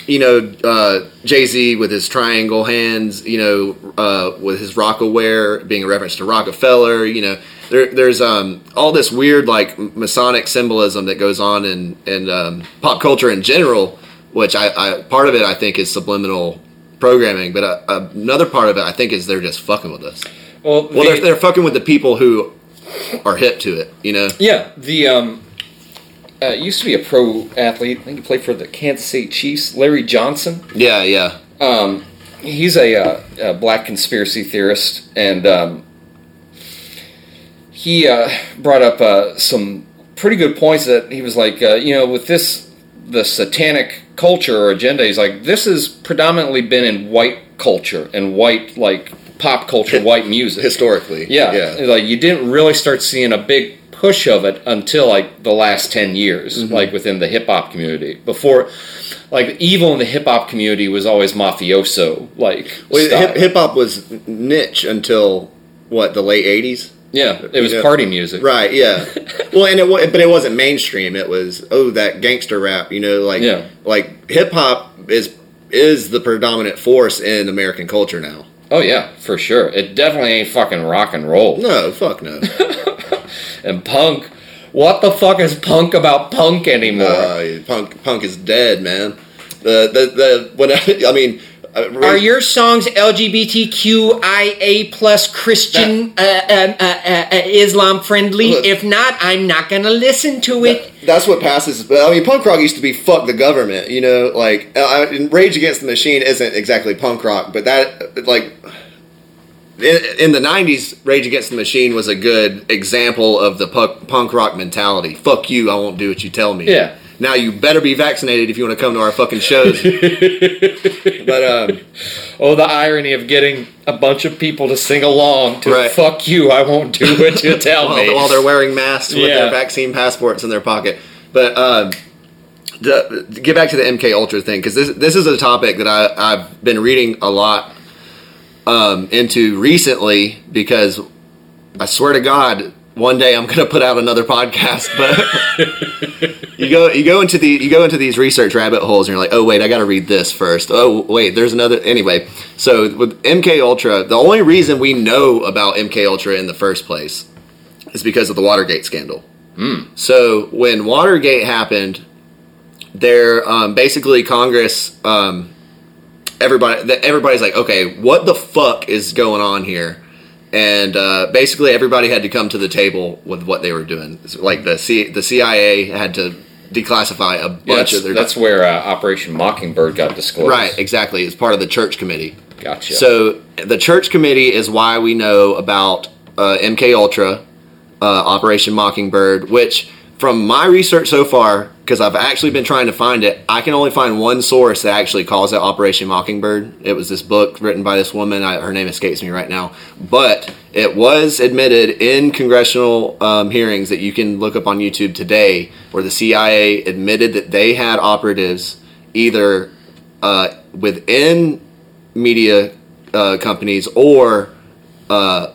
you know, uh, Jay Z with his triangle hands. You know, uh, with his Rocawear being a reference to Rockefeller. You know, there, there's um, all this weird like Masonic symbolism that goes on in in um, pop culture in general. Which I, I part of it I think is subliminal programming, but uh, another part of it I think is they're just fucking with us. Well, Well, the- they're, they're fucking with the people who are hip to it. You know. Yeah, the um, uh, used to be a pro athlete. I think he played for the Kansas City Chiefs. Larry Johnson. Yeah, yeah. Um, he's a, uh, a black conspiracy theorist, and um, he uh, brought up uh, some pretty good points. That he was like, uh, you know, with this the satanic culture or agenda, he's like, this has predominantly been in white culture and white like pop culture, white music Historically. yeah, Yeah. like you didn't really start seeing a big push of it until like the last 10 years Mm-hmm. like within the hip hop community before like evil in the hip hop community was always mafioso like Well, hip hop was niche until what the late '80s. yeah it was party music Right. Yeah. <laughs> well, and it but it wasn't mainstream. It was oh that gangster rap. You know, like Yeah. like hip hop is is the predominant force in American culture now. Oh yeah, for sure. It definitely ain't fucking rock and roll. No, fuck no. <laughs> And punk. What the fuck is punk about punk anymore? uh, punk punk is dead, man. The the the when I, <laughs> I mean. Uh, Are your songs LGBTQIA plus Christian uh, uh, uh, uh, uh, Islam friendly? Look. if not, I'm not gonna listen to it. That's what passes. But I mean, punk rock used to be "fuck the government." You know, like uh, I- Rage Against the Machine isn't exactly punk rock, but that like in, in the '90s, Rage Against the Machine was a good example of the punk, punk rock mentality. Fuck you, I won't do what you tell me. Yeah. Now you better be vaccinated if you want to come to our fucking shows. <laughs> but um, Oh, the irony of getting a bunch of people to sing along to Right. "fuck you," I won't do what you <laughs> tell me. while, while they're wearing masks with Yeah. their vaccine passports in their pocket. But um, the, to get back to the MK Ultra thing, because this this is a topic that I, I've been reading a lot um, into recently. Because I swear to God, one day I'm going to put out another podcast. But <laughs> you go you go into the you go into these research rabbit holes, and you're like, oh wait, I got to read this first. Oh wait, there's another. Anyway, so with MK Ultra, the only reason we know about MK Ultra in the first place is because of the Watergate scandal. So when Watergate happened, there um, basically Congress, um, everybody, everybody's like, okay, what the fuck is going on here? And uh, basically, everybody had to come to the table with what they were doing. Like the C- the CIA had to declassify a Yeah, bunch that's, of their that's where uh, Operation Mockingbird got disclosed. right, exactly. It's part of the church committee. Gotcha. So the church committee is why we know about uh, MK Ultra, uh, Operation Mockingbird, which from my research so far, because I've actually been trying to find it, I can only find one source that actually calls it Operation Mockingbird. It was this book written by this woman. I, her name escapes me right now, but it was admitted in congressional um, hearings that you can look up on YouTube today, where the CIA admitted that they had operatives either uh, within media uh, companies or uh,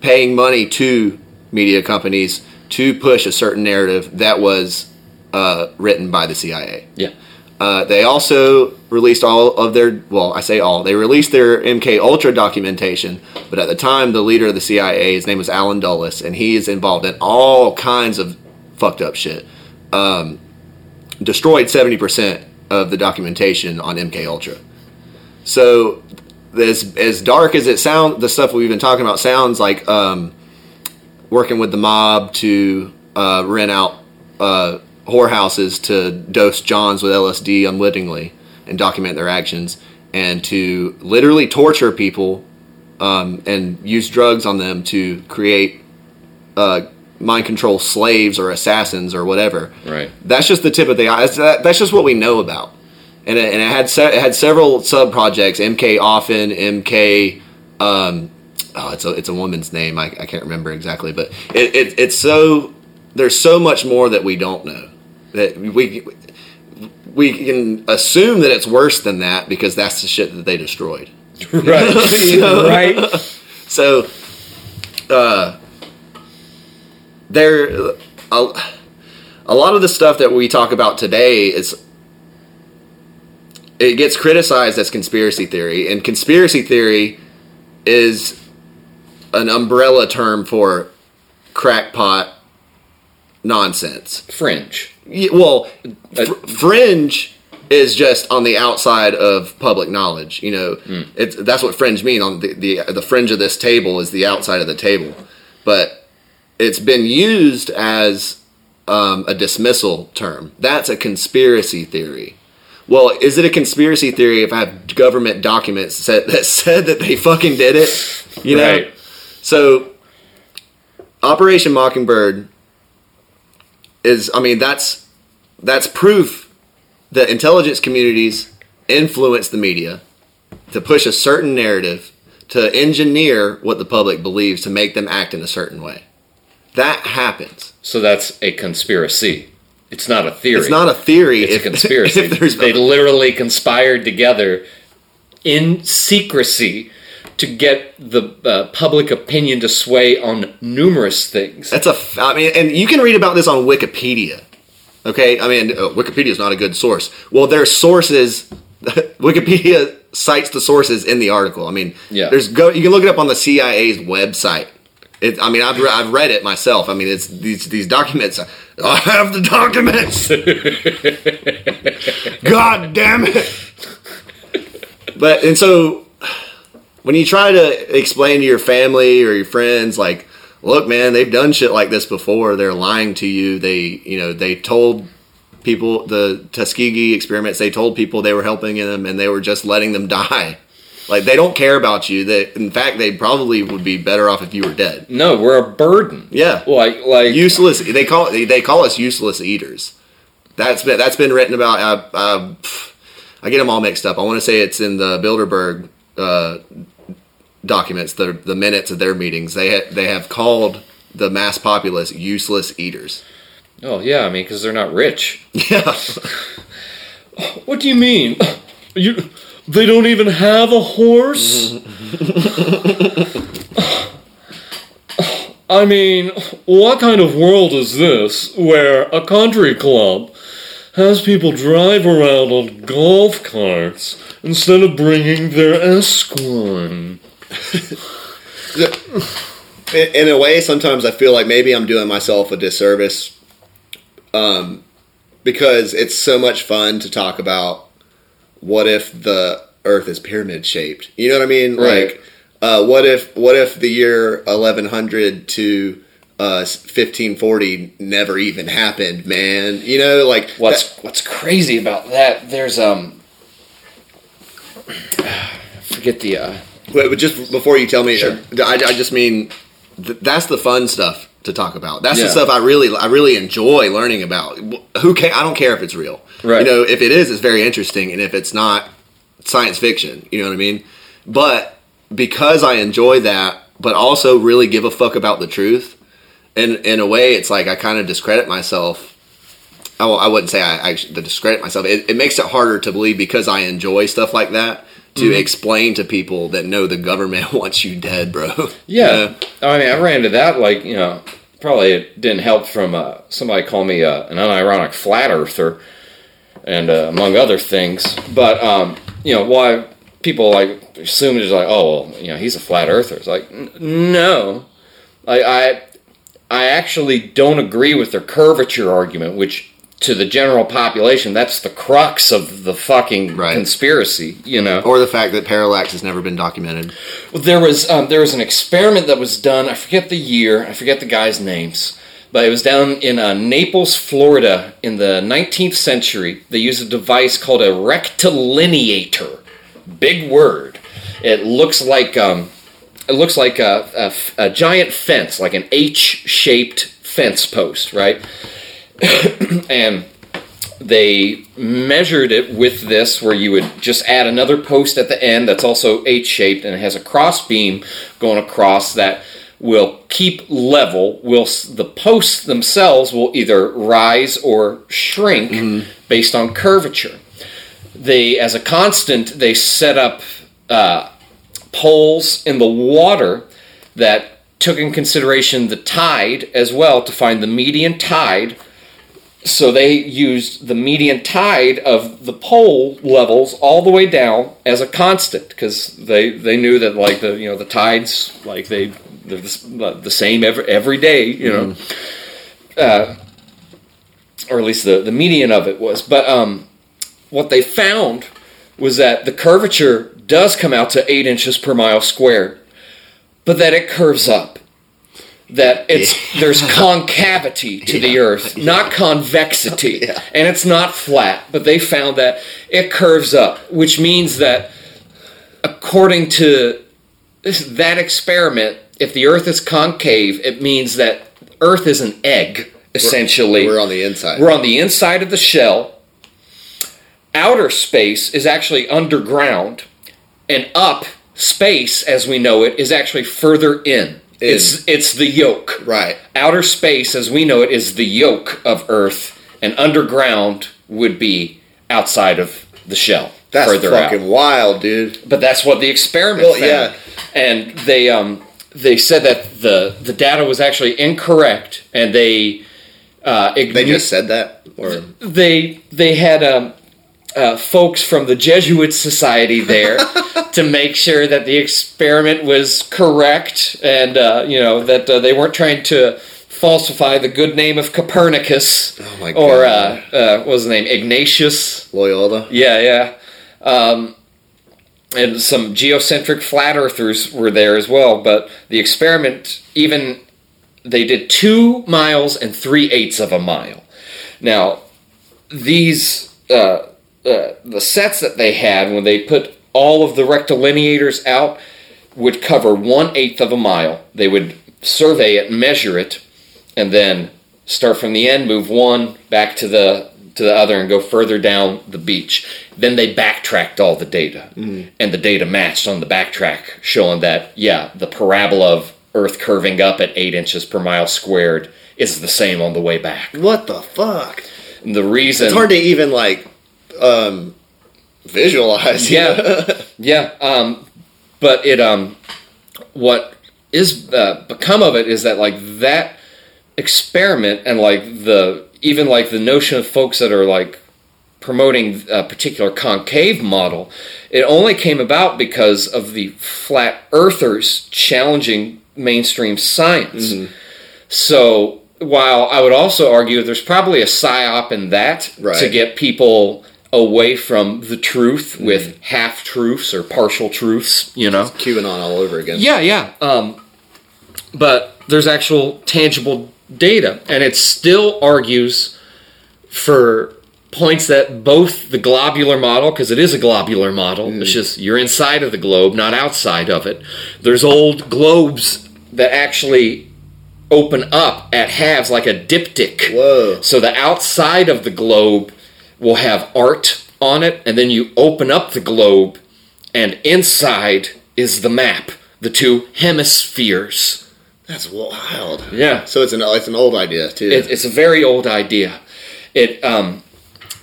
paying money to media companies to push a certain narrative that was uh, written by the CIA. yeah. Uh, they also released all of their well, I say all. They released their MK Ultra documentation, but at the time, the leader of the CIA, his name was Allen Dulles, and he is involved in all kinds of fucked up shit. Um, destroyed seventy percent of the documentation on MK Ultra. So, as as dark as it sounds, the stuff we've been talking about sounds like um, working with the mob to uh, rent out uh, whorehouses to dose Johns with LSD unwittingly and document their actions, and to literally torture people um, and use drugs on them to create uh, mind control slaves or assassins or whatever. Right. That's just the tip of the eye. That's, just what we know about. And it, and it had se- it had several sub projects. MK Often, MK. Um, oh, it's a it's a woman's name. I, I can't remember exactly, but it, it it's so there's so much more that we don't know that we we can assume that it's worse than that because that's the shit that they destroyed. <laughs> Right. <laughs> You know? right. So, uh, there, a, a lot of the stuff that we talk about today is it gets criticized as conspiracy theory, and conspiracy theory is an umbrella term for crackpot nonsense. Fringe. Yeah, well, fr- fringe is just on the outside of public knowledge. You know, it's that's what fringe mean. On the, the the fringe of this table is the outside of the table, but it's been used as um, a dismissal term. That's a conspiracy theory. Well, is it a conspiracy theory if I have government documents that, <laughs> that said that they fucking did it? You know, Right. so Operation Mockingbird is I mean that's that's proof that intelligence communities influence the media to push a certain narrative to engineer what the public believes to make them act in a certain way. That happens. So that's a conspiracy. It's not a theory. It's not a theory. It's if, a <laughs> conspiracy. They literally conspired together in secrecy to get the uh, public opinion to sway on numerous things. That's a. f- I mean, and you can read about this on Wikipedia. Okay, I mean, uh, Wikipedia is not a good source. Well, there's sources <laughs> Wikipedia cites the sources in the article. I mean, Yeah. there's go. You can look it up on the CIA's website. It, I mean, I've re- I've read it myself. I mean, it's these these documents. <laughs> I have the documents. <laughs> God damn it! But and so when you try to explain to your family or your friends, like, look, man, they've done shit like this before. They're lying to you. They, you know, they told people the Tuskegee experiments. They told people they were helping them, and they were just letting them <laughs> die. Like they don't care about you. They, in fact, they probably would be better off if you were dead. No, we're a burden. Yeah. Like like Useless. They call they call us useless eaters. That's been that's been written about. Uh, uh, I get them all mixed up. I want to say it's in the Bilderberg uh, documents, the the minutes of their meetings. They ha- they have called the mass populace useless eaters. Oh yeah, I mean because they're not rich. <laughs> Yeah. What do you mean? You they don't even have a horse? I mean, what kind of world is this where a country club has people drive around on golf carts instead of bringing their escort? <laughs> in, a way, sometimes I feel like maybe I'm doing myself a disservice, um, because it's so much fun to talk about what if the Earth is pyramid shaped. You know what I mean? Right. Like, uh, what if what if the year 1100 to uh, 1540 never even happened, man? You know, like What's what's crazy about that? There's um, <sighs> forget the uh, Wait, but just before you tell me, Sure. I, I just mean th- that's the fun stuff to talk about. That's Yeah. the stuff I really, I really enjoy learning about. Who can I don't care if it's real. Right. You know, if it is, it's very interesting, and if it's not, science fiction. You know what I mean? But because I enjoy that, but also really give a fuck about the truth, and in a way, it's like I kind of discredit myself. i wouldn't say I, I discredit myself. It, it makes it harder to believe because I enjoy stuff like that to Mm-hmm. explain to people that no, the government <laughs> wants you dead, bro. Yeah. I mean, I ran into that, like, you know, probably it didn't help from uh, somebody called me uh, an unironic flat earther, and uh, among other things. But, um, you know, why people, like, assume it's like, oh, well, you know, he's a flat earther. It's like, n- no. I, I, I actually don't agree with their curvature argument, which to the general population, that's the crux of the fucking Right. conspiracy, you know. Or the fact that parallax has never been documented. Well, there was um, there was an experiment that was done. I forget the year. I forget the guys' names, but it was down in uh, Naples, Florida, in the 19th century. They used a device called a rectilineator. Big word. It looks like um, it looks like a, a a giant fence, like an H-shaped fence post, right? <coughs> and they measured it with this where you would just add another post at the end that's also H shaped and it has a cross beam going across that will keep level. Will the posts themselves will either rise or shrink based on curvature. They as a constant they set up uh, poles in the water that took in consideration the tide as well to find the median tide so they used the median tide of the pole levels all the way down as a constant because they they knew that like the you know the tides like they they're the, the same every every day you know? Uh, or at least the the median of it was. But um what they found was that the curvature does come out to eight inches per mile squared but that it curves up that it's there's <laughs> concavity to the earth not convexity <laughs> and it's not flat but they found that it curves up which means that according to this, that experiment if the earth is concave it means that earth is an egg essentially We're on the inside. we're on the inside of the shell. Outer space is actually underground, and up space, as we know it, is actually further in. It's it's the yolk. right. Outer space, as we know it, is the yolk of Earth, and underground would be outside of the shell. That's further out fucking wild, dude. but that's what the experiment Well, found. yeah. And they um they said that the the data was actually incorrect, and they uh, They just said that, or they they had um uh, folks from the Jesuit Society there <laughs> to make sure that the experiment was correct and uh, you know that uh, they weren't trying to falsify the good name of Copernicus Oh my or uh, uh, what was his name Ignatius. Loyola. Yeah, yeah. Um, and some geocentric flat earthers were there as well. But the experiment, even they did two miles and three eighths of a mile. Now, these uh, uh, the sets that they had when they put all of the rectilineators out would cover one eighth of a mile. They would survey it, measure it, and then start from the end, move one back to the to the other, and go further down the beach. Then they backtracked all the data, and the data matched on the backtrack, showing that yeah, the parabola of Earth curving up at eight inches per mile squared is the same on the way back. What the fuck? And the reason It's hard to even like um visualize. Yeah, <laughs> yeah. Um, but it um, what is uh, become of it is that like that experiment and like the even like the notion of folks that are like promoting a particular concave model, it only came about because of the flat earthers challenging mainstream science. So while I would also argue there's probably a psyop in that to get people away from the truth with half truths or partial truths, you know. QAnon all over again. Yeah, yeah. Um, but there's actual tangible data, and it still argues for points that both the globular model, because it is a globular model, it's just you're inside of the globe, not outside of it. There's old globes that actually open up at halves like a diptych. Whoa. So the outside of the globe will have art on it, and then you open up the globe, and inside is the map, the two hemispheres. That's wild. Yeah. So it's an it's an old idea too. It, it's a very old idea. It um,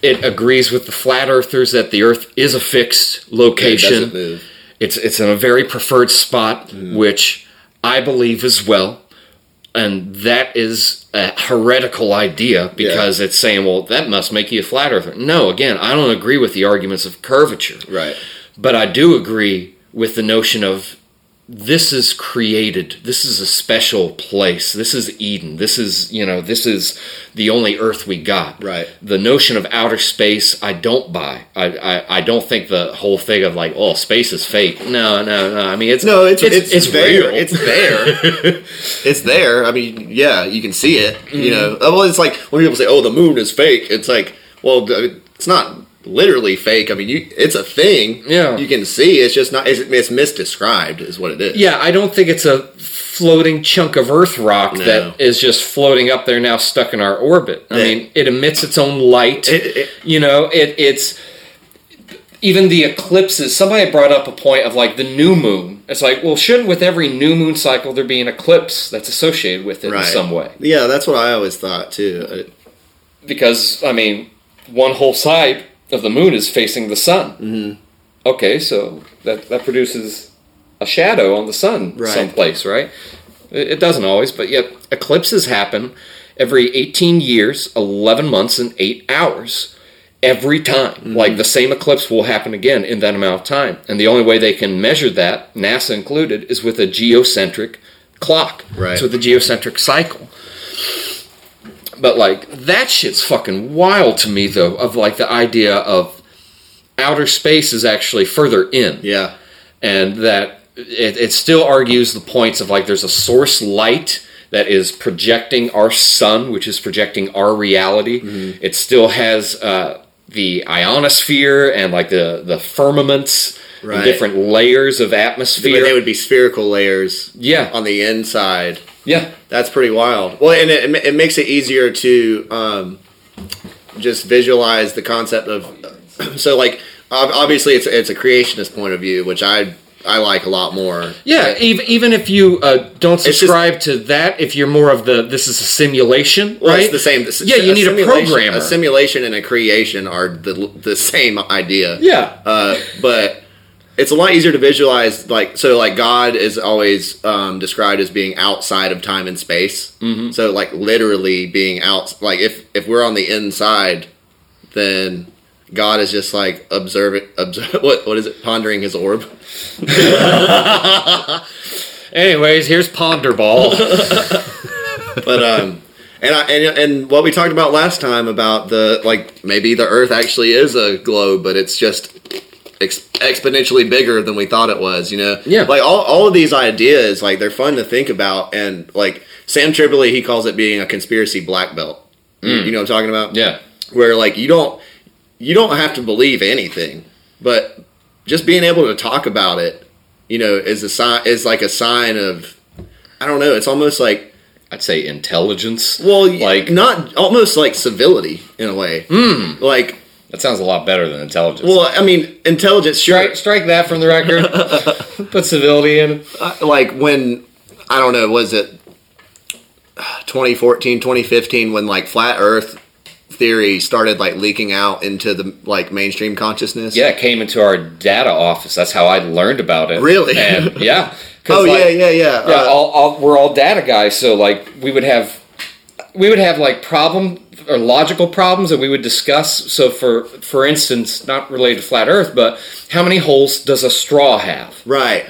it agrees with the flat earthers that the Earth is a fixed It location. doesn't move. It's it's in a very preferred spot, Mm. which I believe as well, and that is a heretical idea because it's saying, well, that must make you a flat earther. No, again, I don't agree with the arguments of curvature, Right. but I do agree with the notion of this is created. This is a special place. This is Eden. This is, you know, this is the only earth we got. Right. The notion of outer space, I don't buy. I, I, I don't think the whole thing of like, oh, space is fake. No, no, no. I mean, it's No, it's it's, it's, there. real. It's there. <laughs> it's there. I mean, yeah, you can see it. Mm-hmm. You know, well, it's like when people say, "Oh, the moon is fake." It's like, well, it's not literally fake. I mean, you, it's a thing. Yeah. you can see. It's just not. It's, it's misdescribed, is what it is. yeah, I don't think it's a floating chunk of Earth rock No. that is just floating up there now, stuck in our orbit. I Yeah. mean, it emits its own light. It- it- you know, it, it's even the eclipses. Somebody brought up a point of like the new moon. It's like, well, shouldn't with every new moon cycle there be an eclipse that's associated with it right. in some way? Yeah, that's what I always thought too. Uh, because I mean, one whole side of the moon is facing the sun. Mm-hmm. Okay, so that that produces a shadow on the sun Right. someplace, right? It, it doesn't always, but yet eclipses happen every 18 years, 11 months, and eight hours. Every time, Mm-hmm. like the same eclipse will happen again in that amount of time, and the only way they can measure that, NASA included, is with a geocentric clock. Right. So the geocentric cycle. But like that shit's fucking wild to me though, of like the idea of outer space is actually further in. yeah, And that it, it still argues the points of like there's a source light that is projecting our sun, which is projecting our reality. It still has uh, the ionosphere and like the, the firmaments Right. and different layers of but atmosphere. they would be spherical layers yeah. on the inside. Yeah. That's pretty wild. Well, and it, it makes it easier to um, just visualize the concept of. <clears throat> So, like, obviously, it's it's a creationist point of view, which I I like a lot more. Yeah, even, even if you uh, don't just- subscribe to that, if you're more of the this is a simulation, Well, right? it's the same. the- Yeah, you need a programmer. A simulation and a creation are the the same idea. Yeah. Uh, but it's a lot easier to visualize. Like so, like God is always um, described as being outside of time and space. Mm-hmm. So, like literally being out. Like if if we're on the inside, then God is just like observing, observe, <laughs> what what is it? Pondering his orb. <laughs> Anyways, here's Ponderball. <laughs> But um, and I, and and what we talked about last time about the like maybe the Earth actually is a globe, but it's just ex- exponentially bigger than we thought it was. You know, Yeah. Like all all of these ideas, like they're fun to think about, and like Sam Tripoli, he calls it being a conspiracy black belt. You- You know what I'm talking about? yeah. where like you don't you don't have to believe anything, but just being able to talk about it, you know, is a sign is like a sign of I don't know. It's almost like I'd say intelligence. well, like not almost like civility in a way. Hmm. Like, that sounds a lot better than intelligence. well, I mean, intelligence. Sure, strike strike that from the record. <laughs> Put civility in. Uh, like when I don't know, was it 2014, 2015 when like flat Earth theory started like leaking out into the like mainstream consciousness? Yeah, it came into our data office. That's how I learned about it. Really? And, <laughs> yeah. Oh like, yeah, yeah, yeah. Yeah, Uh, all, all, we're all data guys, so like we would have we would have like problem or logical problems that we would discuss. So for for instance, not related to flat Earth, but how many holes does a straw have? right.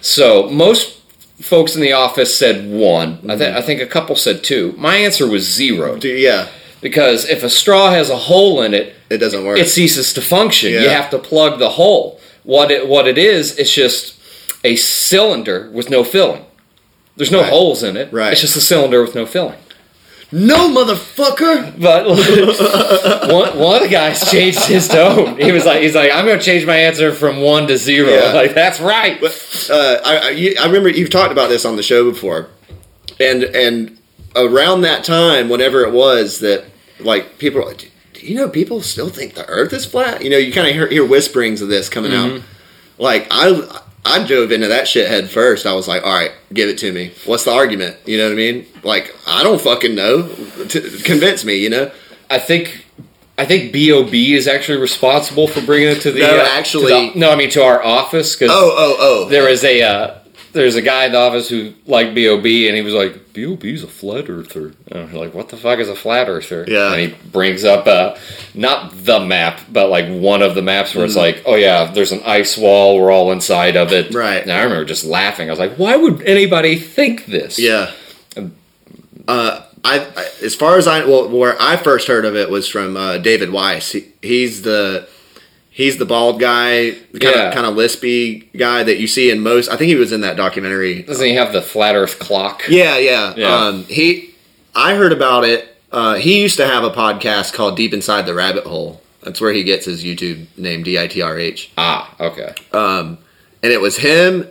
So most folks in the office said one. I, Mm-hmm. th- I think a couple said two. My answer was zero yeah, because if a straw has a hole in it, it doesn't work. it ceases to function. You have to plug the hole. What it what it is, it's just a cylinder with no filling. There's no Right. holes in it. Right. It's just a cylinder with no filling. No, motherfucker. But <laughs> one, one of the guys changed his tone. He was like, he's like, I'm going to change my answer from one to zero. Yeah. <laughs> Like that's right. uh, I, I, I remember you've talked about this on the show before, and and around that time, whenever it was that like people, do you know people still think the Earth is flat? You know, you kind of hear, hear whisperings of this coming out. Like I. I dove into that shit head first. I was like, "All right, give it to me. What's the argument? You know what I mean? Like, I don't fucking know. T- convince me. You know? I think I think Bob is actually responsible for bringing it to the. No, uh, actually- the- no, I mean to our office because Oh, oh, oh. There is a uh, there's a guy in the office who liked Bob and he was like Bob's a flat earther. And I'm like, what the fuck is a flat earther? Yeah. and he brings up uh, not the map, but like one of the maps where it's Mm-hmm. like, oh yeah, there's an ice wall. We're all inside of it. Right. And I remember just laughing. I was like, why would anybody think this? Yeah. Uh, I, I as far as I well, where I first heard of it was from uh, David Weiss. He, he's the he's the bald guy, kind Yeah. of kind of lispy guy that you see in most. I think he was in that documentary. Doesn't he have the flat Earth clock? Yeah, yeah. Yeah. Um, he, I heard about it. Uh, he used to have a podcast called Deep Inside the Rabbit Hole. That's where he gets his YouTube name, D I T R H. Ah, okay. Um, and it was him,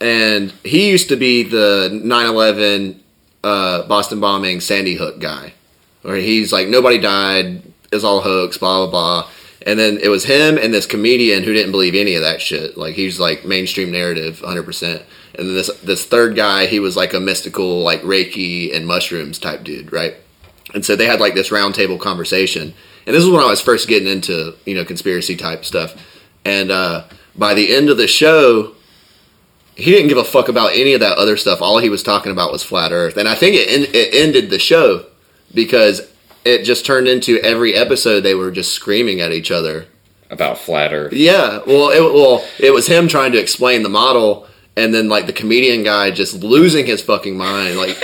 and he used to be the 9/11 uh, Boston bombing Sandy Hook guy, where he's like nobody died, it's all hoax, blah blah blah. And then it was him and this comedian who didn't believe any of that shit. Like he's like mainstream narrative, 100. percent And then this this third guy, he was like a mystical, like Reiki and mushrooms type dude, right? And so they had like this roundtable conversation. And this is when I was first getting into, you know, conspiracy type stuff. And uh, by the end of the show, he didn't give a fuck about any of that other stuff. All he was talking about was flat Earth. And I think it, it ended the show because it just turned into every episode they were just screaming at each other. About flat Earth. Yeah, well, it, well, it was him trying to explain the model, and then like the comedian guy just losing his fucking mind, like.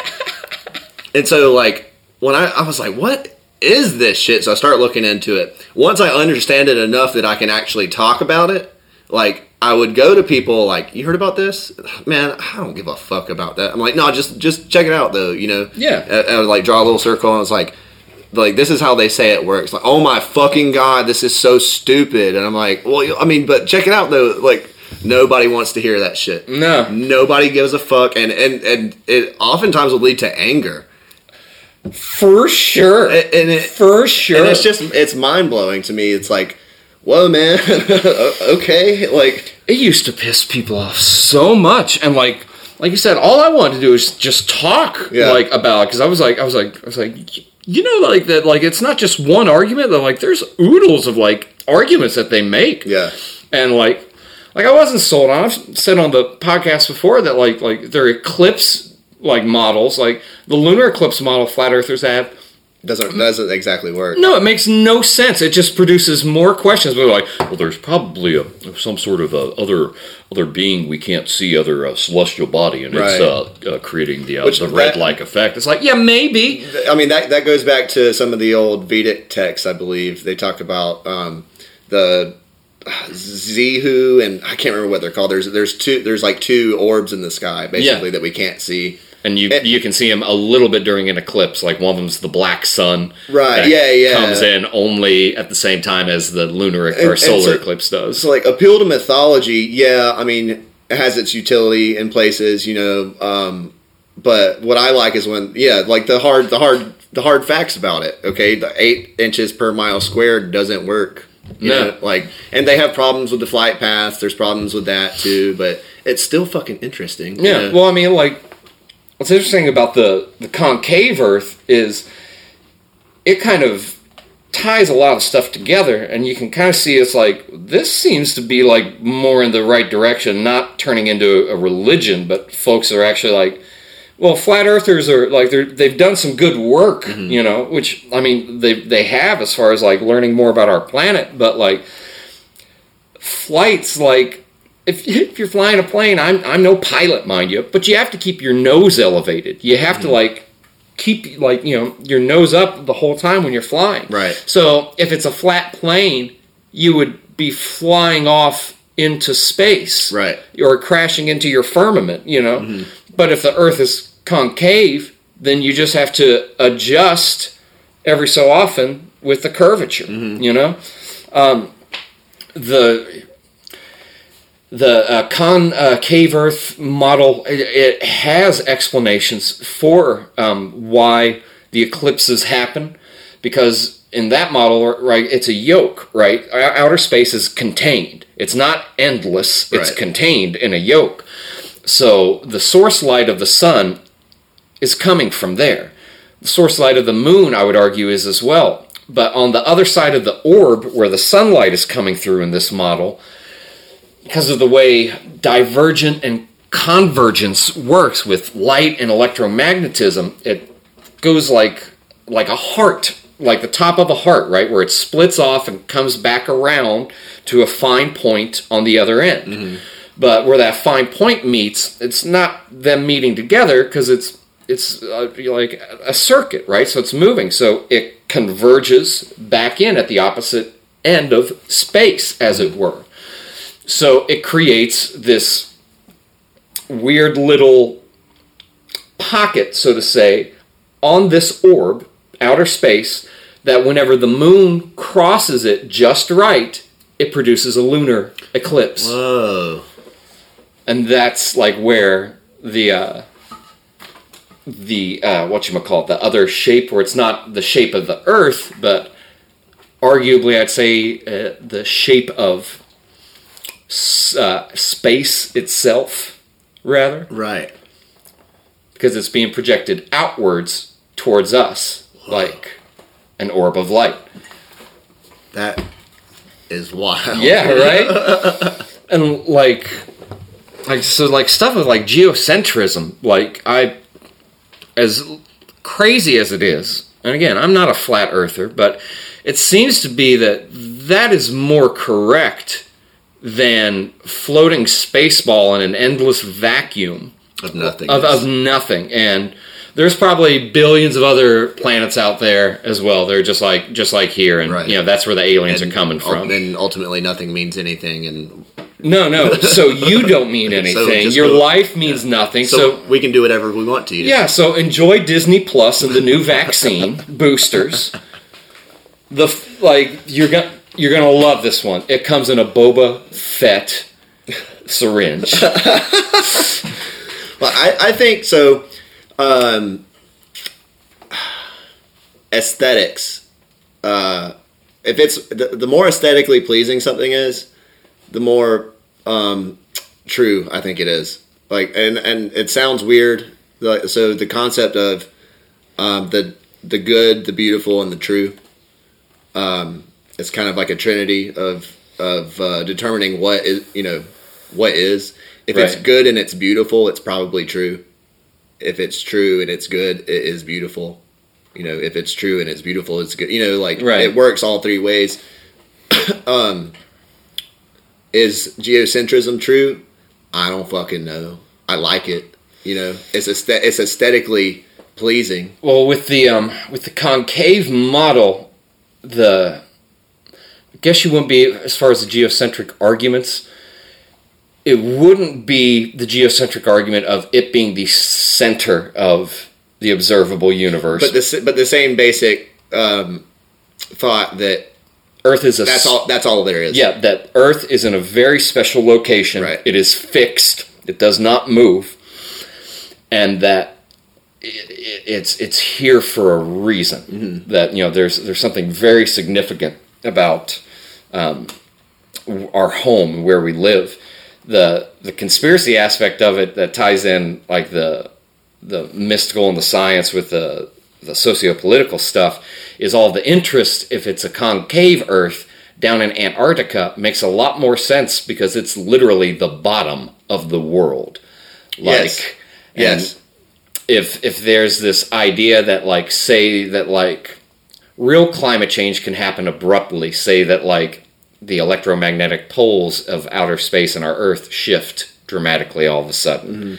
<laughs> and so, like, when I I was like, "What is this shit?" So I start looking into it. Once I understand it enough that I can actually talk about it, like I would go to people like, "You heard about this? Man, I don't give a fuck about that." I'm like, "No, just just check it out, though." You know? Yeah. And I would like draw a little circle, and I was like like this is how they say it works. Like, oh my fucking god, this is so stupid. And I'm like, well, I mean, but check it out though. Like, nobody wants to hear that shit. No. Nobody gives a fuck, and and and it oftentimes will lead to anger. For sure. And and it For sure. and it's just it's mind blowing to me. It's like, whoa, man. <laughs> okay, like it used to piss people off so much and like like you said all i wanted to do is just talk Yeah. like about it. because i was like i was like i was like you know like that like it's not just one argument that like there's oodles of like arguments that they make. Yeah, and like like i wasn't sold on i've said on the podcast before that like like their eclipse like models. Like the lunar eclipse model flat earthers have doesn't doesn't exactly work. No, it makes no sense. It just produces more questions. We're like, well, there's probably a, some sort of a other other being we can't see, other uh, celestial body, and Right. it's uh, uh, creating the uh, Which the red like effect. It's like, yeah, maybe. I mean that that goes back to some of the old Vedic texts, I believe. They talk about um, the Zihu and I can't remember what they're called. There's there's two there's like two orbs in the sky basically Yeah. that we can't see. And you It- you can see them a little bit during an eclipse. Like one of them's the black sun, Right, yeah, yeah. comes in only at the same time as the lunar And- or solar so- eclipse does. So like appeal to mythology, yeah, I mean it has its utility in places, you know. Um, but what I like is when yeah, like the hard the hard the hard facts about it. Okay, the eight inches per mile squared doesn't work. You No. know, like and they have problems with the flight paths. There's problems with that too, but it's still fucking interesting. you Yeah. know? Well, I mean, like, what's interesting about the the concave Earth is it kind of ties a lot of stuff together, and you can kind of see it's like this seems to be like more in the right direction, not turning into a religion, but folks are actually like. Well, flat earthers are like they're, they've done some good work, mm-hmm. you know, which I mean they they have as far as like learning more about our planet, but like flights like if, <laughs> if you're flying a plane I'm, I'm no pilot mind you but you have to keep your nose elevated. You have to hmm. like keep like you know your nose up the whole time when you're flying. Right. so if it's a flat plane you would be flying off into space Right. or crashing into your firmament you know? Mm-hmm. But if the earth is concave then you just have to adjust every so often with the curvature mm-hmm. you know? Um, the the uh, concave Earth model it, it has explanations for um, why the eclipses happen because in that model right it's a yolk right? Outer space is contained. It's not endless. It's Right. contained in a yolk. So the source light of the sun is coming from there. The source light of the moon i would argue is as well. But on the other side of the orb where the sunlight is coming through in this model because of the way divergent and convergence works with light and electromagnetism it goes like like a heart like the top of a heart right where it splits off and comes back around to a fine point on the other end. But where that fine point meets it's not them meeting together because it's it's uh, like a circuit right? So it's moving. So it converges back in at the opposite end of space as it were so it creates this weird little pocket, so to say, on this orb, outer space, that whenever the moon crosses it just right, it produces a lunar eclipse. Whoa. And that's like where the uh, the uh, what you call it, the other shape, where it's not the shape of the Earth, but arguably I'd say uh, the shape of uh, space itself, rather, Right. because it's being projected outwards towards us, like an orb of light. That is wild. Yeah, <laughs> right. and like, like so, like stuff with like geocentrism. Like I, as crazy as it is, and again, I'm not a flat earther, but it seems to be that that is more correct than floating space ball in an endless vacuum Of nothing. of, of nothing and there's probably billions of other planets out there as well they're just like just like here and Right. you know that's where the aliens And are coming from And ultimately, nothing means anything. And no no <laughs> so you don't mean anything just your go- life means nothing so, so, we can do whatever we want to. You. yeah so enjoy disney plus and the new vaccine <laughs> boosters the like you're gonna you're gonna love this one it comes in a boba fett syringe <laughs> Well, I, I think so. Um, aesthetics. Uh, if it's the, the more aesthetically pleasing something is, the more um, true I think it is. Like, and and it sounds weird. Like, so the concept of um, the the good, the beautiful, and the true. Um, it's kind of like a trinity of of uh, determining what is you know what is. If it's good and it's beautiful, it's probably true. If it's true and it's good, it is beautiful. You know, if it's true and it's beautiful, it's good. You know, like Right. it works all three ways. <coughs> um, is geocentrism true? I don't fucking know. I like it. You know, it's aesthet- it's aesthetically pleasing. Well, with the um, with the concave model, the guess you wouldn't be as far as the geocentric arguments. It wouldn't be the geocentric argument of it being the center of the observable universe. But the but the same basic um, thought that Earth is a that's all that's all there is. Yeah, that Earth is in a very special location. Right. It is fixed. It does not move, and that it, it, it's it's here for a reason. Mm-hmm. That you know, there's there's something very significant about um, our home where we live. The the conspiracy aspect of it that ties in like the the mystical and the science with the the socio-political stuff is all the interest if it's a concave earth down in Antarctica makes a lot more sense because it's literally the bottom of the world. Like Yes. Yes. if if there's this idea that like say that like real climate change can happen abruptly, say that like the electromagnetic poles of outer space and our earth shift dramatically all of a sudden mm-hmm.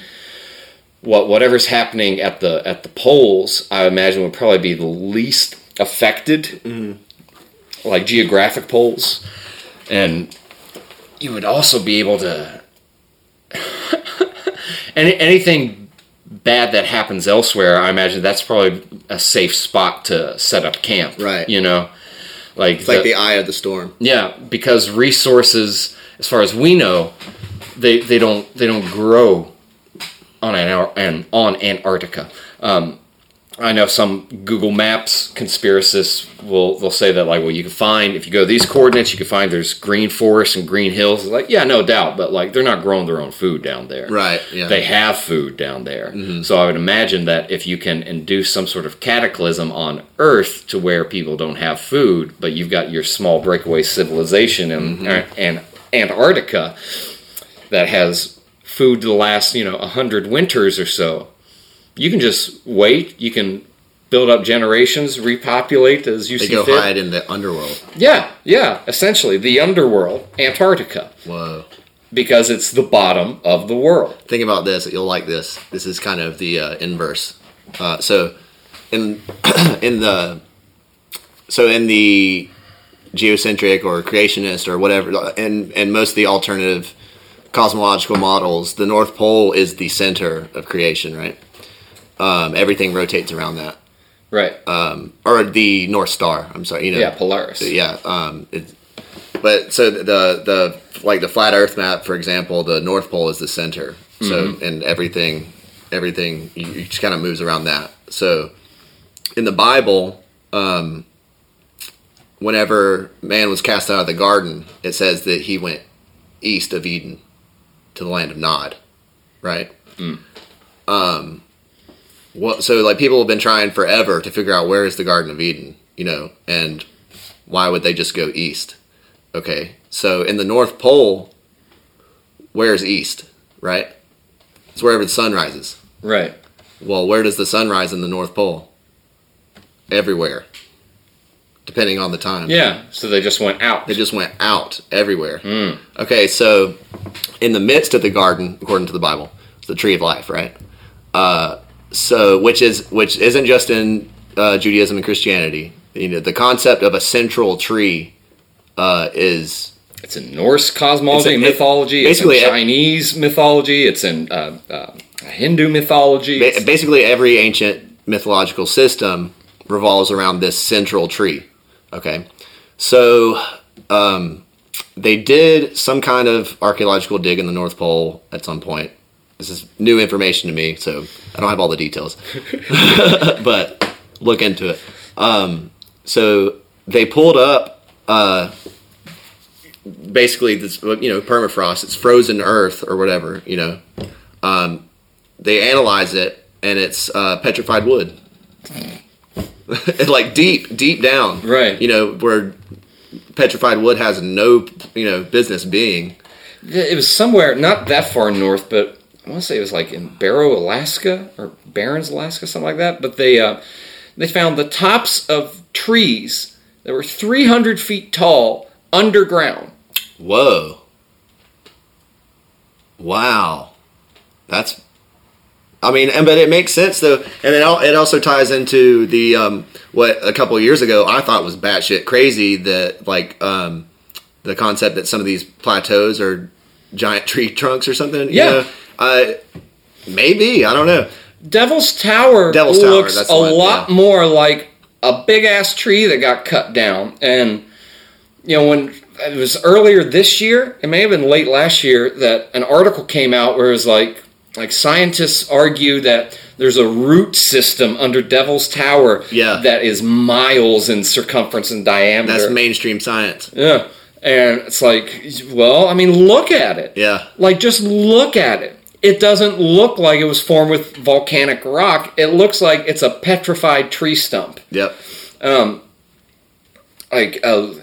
what whatever's happening at the at the poles, I imagine would probably be the least affected, mm-hmm. like geographic poles, and you would also be able to <laughs> any anything bad that happens elsewhere. I imagine that's probably a safe spot to set up camp. Right. You know, like It's like the eye of the storm. yeah, because resources, as far as we know, they they don't they don't grow on an and on Antarctica. Um, I know some Google Maps conspiracists will they'll say that like, well, you can find if you go these coordinates, you can find there's green forests and green hills. It's like, yeah, no doubt, but like they're not growing their own food down there. Right. Yeah. They have food down there. Mm-hmm. So I would imagine that if you can induce some sort of cataclysm on Earth to where people don't have food, but you've got your small breakaway civilization in mm-hmm. uh, and Antarctica that has food to last, you know, a hundred winters or so. You can just wait. You can build up generations, repopulate as you they see go fit. hide in the underworld. Yeah, yeah. Essentially, the underworld, Antarctica, Whoa. because it's the bottom of the world. Think about this. You'll like this. This is kind of the uh, inverse. Uh, so, in <clears throat> in the so in the geocentric or creationist or whatever, and and most of the alternative cosmological models, the North Pole is the center of creation, right? Um, everything rotates around that, Right. um, or the North Star. I'm sorry, you know, yeah, Polaris. yeah um it, but so the the like the flat earth map for example the north pole is the center so and everything everything you, you just kind of moves around that so in the bible um whenever man was cast out of the garden it says that he went east of eden to the land of nod right um what so like people have been trying forever to figure out where is the garden of eden you know and why would they just go east? Okay, so in the North Pole, where's east, right? It's wherever the sun rises. Right. Well, where does the sun rise in the North Pole? Everywhere, depending on the time. Yeah. So they just went out. They just went out everywhere. Okay, so in the midst of the garden, according to the Bible, it's the tree of life, right? Uh, so which is which isn't just in uh, Judaism and Christianity. You know, the concept of a central tree uh, is It's in Norse cosmology, It's a- mythology. basically, it's in it- Chinese mythology. It's in uh, uh, Hindu mythology. ba- basically every ancient mythological system revolves around this central tree. Okay, so um, they did some kind of archaeological dig in the North Pole at some point. This is new information to me, so I don't have all the details, <laughs> but look into it. Um, so they pulled up uh, basically this, you know, permafrost. It's frozen earth or whatever, you know. Um, they analyze it, and it's uh, petrified wood. <laughs> Like deep, deep down, Right. You know where petrified wood has no, you know, business being. it was somewhere not that far north, but I want to say it was like in Barrow, Alaska, or Barron's, Alaska, something like that. But they uh, they found the tops of trees that were 300 feet tall underground. Whoa. Wow. That's. I mean, and but it makes sense though, and it al- it also ties into the um, what a couple of years ago I thought was batshit crazy that like um, the concept that some of these plateaus are giant <laughs> tree trunks or something. Yeah. know? Uh, maybe I don't know. Devil's Tower Devil's looks that's a lot yeah. more like a big ass tree that got cut down. And, you know, when it was earlier this year, it may have been late last year, that an article came out where it was like, like scientists argue that there's a root system under Devil's Tower Yeah. that is miles in circumference and diameter. That's mainstream science. Yeah. And it's like, well, I mean, look at it. Yeah. Like, just look at it. It doesn't look like it was formed with volcanic rock. It looks like it's a petrified tree stump. Yep. Um, like, uh.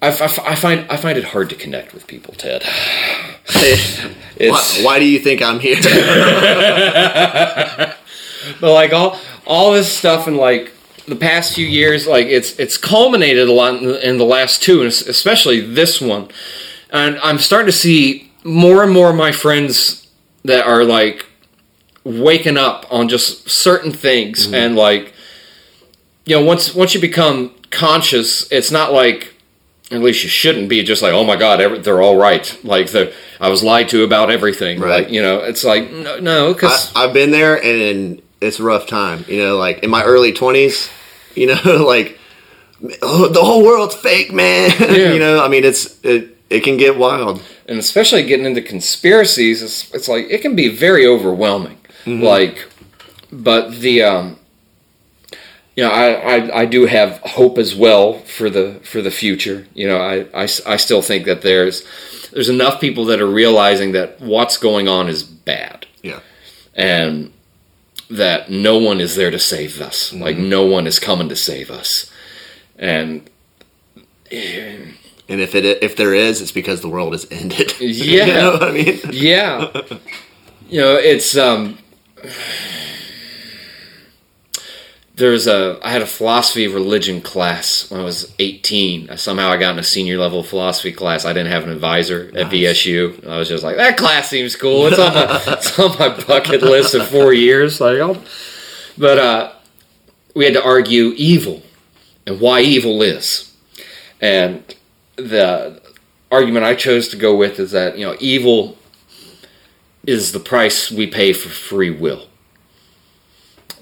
I, I, I find I find it hard to connect with people, Ted. <sighs> why, It's why do you think I'm here? <laughs> but like all all this stuff in like the past few years, like it's it's culminated a lot in the, in the last two, and especially this one. And I'm starting to see more and more of my friends that are like waking up on just certain things, mm-hmm. and like you know, once once you become conscious, it's not like at least you shouldn't be just like, oh my god, every, they're all right. Like the I was lied to about everything. Right. Like you know, it's like no, no, because I, I've been there, and it's a rough time. You know, like in my early twenties, you know, <laughs> like oh, the whole world's fake, man. <laughs> Yeah. you know, I mean, it's it, it can get wild. and especially getting into conspiracies, it's, it's like it can be very overwhelming. Mm-hmm. Like, but the um, you know, I, I I do have hope as well for the for the future. You know, I, I, I still think that there's there's enough people that are realizing that what's going on is bad Yeah, and that no one is there to save us. Like mm-hmm. no one is coming to save us. And and if it if there is, it's because the world has ended. <laughs> Yeah. you know what I mean? yeah. You know it's um there's a i had a philosophy of religion class when i was 18 somehow i got in a senior level philosophy class. I didn't have an advisor at vsu i was just like that class seems cool. It's on my, <laughs> it's on my bucket list of four years. Like I'll, but uh we had to argue evil and why evil is. And the argument i chose to go with is that you know evil is the price we pay for free will.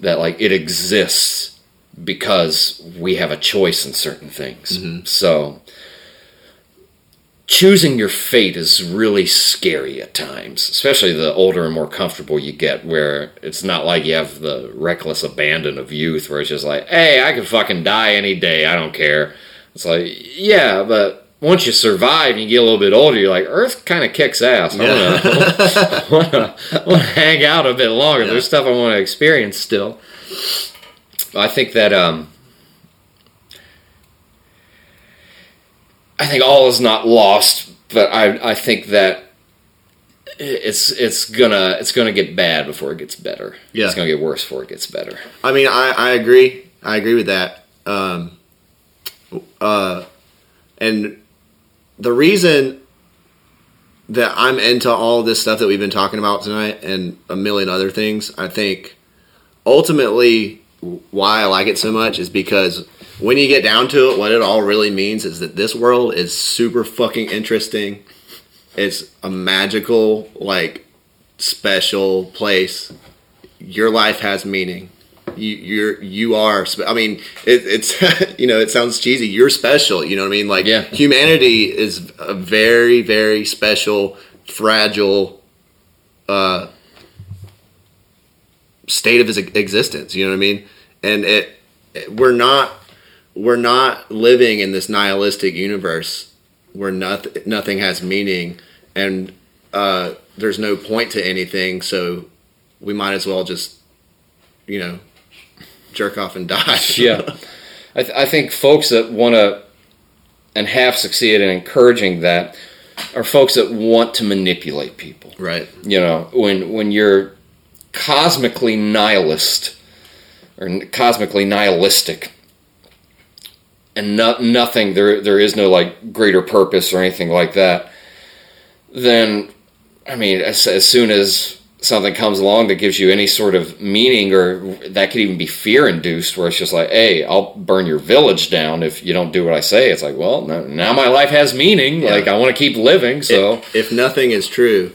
That like it exists because we have a choice in certain things. Mm-hmm. So choosing your fate is really scary at times, especially the older and more comfortable you get where it's not like you have the reckless abandon of youth where it's just like, "Hey, I could fucking die any day, I don't care." It's like, "Yeah, but once you survive and you get a little bit older, you're like, Earth kind of kicks ass. I want to I want to hang out a bit longer. There's stuff I want to experience still. I think that um, I think all is not lost, but I I think that it's it's gonna it's gonna get bad before it gets better. Yeah. It's gonna get worse before it gets better. I mean, I, I agree. I agree with that. Um, uh, and the reason that I'm into all this stuff that we've been talking about tonight and a million other things, I think ultimately why I like it so much is because when you get down to it, what it all really means is that this world is super fucking interesting. It's a magical, like, special place. Your life has meaning you you're you are spe- i mean it, it's <laughs> you know it sounds cheesy. You're special you know what i mean? Like Yeah. humanity is a very very special fragile uh state of his existence you know what i mean? And it, it- we're not we're not living in this nihilistic universe where nothing nothing has meaning and uh there's no point to anything so we might as well just you know jerk off and <laughs> die yeah, I, th- I think folks that want to and have succeeded in encouraging that are folks that want to manipulate people. right. You know, when when you're cosmically nihilist, or cosmically nihilistic, and no, nothing there there is no like greater purpose or anything like that, then I mean, as, as soon as something comes along that gives you any sort of meaning, or that could even be fear induced, where it's just like, hey, I'll burn your village down if you don't do what I say. It's like, well, no, now my life has meaning. Yeah. Like, I want to keep living. So, if, if nothing is true,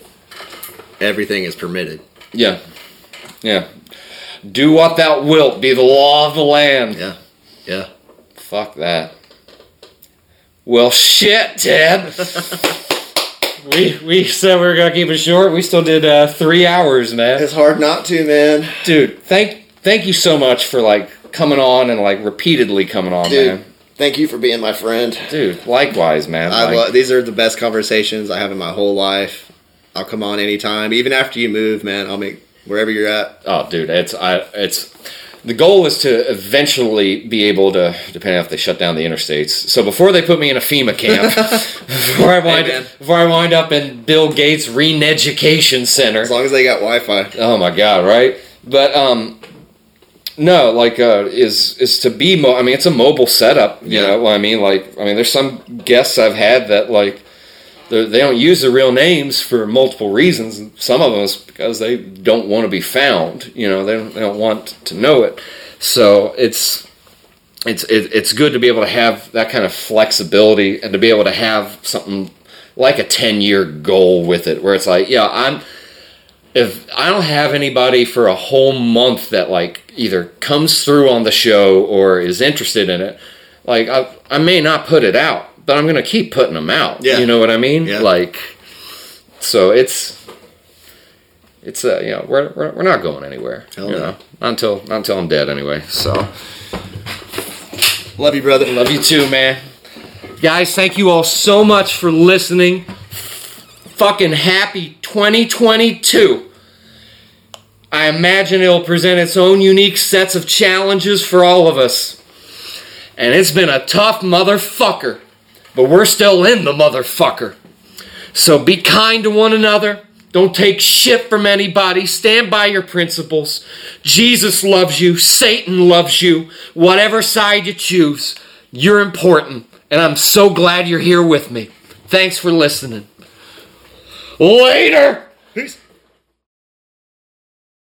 everything is permitted. yeah. Yeah. Do what thou wilt, be the law of the land. Yeah, yeah. Fuck that. Well, shit, Ted. <laughs> we we said we were gonna keep it short. We still did uh, three hours, man. It's hard not to, man. Dude, thank thank you so much for like coming on and like repeatedly coming on, Dude, man. thank you for being my friend. Dude, likewise, man. I Like, lo- these are the best conversations I have in my whole life. I'll come on anytime, even after you move, man. I'll make wherever you're at. oh, dude, it's I it's the goal is to eventually be able to, depending on if they shut down the interstates. So before they put me in a FEMA camp, <laughs> before I wind man. before I wind up in Bill Gates Re-Education Center, As long as they got Wi-Fi. Oh my god, right? But um no, like uh is is to be mo- I mean it's a mobile setup, you Yeah. know what I mean? Like I mean there's some guests I've had that like they don't use the real names for multiple reasons. Some of them is because they don't want to be found. You know, they don't, they don't want to know it. So it's it's it, it's good to be able to have that kind of flexibility and to be able to have something like a 10 year goal with it where it's like yeah i'm if i don't have anybody for a whole month that like either comes through on the show or is interested in it like i, I may not put it out but i'm gonna keep putting them out Yeah. you know what i mean Yeah. like so it's it's uh you know we're, we're, we're not going anywhere Hell you no. know not until not until i'm dead anyway so Love you, brother. Love you too, man. Guys, thank you all so much for listening. Fucking happy 2022. I imagine it'll present its own unique sets of challenges for all of us. And it's been a tough motherfucker, but we're still in the motherfucker. So be kind to one another. Don't take shit from anybody. Stand by your principles. Jesus loves you. Satan loves you. Whatever side you choose, you're important. And I'm so glad you're here with me. Thanks for listening. Later.